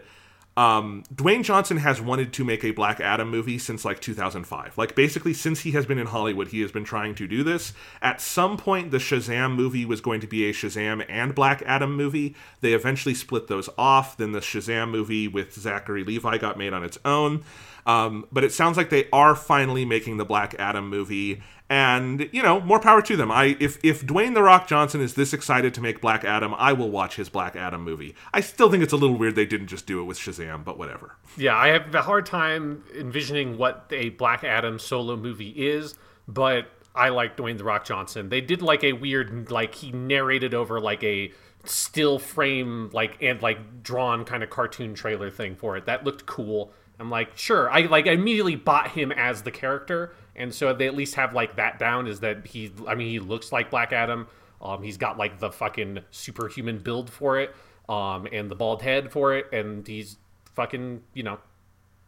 um, Dwayne Johnson has wanted to make a Black Adam movie since like 2005. Like basically since he has been in Hollywood, he has been trying to do this. At some point, the Shazam movie was going to be a Shazam and Black Adam movie. They eventually split those off. Then the Shazam movie with Zachary Levi got made on its own. Um, but it sounds like they are finally making the Black Adam movie, and you know, more power to them. I if if Dwayne the Rock Johnson is this excited to make Black Adam, I will watch his Black Adam movie. I still think it's a little weird they didn't just do it with Shazam, but whatever. Yeah, I have a hard time envisioning what a Black Adam solo movie is, but I like Dwayne the Rock Johnson. They did like a weird like he narrated over like a still frame like and like drawn kind of cartoon trailer thing for it. That looked cool. I'm like, sure. I like I immediately bought him as the character, and so they at least have like that down. Is that he? I mean, he looks like Black Adam. Um, he's got like the fucking superhuman build for it, um, and the bald head for it, and he's fucking, you know,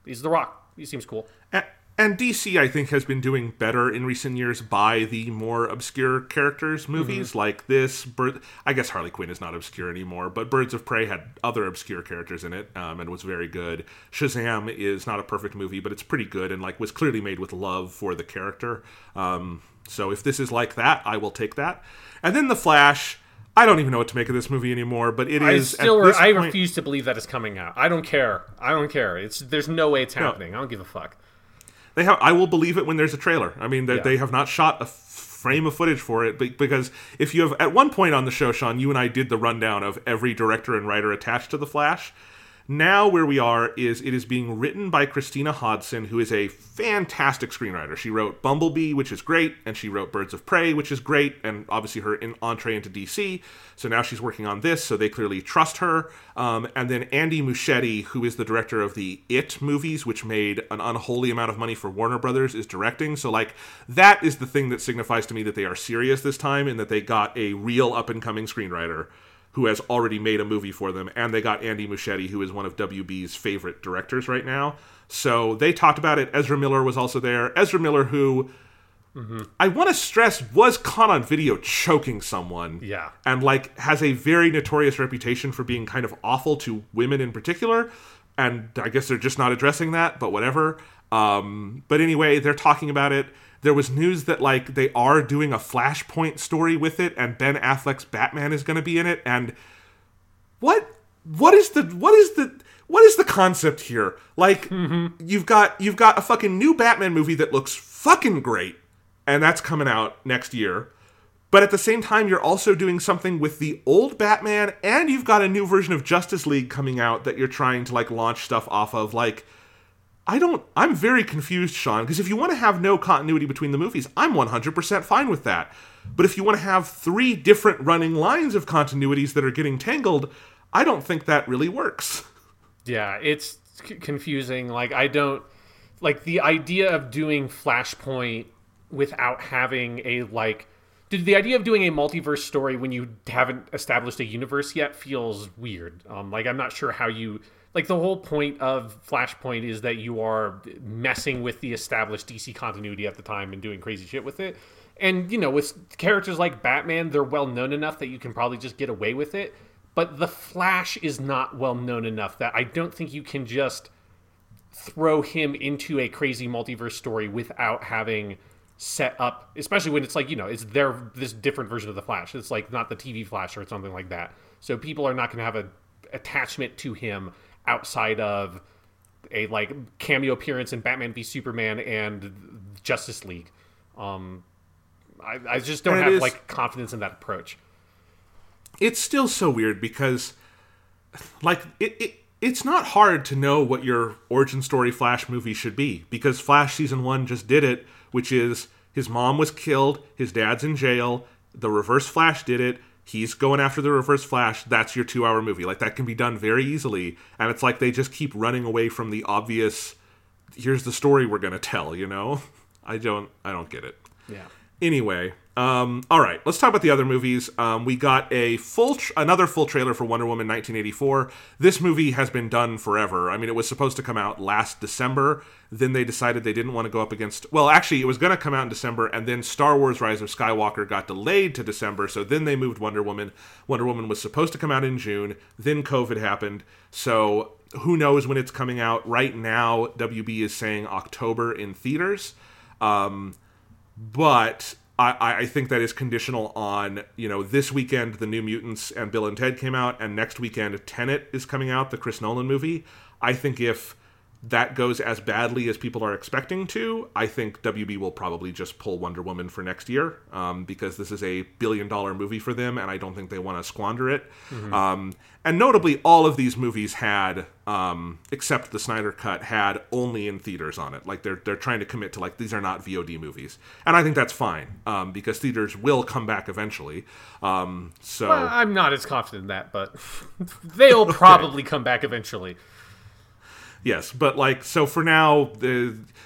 he's the Rock. He seems cool. And DC, I think, has been doing better in recent years by the more obscure characters movies like this. Bird, I guess Harley Quinn is not obscure anymore, but Birds of Prey had other obscure characters in it um, and was very good. Shazam is not a perfect movie, but it's pretty good and like was clearly made with love for the character. Um, so if this is like that, I will take that. And then the Flash. I don't even know what to make of this movie anymore, but it is. I still, this I point- refuse to believe that it's coming out. I don't care. I don't care. It's there's no way it's happening. I don't give a fuck. They have. I will believe it when there's a trailer. I mean, they, Yeah. they have not shot a frame of footage for it, because if you have at one point on the show, Sean, you and I did the rundown of every director and writer attached to the Flash. Now, where we are is it is being written by Christina Hodson, who is a fantastic screenwriter. She wrote Bumblebee, which is great, and she wrote Birds of Prey, which is great, and obviously her in entree into DC. So now she's working on this, so they clearly trust her. Um, and then Andy Muschietti, who is the director of the It movies, which made an unholy amount of money for Warner Brothers, is directing. So like that is the thing that signifies to me that they are serious this time, and that they got a real up and coming screenwriter who has already made a movie for them, and they got Andy Muschietti, who is one of WB's favorite directors right now. So they talked about it. Ezra Miller was also there. Ezra Miller, who I want to stress was caught on video choking someone. Yeah. And like has a very notorious reputation for being kind of awful to women in particular. And I guess they're just not addressing that, but whatever. Um, but anyway, they're talking about it. There was news that like they are doing a Flashpoint story with it, and Ben Affleck's Batman is going to be in it. And what what is the what is the what is the concept here? Like mm-hmm. you've got you've got a fucking new Batman movie that looks fucking great, and that's coming out next year. But at the same time, you're also doing something with the old Batman, and you've got a new version of Justice League coming out that you're trying to like launch stuff off of. Like, I don't. I'm very confused, Sean, because if you want to have no continuity between the movies, I'm 100% fine with that. But if you want to have three different running lines of continuities that are getting tangled, I don't think that really works. Yeah, it's c- confusing. Like I don't like the idea of doing Flashpoint without having a like dude, the idea of doing a multiverse story when you haven't established a universe yet feels weird. Um like I'm not sure how you like the whole point of Flashpoint is that you are messing with the established DC continuity at the time and doing crazy shit with it. And you know, with characters like Batman, they're well known enough that you can probably just get away with it. But the Flash is not well known enough that I don't think you can just throw him into a crazy multiverse story without having set up especially when it's like you know it's their this different version of the flash it's like not the tv flash or something like that so people are not going to have a attachment to him outside of a like cameo appearance in batman v superman and justice league. Um i, I just don't And have is- like confidence in that approach. It's still so weird because like it, it it's not hard to know what your origin story flash movie should be because flash season 1 just did it which is his mom was killed his dad's in jail the reverse flash did it he's going after the reverse flash. That's your 2 hour movie. Like that can be done very easily. And it's like they just keep running away from the obvious here's the story we're going to tell you know? I don't i don't get it. Yeah. Anyway, Um, all right, let's talk about the other movies. Um, we got a full, another full trailer for Wonder Woman 1984. This movie has been done forever. I mean, it was supposed to come out last December. Then they decided they didn't want to go up against. Well, actually, it was going to come out in December, and then Star Wars: Rise of Skywalker got delayed to December. So then they moved Wonder Woman. Wonder Woman was supposed to come out in June. Then COVID happened. So who knows when it's coming out? Right now, WB is saying October in theaters. Um, but I, I think that is conditional on you know this weekend the New Mutants and Bill and Ted came out, and next weekend Tenet is coming out, the Chris Nolan movie. I think if that goes as badly as people are expecting to, I think WB will probably just pull Wonder Woman for next year um, because this is a billion dollar movie for them, and I don't think they want to squander it. Mm-hmm. Um, and notably, all of these movies had, um, except the Snyder Cut, had only in theaters on it. Like they're they're trying to commit to like these are not VOD movies, and I think that's fine um, because theaters will come back eventually. Um, so well, I'm not as confident in that, but they'll probably okay. come back eventually yes, but like so for now,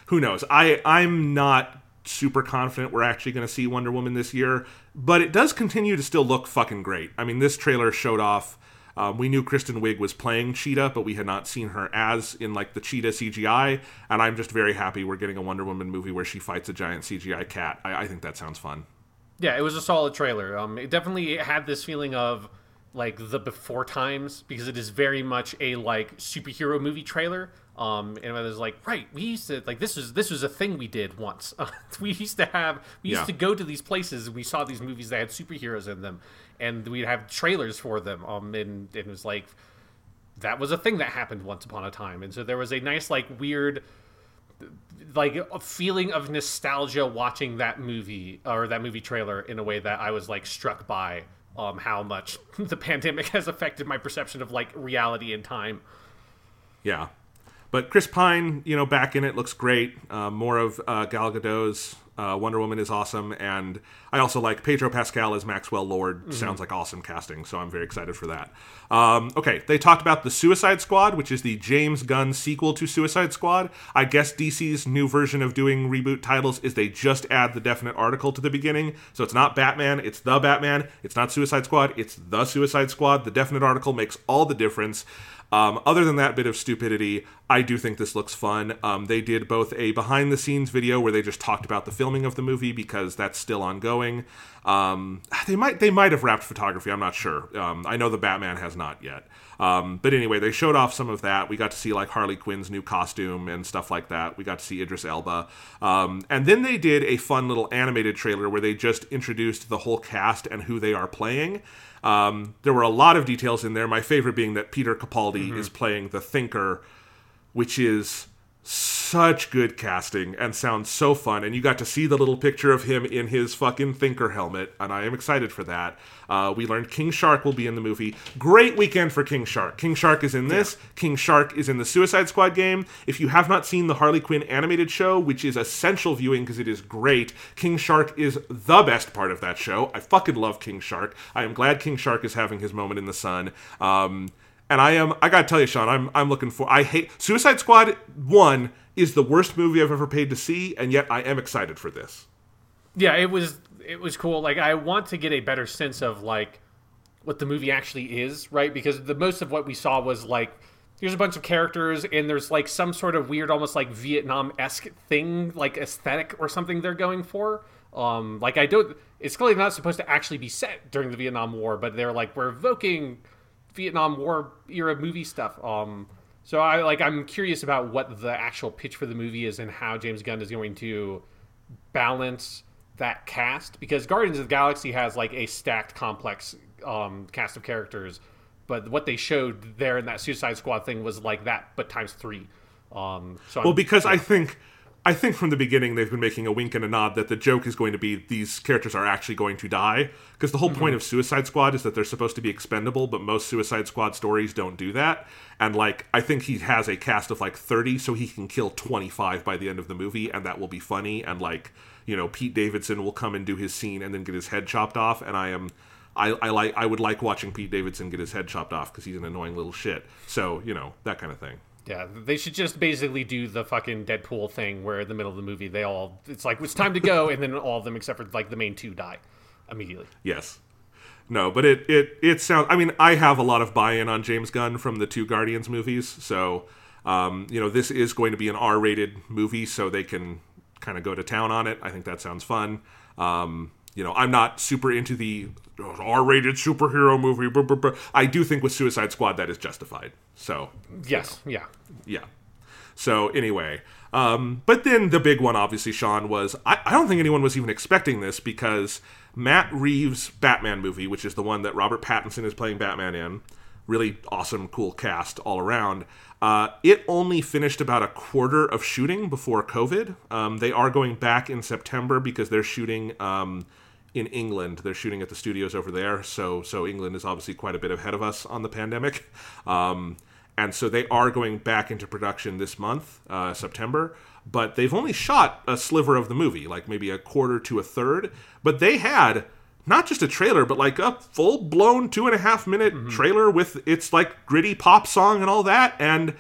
who knows? I I'm not super confident we're actually going to see Wonder Woman this year, but it does continue to still look fucking great. I mean, this trailer showed off. Um, we knew Kristen Wiig was playing Cheetah, but we had not seen her as in like the Cheetah CGI, and I'm just very happy we're getting a Wonder Woman movie where she fights a giant CGI cat. I, I think that sounds fun. Yeah, it was a solid trailer. Um, it definitely had this feeling of like the before times because it is very much a like superhero movie trailer. Um, and it was like, right, we used to like this was this was a thing we did once. we used to have we used yeah. to go to these places and we saw these movies that had superheroes in them, and we'd have trailers for them. Um, and, and it was like that was a thing that happened once upon a time, and so there was a nice like weird like a feeling of nostalgia watching that movie or that movie trailer in a way that I was like struck by um, how much the pandemic has affected my perception of like reality and time. Yeah, but Chris Pine, you know, back in it looks great. Uh, more of uh, Gal Gadot's uh, Wonder Woman is awesome, and I also like Pedro Pascal as Maxwell Lord. Mm-hmm. Sounds like awesome casting, so I'm very excited for that. Um, okay, they talked about the Suicide Squad, which is the James Gunn sequel to Suicide Squad. I guess DC's new version of doing reboot titles is they just add the definite article to the beginning, so it's not Batman, it's the Batman. It's not Suicide Squad, it's the Suicide Squad. The definite article makes all the difference. Um, other than that bit of stupidity, I do think this looks fun. Um, they did both a behind the scenes video where they just talked about the filming of the movie because that's still ongoing. Um, they might they might have wrapped photography. I'm not sure. Um, I know the Batman has not yet. Um, but anyway, they showed off some of that. We got to see like Harley Quinn's new costume and stuff like that. We got to see Idris Elba. Um, and then they did a fun little animated trailer where they just introduced the whole cast and who they are playing. Um, there were a lot of details in there. My favorite being that Peter Capaldi mm-hmm. is playing the Thinker, which is such good casting and sounds so fun. And you got to see the little picture of him in his fucking Thinker helmet, and I am excited for that. Uh, we learned King Shark will be in the movie. Great weekend for King Shark. King Shark is in this. Yeah. King Shark is in the Suicide Squad game. If you have not seen the Harley Quinn animated show, which is essential viewing because it is great, King Shark is the best part of that show. I fucking love King Shark. I am glad King Shark is having his moment in the sun. Um, and I am I gotta tell you, Sean, I'm I'm looking for I hate Suicide Squad one is the worst movie I've ever paid to see, and yet I am excited for this. Yeah, it was it was cool. Like I want to get a better sense of like what the movie actually is, right? Because the most of what we saw was like here's a bunch of characters and there's like some sort of weird almost like Vietnam esque thing, like aesthetic or something they're going for. Um like I don't it's clearly not supposed to actually be set during the Vietnam War, but they're like we're evoking Vietnam War era movie stuff. Um, so I like I'm curious about what the actual pitch for the movie is and how James Gunn is going to balance that cast because Guardians of the Galaxy has like a stacked, complex um, cast of characters, but what they showed there in that Suicide Squad thing was like that, but times three. Um, so well, I'm, because yeah. I think I think from the beginning they've been making a wink and a nod that the joke is going to be these characters are actually going to die because the whole mm-hmm. point of Suicide Squad is that they're supposed to be expendable, but most Suicide Squad stories don't do that. And like I think he has a cast of like 30 so he can kill 25 by the end of the movie and that will be funny and like, you know, Pete Davidson will come and do his scene and then get his head chopped off and I am I, I like I would like watching Pete Davidson get his head chopped off because he's an annoying little shit. So, you know, that kind of thing. Yeah, they should just basically do the fucking Deadpool thing where in the middle of the movie they all it's like it's time to go and then all of them except for like the main two die immediately. Yes. No, but it it it sounds. I mean, I have a lot of buy-in on James Gunn from the two Guardians movies, so um, you know this is going to be an R-rated movie, so they can kind of go to town on it. I think that sounds fun. Um, you know, I'm not super into the R-rated superhero movie. Blah, blah, blah. I do think with Suicide Squad that is justified. So Yes, yeah. yeah. So anyway, um, but then the big one, obviously, Sean was I, I don't think anyone was even expecting this because Matt Reeves' Batman movie, which is the one that Robert Pattinson is playing Batman in, really awesome, cool cast all around. Uh, it only finished about a quarter of shooting before COVID. Um, they are going back in September because they're shooting um, in England. They're shooting at the studios over there, so so England is obviously quite a bit ahead of us on the pandemic. Um, and so they are going back into production this month, uh, September. But they've only shot a sliver of the movie, like maybe a quarter to a third. But they had not just a trailer, but like a full blown two and a half minute trailer with its like gritty pop song and all that. And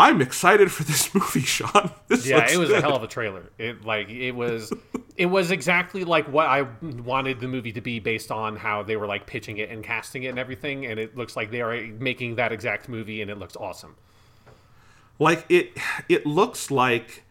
I'm excited for this movie, Sean. This Yeah, it was good. a hell of a trailer. It like it was it was exactly like what I wanted the movie to be based on how they were like pitching it and casting it and everything and it looks like they are making that exact movie and it looks awesome. like it it looks like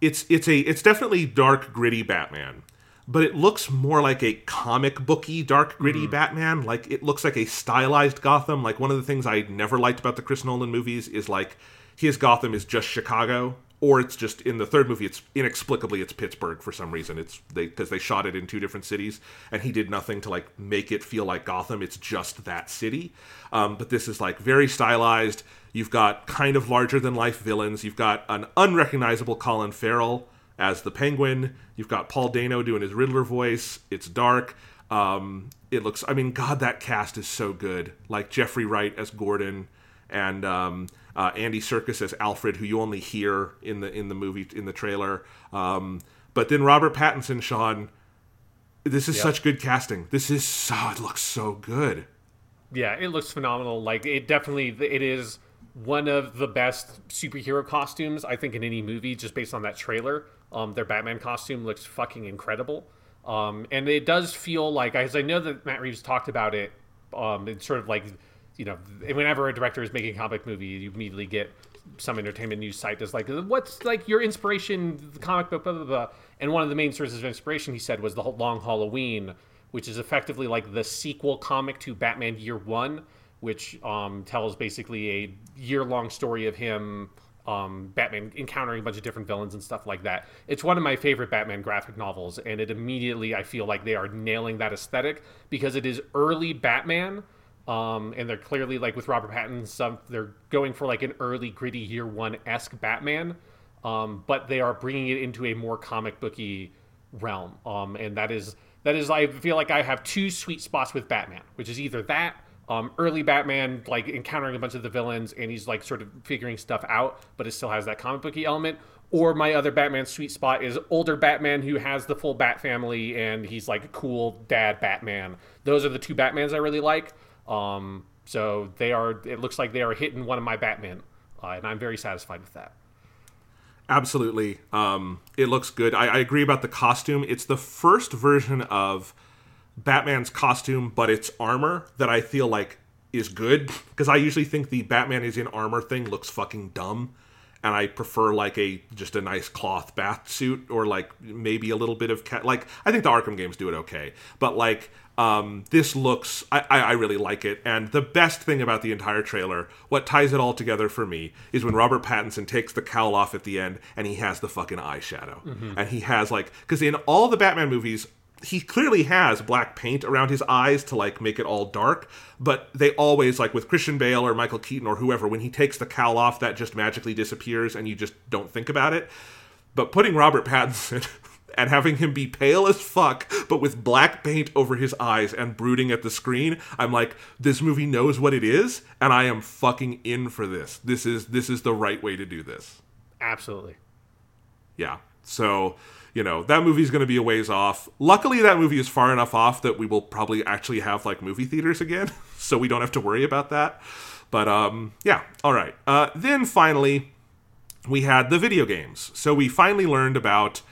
it's it's a it's definitely dark gritty batman but it looks more like a comic booky dark gritty mm. batman like it looks like a stylized gotham like one of the things i never liked about the chris nolan movies is like his gotham is just chicago or it's just in the third movie it's inexplicably it's pittsburgh for some reason. It's they because they shot it in two different cities and he did nothing to like make it feel like gotham. It's just that city. Um, but this is like very stylized. You've got kind of larger than life villains. You've got an unrecognizable colin farrell as the penguin. You've got paul dano doing his riddler voice. It's dark. Um, it looks i mean god that cast is so good. Like jeffrey wright as gordon. And um, uh, Andy Serkis as Alfred, who you only hear in the in the movie in the trailer. Um, but then Robert Pattinson, Sean. This is such good casting. This is so it looks so good. Yeah, it looks phenomenal. Like it definitely it is one of the best superhero costumes I think in any movie just based on that trailer. Um their Batman costume looks fucking incredible. Um and it does feel like as I know that Matt Reeves talked about it um it's sort of like you know whenever a director is making a comic movie you immediately get some entertainment news site that's like what's like your inspiration the comic book blah blah blah and one of the main sources of inspiration he said was the long halloween which is effectively like the sequel comic to Batman Year One, which um, tells basically a year-long story of him, um, Batman encountering a bunch of different villains and stuff like that. It's one of my favorite Batman graphic novels, and it immediately I feel like they are nailing that aesthetic because it is early Batman. Um, and they're clearly like with Robert Pattinson, some they're going for like an early gritty Year One esque Batman, um, but they are bringing it into a more comic booky realm. Um, and that is that is I feel like I have two sweet spots with Batman, which is either that um, early Batman like encountering a bunch of the villains and he's like sort of figuring stuff out, but it still has that comic booky element. Or my other Batman sweet spot is older Batman who has the full Bat family and he's like a cool dad Batman. Those are the two Batmans I really like. Um, so they are. It looks like they are hitting one of my Batman, uh, and I'm very satisfied with that. Absolutely, um, it looks good. I, I agree about the costume. It's the first version of Batman's costume, but it's armor that I feel like is good because I usually think the Batman is in armor thing looks fucking dumb, and I prefer like a just a nice cloth bath suit or like maybe a little bit of ca- like I think the Arkham games do it okay, but like um, this looks I, I, I really like it. And the best thing about the entire trailer what ties it all together for me is when robert pattinson takes the cowl off at the end and he has the fucking eyeshadow. And he has like because in all the batman movies he clearly has black paint around his eyes to like make it all dark. But they always like with christian bale or michael keaton or whoever when he takes the cowl off that just magically disappears and you just don't think about it. But putting robert pattinson and having him be pale as fuck, but with black paint over his eyes and brooding at the screen, I'm like, this movie knows what it is, and I am fucking in for this. This is this is the right way to do this. Absolutely. Yeah. So, you know, that movie's going to be a ways off. Luckily, that movie is far enough off that we will probably actually have like movie theaters again, so we don't have to worry about that. But um, yeah, all right. Uh, then finally, we had the video games. So we finally learned about.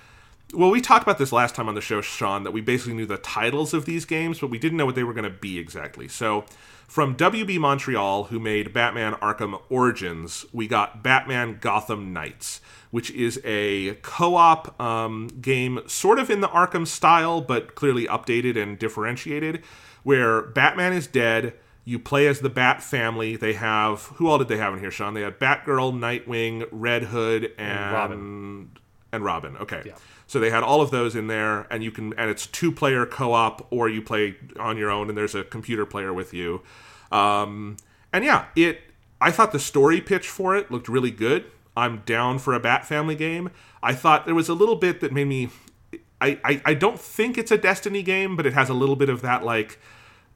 Well, we talked about this last time on the show, Sean, that we basically knew the titles of these games, but we didn't know what they were going to be exactly. So, from WB Montreal, who made Batman Arkham Origins, we got Batman Gotham Knights, which is a co op um, game sort of in the Arkham style, but clearly updated and differentiated, where Batman is dead. You play as the Bat family. They have who all did they have in here, Sean? They had Batgirl, Nightwing, Red Hood, and Robin. And Robin. Okay. Yeah. So they had all of those in there, and you can, and it's two player co op, or you play on your own, and there's a computer player with you. Um, and yeah, it. I thought the story pitch for it looked really good. I'm down for a Bat Family game. I thought there was a little bit that made me. I, I, I don't think it's a Destiny game, but it has a little bit of that like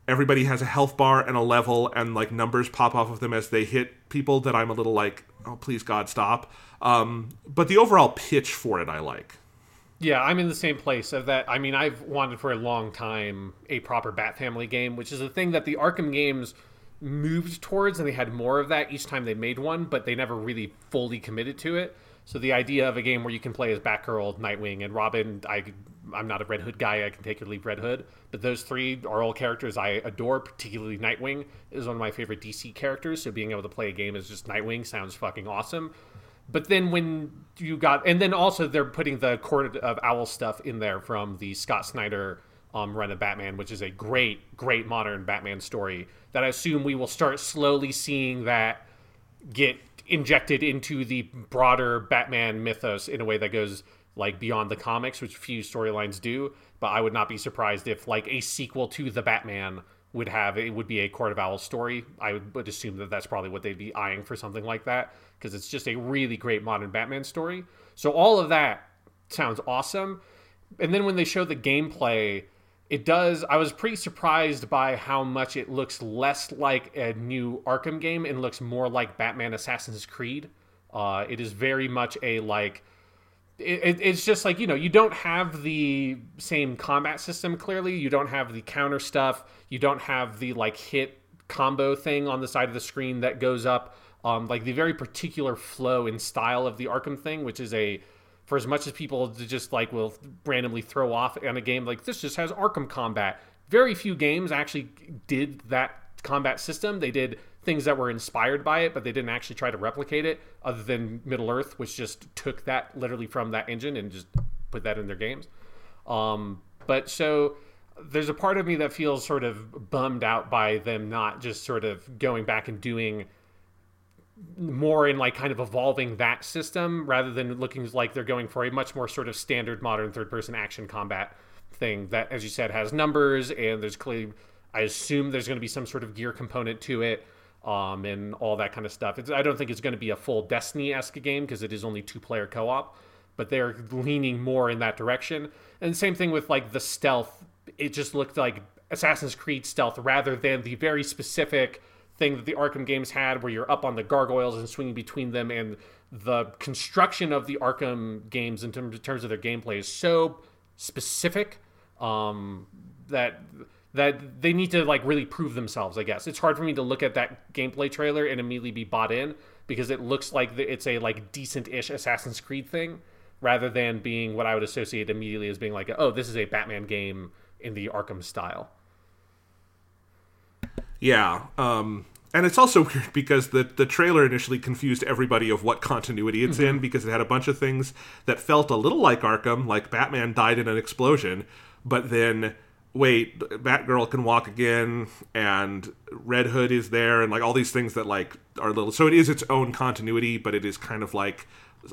everybody has a health bar and a level, and like numbers pop off of them as they hit people. That I'm a little like, oh please God stop. Um, but the overall pitch for it, I like. Yeah, I'm in the same place of that. I mean, I've wanted for a long time a proper Bat Family game, which is a thing that the Arkham games moved towards, and they had more of that each time they made one, but they never really fully committed to it. So the idea of a game where you can play as Batgirl, Nightwing, and Robin, I, I'm not a Red Hood guy. I can take or leave Red Hood, but those three are all characters I adore. Particularly Nightwing is one of my favorite DC characters. So being able to play a game as just Nightwing sounds fucking awesome. But then when you got, and then also they're putting the Court of Owl stuff in there from the Scott Snyder um, run of Batman, which is a great, great modern Batman story that I assume we will start slowly seeing that get injected into the broader Batman mythos in a way that goes like beyond the comics, which few storylines do. But I would not be surprised if like a sequel to the Batman would have it would be a Court of Owls story. I would, assume that that's probably what they'd be eyeing for something like that because it's just a really great modern Batman story. So all of that sounds awesome. And then when they show the gameplay, it does. I was pretty surprised by how much it looks less like a new Arkham game and looks more like Batman Assassin's Creed. Uh, it is very much a like. It, it's just like you know you don't have the same combat system clearly. You don't have the counter stuff. You don't have the like hit combo thing on the side of the screen that goes up um, like the very particular flow and style of the arkham thing which is a for as much as people just like will randomly throw off on a game like this just has arkham combat. Very few games actually did that combat system. They did things that were inspired by it but they didn't actually try to replicate it other than middle earth which just took that literally from that engine and just put that in their games. Um, but so there's a part of me that feels sort of bummed out by them not just sort of going back and doing more in like kind of evolving that system rather than looking like they're going for a much more sort of standard modern third person action combat thing that as you said has numbers and there's clearly i assume there's going to be some sort of gear component to it um, and all that kind of stuff. It's, i don't think it's going to be a full destiny-esque game because it is only two player co-op but they're leaning more in that direction. And same thing with like the stealth. It just looked like assassin's creed stealth rather than the very specific thing that the Arkham games had, where you're up on the gargoyles and swinging between them, and the construction of the Arkham games in terms, of their gameplay is so specific um, that that they need to like really prove themselves. I guess it's hard for me to look at that gameplay trailer and immediately be bought in because it looks like it's a like decent-ish Assassin's Creed thing, rather than being what I would associate immediately as being like, oh, this is a Batman game in the Arkham style. Yeah. Um, and it's also weird because the, the trailer initially confused everybody of what continuity it's in because it had a bunch of things that felt a little like Arkham, like Batman died in an explosion, but then wait, Batgirl can walk again, and Red Hood is there, and like all these things that like are little. So it is its own continuity, but it is kind of like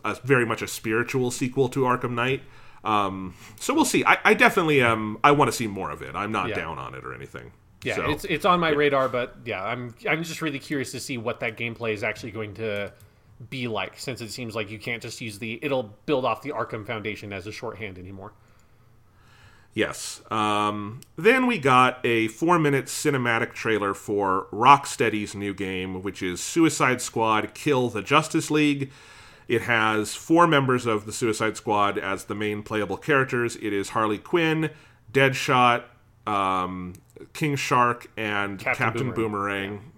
a, very much a spiritual sequel to Arkham Knight. Um, so we'll see. I, I definitely am. I want to see more of it. I'm not Yeah. down on it or anything. Yeah, So- it's it's on my radar, but yeah, I'm I'm just really curious to see what that gameplay is actually going to be like, since it seems like you can't just use the it'll build off the Arkham Foundation as a shorthand anymore. Yes. Um, then we got a four minute cinematic trailer for Rocksteady's new game, which is Suicide Squad Kill the Justice League. It has four members of the Suicide Squad as the main playable characters. It is Harley Quinn, Deadshot, um, King Shark, and Captain Captain, Boomerang. Boomerang.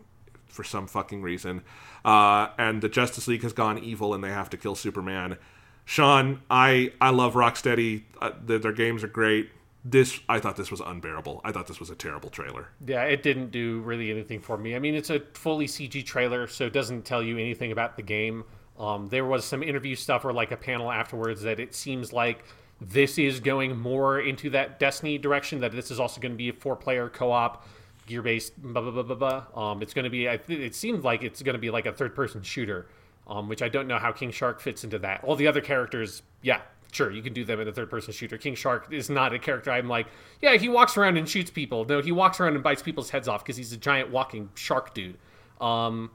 for some fucking reason. Uh, and the Justice League has gone evil and they have to kill Superman. Sean, I I love Rocksteady. Uh, their, their games are great. This I thought this was unbearable. I thought this was a terrible trailer. Yeah, it didn't do really anything for me. I mean, it's a fully CG trailer, so it doesn't tell you anything about the game. Um, there was some interview stuff or like a panel afterwards that it seems like this is going more into that Destiny direction. That this is also going to be a four-player co-op, gear-based. Blah blah blah blah blah. Um, it's going to be. It seems like it's going to be like a third-person shooter, um, which I don't know how King Shark fits into that. All the other characters, yeah, sure, you can do them in a third-person shooter. King Shark is not a character. I'm like, yeah, he walks around and shoots people. No, he walks around and bites people's heads off because he's a giant walking shark dude. Um,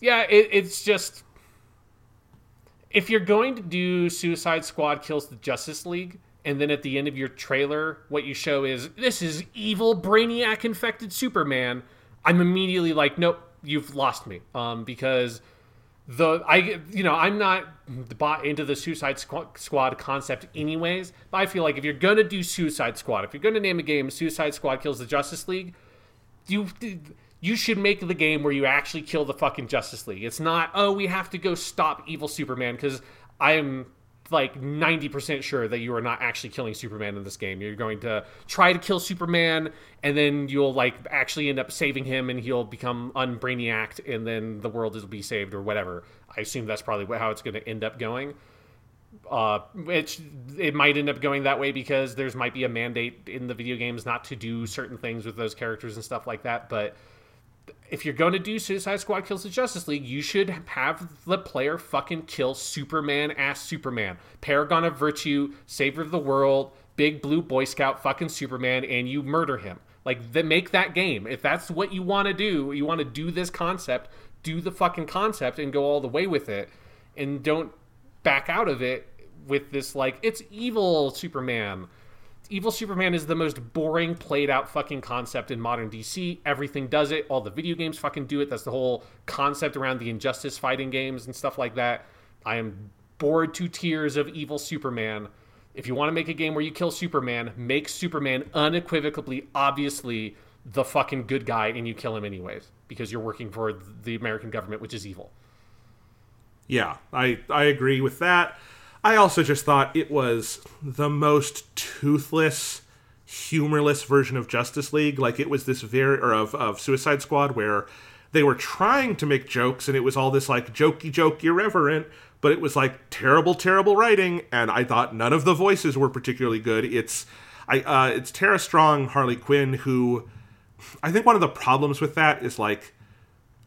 yeah, it, it's just if you're going to do Suicide Squad kills the Justice League, and then at the end of your trailer, what you show is this is evil brainiac infected Superman, I'm immediately like, nope, you've lost me. Um, because the I you know I'm not bought into the Suicide Squad concept anyways. But I feel like if you're gonna do Suicide Squad, if you're gonna name a game Suicide Squad kills the Justice League, you you should make the game where you actually kill the fucking Justice League. It's not, oh, we have to go stop evil Superman because I am like 90% sure that you are not actually killing Superman in this game. You're going to try to kill Superman and then you'll like actually end up saving him and he'll become unbrainiac and then the world will be saved or whatever. I assume that's probably how it's going to end up going. Uh, which it might end up going that way because there's might be a mandate in the video games not to do certain things with those characters and stuff like that. But if you're going to do Suicide Squad kills the Justice League, you should have the player fucking kill Superman ass Superman, Paragon of Virtue, Savior of the World, Big Blue Boy Scout fucking Superman, and you murder him. Like, the, make that game. If that's what you want to do, you want to do this concept, do the fucking concept and go all the way with it, and don't back out of it with this like it's evil Superman Evil Superman is the most boring, played out fucking concept in modern DC. Everything does it. All the video games fucking do it. That's the whole concept around the injustice fighting games and stuff like that. I am bored to tears of Evil Superman. If you want to make a game where you kill Superman, make Superman unequivocally, obviously the fucking good guy and you kill him anyways because you're working for the American government, which is evil. Yeah, I, I agree with that. I also just thought it was the most toothless, humorless version of Justice League. Like it was this very or of, of Suicide Squad where they were trying to make jokes and it was all this like jokey joke irreverent, but it was like terrible, terrible writing, and I thought none of the voices were particularly good. It's I uh, it's Tara Strong, Harley Quinn, who I think one of the problems with that is like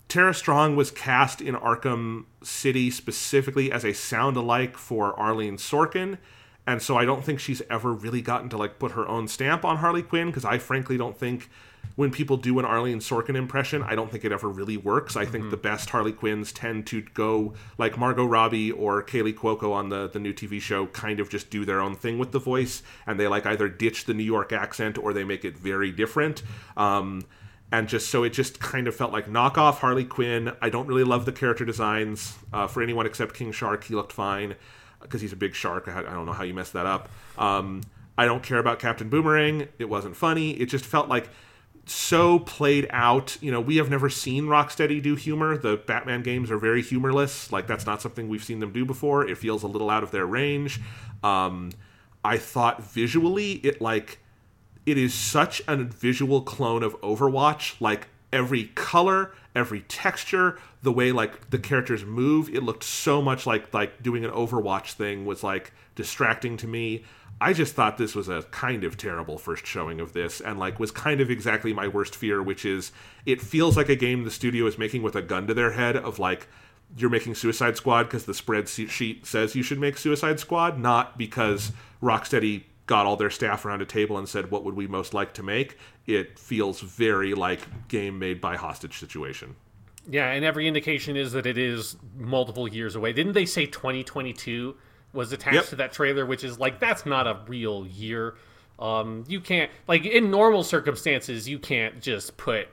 Tara Strong was cast in Arkham City specifically as a sound alike for Arlene Sorkin, and so I don't think she's ever really gotten to like put her own stamp on Harley Quinn because I frankly don't think when people do an Arlene Sorkin impression, I don't think it ever really works. I mm-hmm. think the best Harley Quinns tend to go like Margot Robbie or Kaley Cuoco on the the new TV show, kind of just do their own thing with the voice, and they like either ditch the New York accent or they make it very different. Um, and just so it just kind of felt like knockoff Harley Quinn. I don't really love the character designs uh, for anyone except King Shark. He looked fine because he's a big shark. I, I, don't know how you messed that up. Um, I don't care about Captain Boomerang. It wasn't funny. It just felt like so played out. You know, we have never seen Rocksteady do humor. The Batman games are very humorless. Like that's not something we've seen them do before. It feels a little out of their range. Um, I thought visually it like it is such a visual clone of Overwatch. Like every color, every texture, the way like the characters move, it looked so much like like doing an Overwatch thing was like distracting to me. I just thought this was a kind of terrible first showing of this and like was kind of exactly my worst fear, which is it feels like a game the studio is making with a gun to their head of like you're making Suicide Squad because the spreadsheet says you should make Suicide Squad, not because Rocksteady got all their staff around a table and said, "What would we most like to make?" It feels very like game made by hostage situation. Yeah, and every indication is that it is multiple years away. Didn't they say 2022 was attached yep. to that trailer, which is like that's not a real year. Um, you can't like in normal circumstances, you can't just put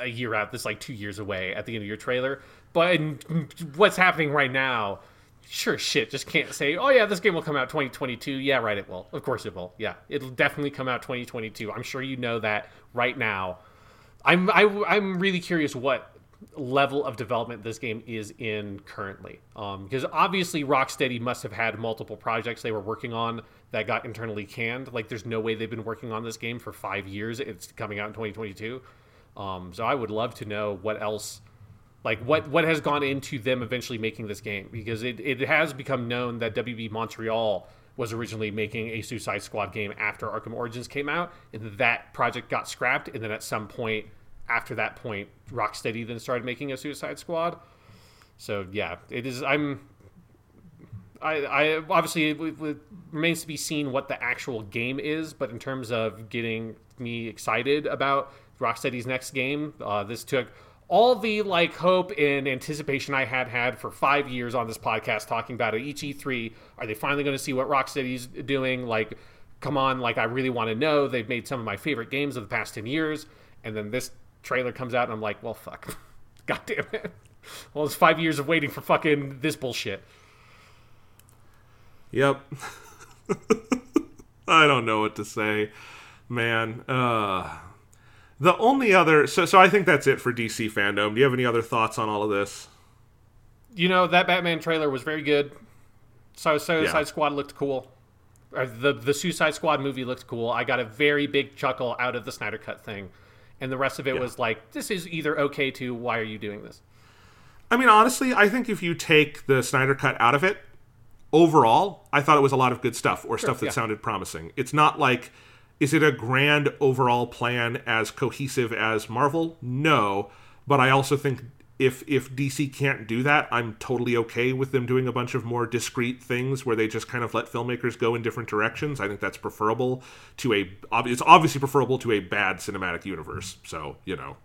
a year out that's like two years away at the end of your trailer. But in, what's happening right now, sure shit just can't say oh yeah this game will come out 2022 yeah right it will of course it will yeah it'll definitely come out 2022 i'm sure you know that right now i'm I, am i am really curious what level of development this game is in currently. Um, because obviously Rocksteady must have had multiple projects they were working on that got internally canned. Like there's no way they've been working on this game for five years. It's coming out in 2022. Um, so I would love to know what else, like what what has gone into them eventually making this game because it, it has become known that WB Montreal was originally making a Suicide Squad game after Arkham Origins came out, and that project got scrapped, and then at some point after that point, Rocksteady then started making a Suicide Squad. So yeah, it is. I'm. I, I obviously it, it remains to be seen what the actual game is, but in terms of getting me excited about Rocksteady's next game, uh, this took all the like hope and anticipation I had had for five years on this podcast talking about it. Each E3, are they finally going to see what Rocksteady's doing? Like, come on, like I really want to know. They've made some of my favorite games of the past ten years, and then this trailer comes out, and I'm like, well, fuck, god damn it. Well, it's five years of waiting for fucking this bullshit. Yep. I don't know what to say, man. Uh, the only other so so I think that's it for DC FanDome. Do you have any other thoughts on all of this? You know that Batman trailer was very good. So Suicide Yeah. Squad looked cool. Or the the Suicide Squad movie looked cool. I got a very big chuckle out of the Snyder Cut thing, and the rest of it Yeah. was like, this is either okay to why are you doing this? I mean, honestly, I think if you take the Snyder cut out of it, overall, I thought it was a lot of good stuff or stuff that yeah. sounded promising. It's not like, is it a grand overall plan as cohesive as Marvel? No, but I also think if if DC can't do that, I'm totally okay with them doing a bunch of more discrete things where they just kind of let filmmakers go in different directions. I think that's preferable to a it's obviously preferable to a bad cinematic universe. So you know,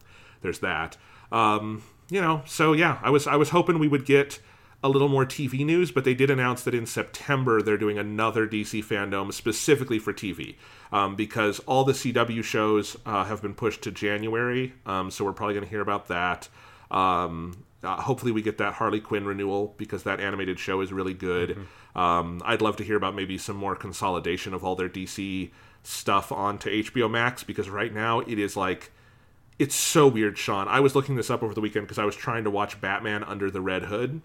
there's that. Um, you know, so yeah, I was I was hoping we would get a little more TV news, but they did announce that in September they're doing another DC FanDome specifically for TV um, because all the CW shows uh, have been pushed to January. Um, so we're probably going to hear about that. Um, uh, hopefully, we get that Harley Quinn renewal because that animated show is really good. Um, I'd love to hear about maybe some more consolidation of all their DC stuff onto HBO Max because right now it is like it's so weird, Sean. I was looking this up over the weekend because I was trying to watch Batman Under the Red Hood,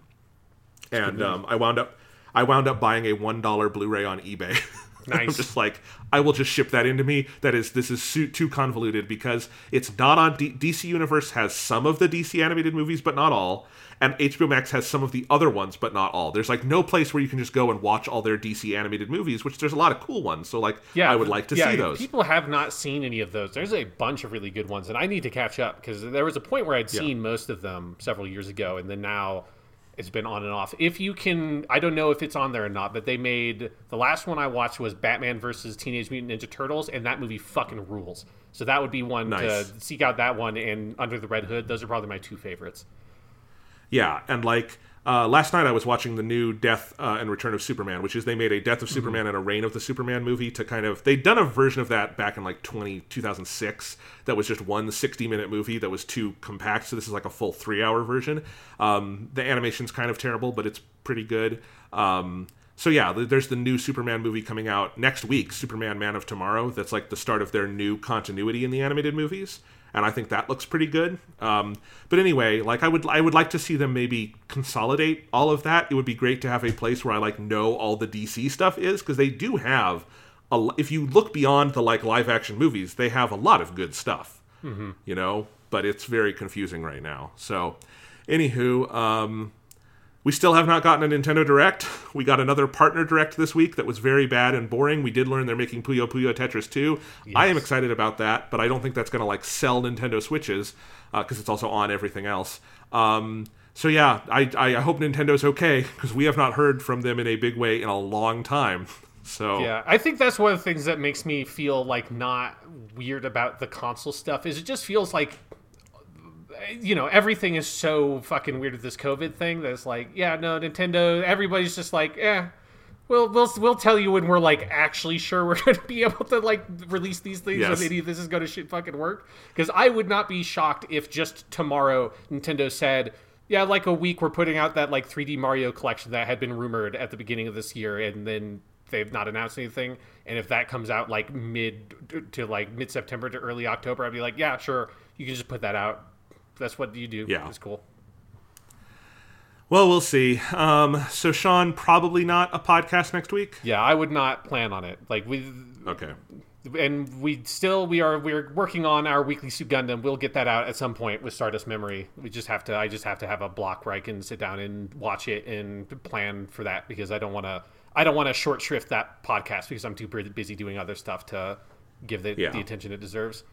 and um, I wound up I wound up buying a one dollar Blu-ray on eBay. I'm Nice. just like I will just ship that into me. That is this is su- too convoluted because it's not on D- DC Universe has some of the DC animated movies but not all, and HBO Max has some of the other ones but not all. There's like no place where you can just go and watch all their DC animated movies, which there's a lot of cool ones. So like Yeah, I would like to yeah, see those. People have not seen any of those. There's a bunch of really good ones, and I need to catch up because there was a point where I'd Yeah. seen most of them several years ago, and then now it's been on and off. If you can, I don't know if it's on there or not, but they made the last one I watched was Batman versus Teenage Mutant Ninja Turtles, and that movie fucking rules. So that would be one Nice. to seek out. That one and Under the Red Hood. Those are probably my two favorites. Yeah, and like uh, last night I was watching the new Death uh, and Return of Superman, which is they made a Death of Superman and a Reign of the Superman movie to kind of they'd done a version of that back in like 20, 2006 that was just one 60 minute movie that was too compact. So this is like a full three hour version. Um, the animation's kind of terrible, but it's pretty good. Um, so yeah, there's the new Superman movie coming out next week, Superman Man of Tomorrow. That's like the start of their new continuity in the animated movies, and I think that looks pretty good. Um, but anyway, like I would I would like to see them maybe consolidate all of that. It would be great to have a place where I like know all the DC stuff is because they do have a. If you look beyond the like live action movies, they have a lot of good stuff. You know, but it's very confusing right now. So, anywho, um, we still have not gotten a Nintendo Direct. We got another partner direct this week that was very bad and boring. We did learn they're making Puyo Puyo Tetris 2. I am excited about that, but I don't think that's going to like sell Nintendo Switches because it's also on everything else. Um, so yeah, I, I I hope Nintendo's okay because we have not heard from them in a big way in a long time. So Yeah, I think that's one of the things that makes me feel like not weird about the console stuff. Is it just feels like you know everything is so fucking weird with this COVID thing. That's like, yeah, no, Nintendo. Everybody's just like, eh. We'll, we'll, we'll tell you when we're like actually sure we're going to be able to like release these things Yes. when any of this is going to shit fucking work. Because I would not be shocked if just tomorrow Nintendo said, yeah, like a week we're putting out that like 3D Mario collection that had been rumored at the beginning of this year, and then they've not announced anything. And if that comes out like mid to like mid September to early October, I'd be like, yeah, sure, you can just put that out that's what you do. Yeah. it's cool. Well, we'll see. Um, so, Sean, probably not a podcast next week. Yeah, I would not plan on it. Like we Okay. and we still we are we're working on our weekly suit Gundam. We'll get that out at some point with Stardust Memory. We just have to I just have to have a block where I can sit down and watch it and plan for that because I don't want to I don't want to short shrift that podcast because I'm too busy doing other stuff to give it Yeah. the attention it deserves.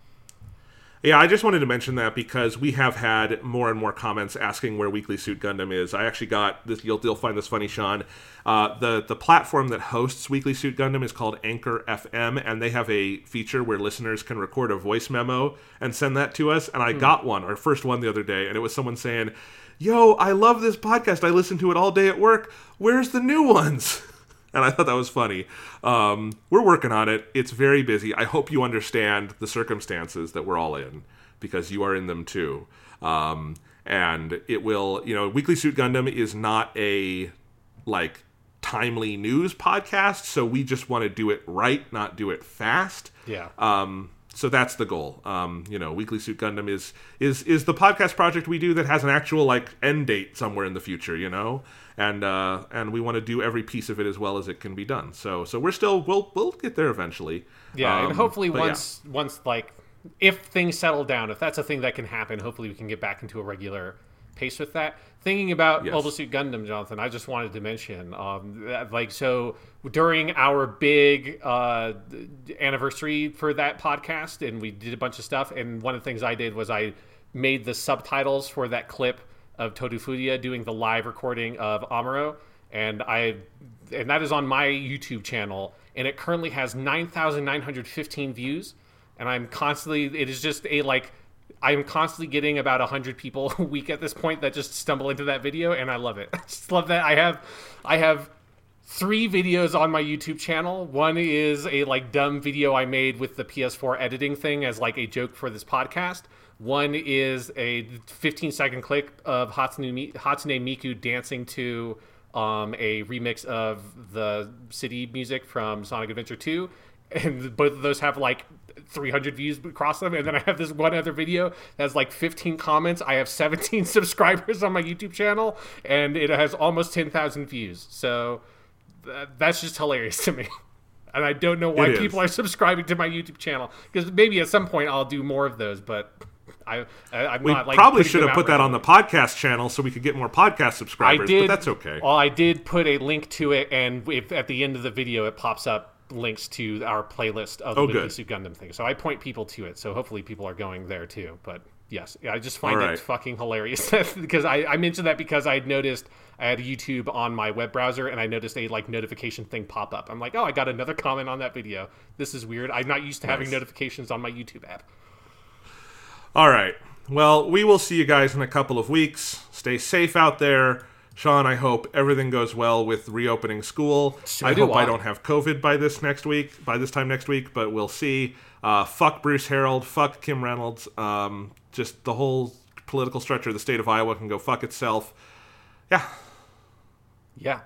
Yeah, I just wanted to mention that because we have had more and more comments asking where Weekly Suit Gundam is. I actually got this. You'll, you'll find this funny, Sean. Uh, the the platform that hosts Weekly Suit Gundam is called Anchor FM, and they have a feature where listeners can record a voice memo and send that to us. And I got one, our first one the other day, and it was someone saying, "Yo, I love this podcast. I listen to it all day at work. Where's the new ones?" and I thought that was funny. Um, we're working on it. It's very busy. I hope you understand the circumstances that we're all in because you are in them too. Um, and it will, you know, Weekly Suit Gundam is not a like timely news podcast, so we just want to do it right, not do it fast. Yeah. Um, so that's the goal. Um, you know, Weekly Suit Gundam is is is the podcast project we do that has an actual like end date somewhere in the future. You know, and uh, and we want to do every piece of it as well as it can be done. So so we're still we'll we'll get there eventually. Yeah, Um, and hopefully but yeah. once once like if things settle down, if that's a thing that can happen, hopefully we can get back into a regular pace with that. Thinking about Yes. Mobile Suit Gundam, Jonathan, I just wanted to mention, um, that, like, so during our big uh, anniversary for that podcast, and we did a bunch of stuff, and one of the things I did was I made the subtitles for that clip of Toru Furuya doing the live recording of Amuro, and I and that is on my YouTube channel, and it currently has nine thousand nine hundred fifteen views, and I'm constantly it is just a like I'm constantly getting about 100 people a week at this point that just stumble into that video and I love it. I just love that. I have I have three videos on my YouTube channel. One is a like dumb video I made with the PS4 editing thing as like a joke for this podcast. One is a 15 second clip of Hatsune, Hatsune Miku dancing to um, a remix of the city music from Sonic Adventure 2. And both of those have like 300 views across them. And then I have this one other video that has like 15 comments. I have 17 subscribers on my YouTube channel, and it has almost 10,000 views. So th- that's just hilarious to me. And I don't know why people are subscribing to my YouTube channel because maybe at some point I'll do more of those, but I, I I'm We not like probably should have put that on the podcast channel so we could get more podcast subscribers. I did. but that's okay. Well, I did put a link to it, and if at the end of the video it pops up links to our playlist of oh, the Oh, good. Suit Gundam thing. So I point people to it. So hopefully people are going there too. But yes, I just find All it fucking hilarious because I, I mentioned that because I had noticed I had YouTube on my web browser and I noticed a like notification thing pop up. I'm like, oh, I got another comment on that video. This is weird. I'm not used to having notifications on my YouTube app. All right. Well, we will see you guys in a couple of weeks. Stay safe out there. Sean, I hope everything goes well with reopening school. I hope I I. don't have COVID by this next week, by this time next week, but we'll see. Uh, fuck Bruce Harreld. Fuck Kim Reynolds. Um, just the whole political structure of the state of Iowa can go fuck itself. Yeah. Yeah.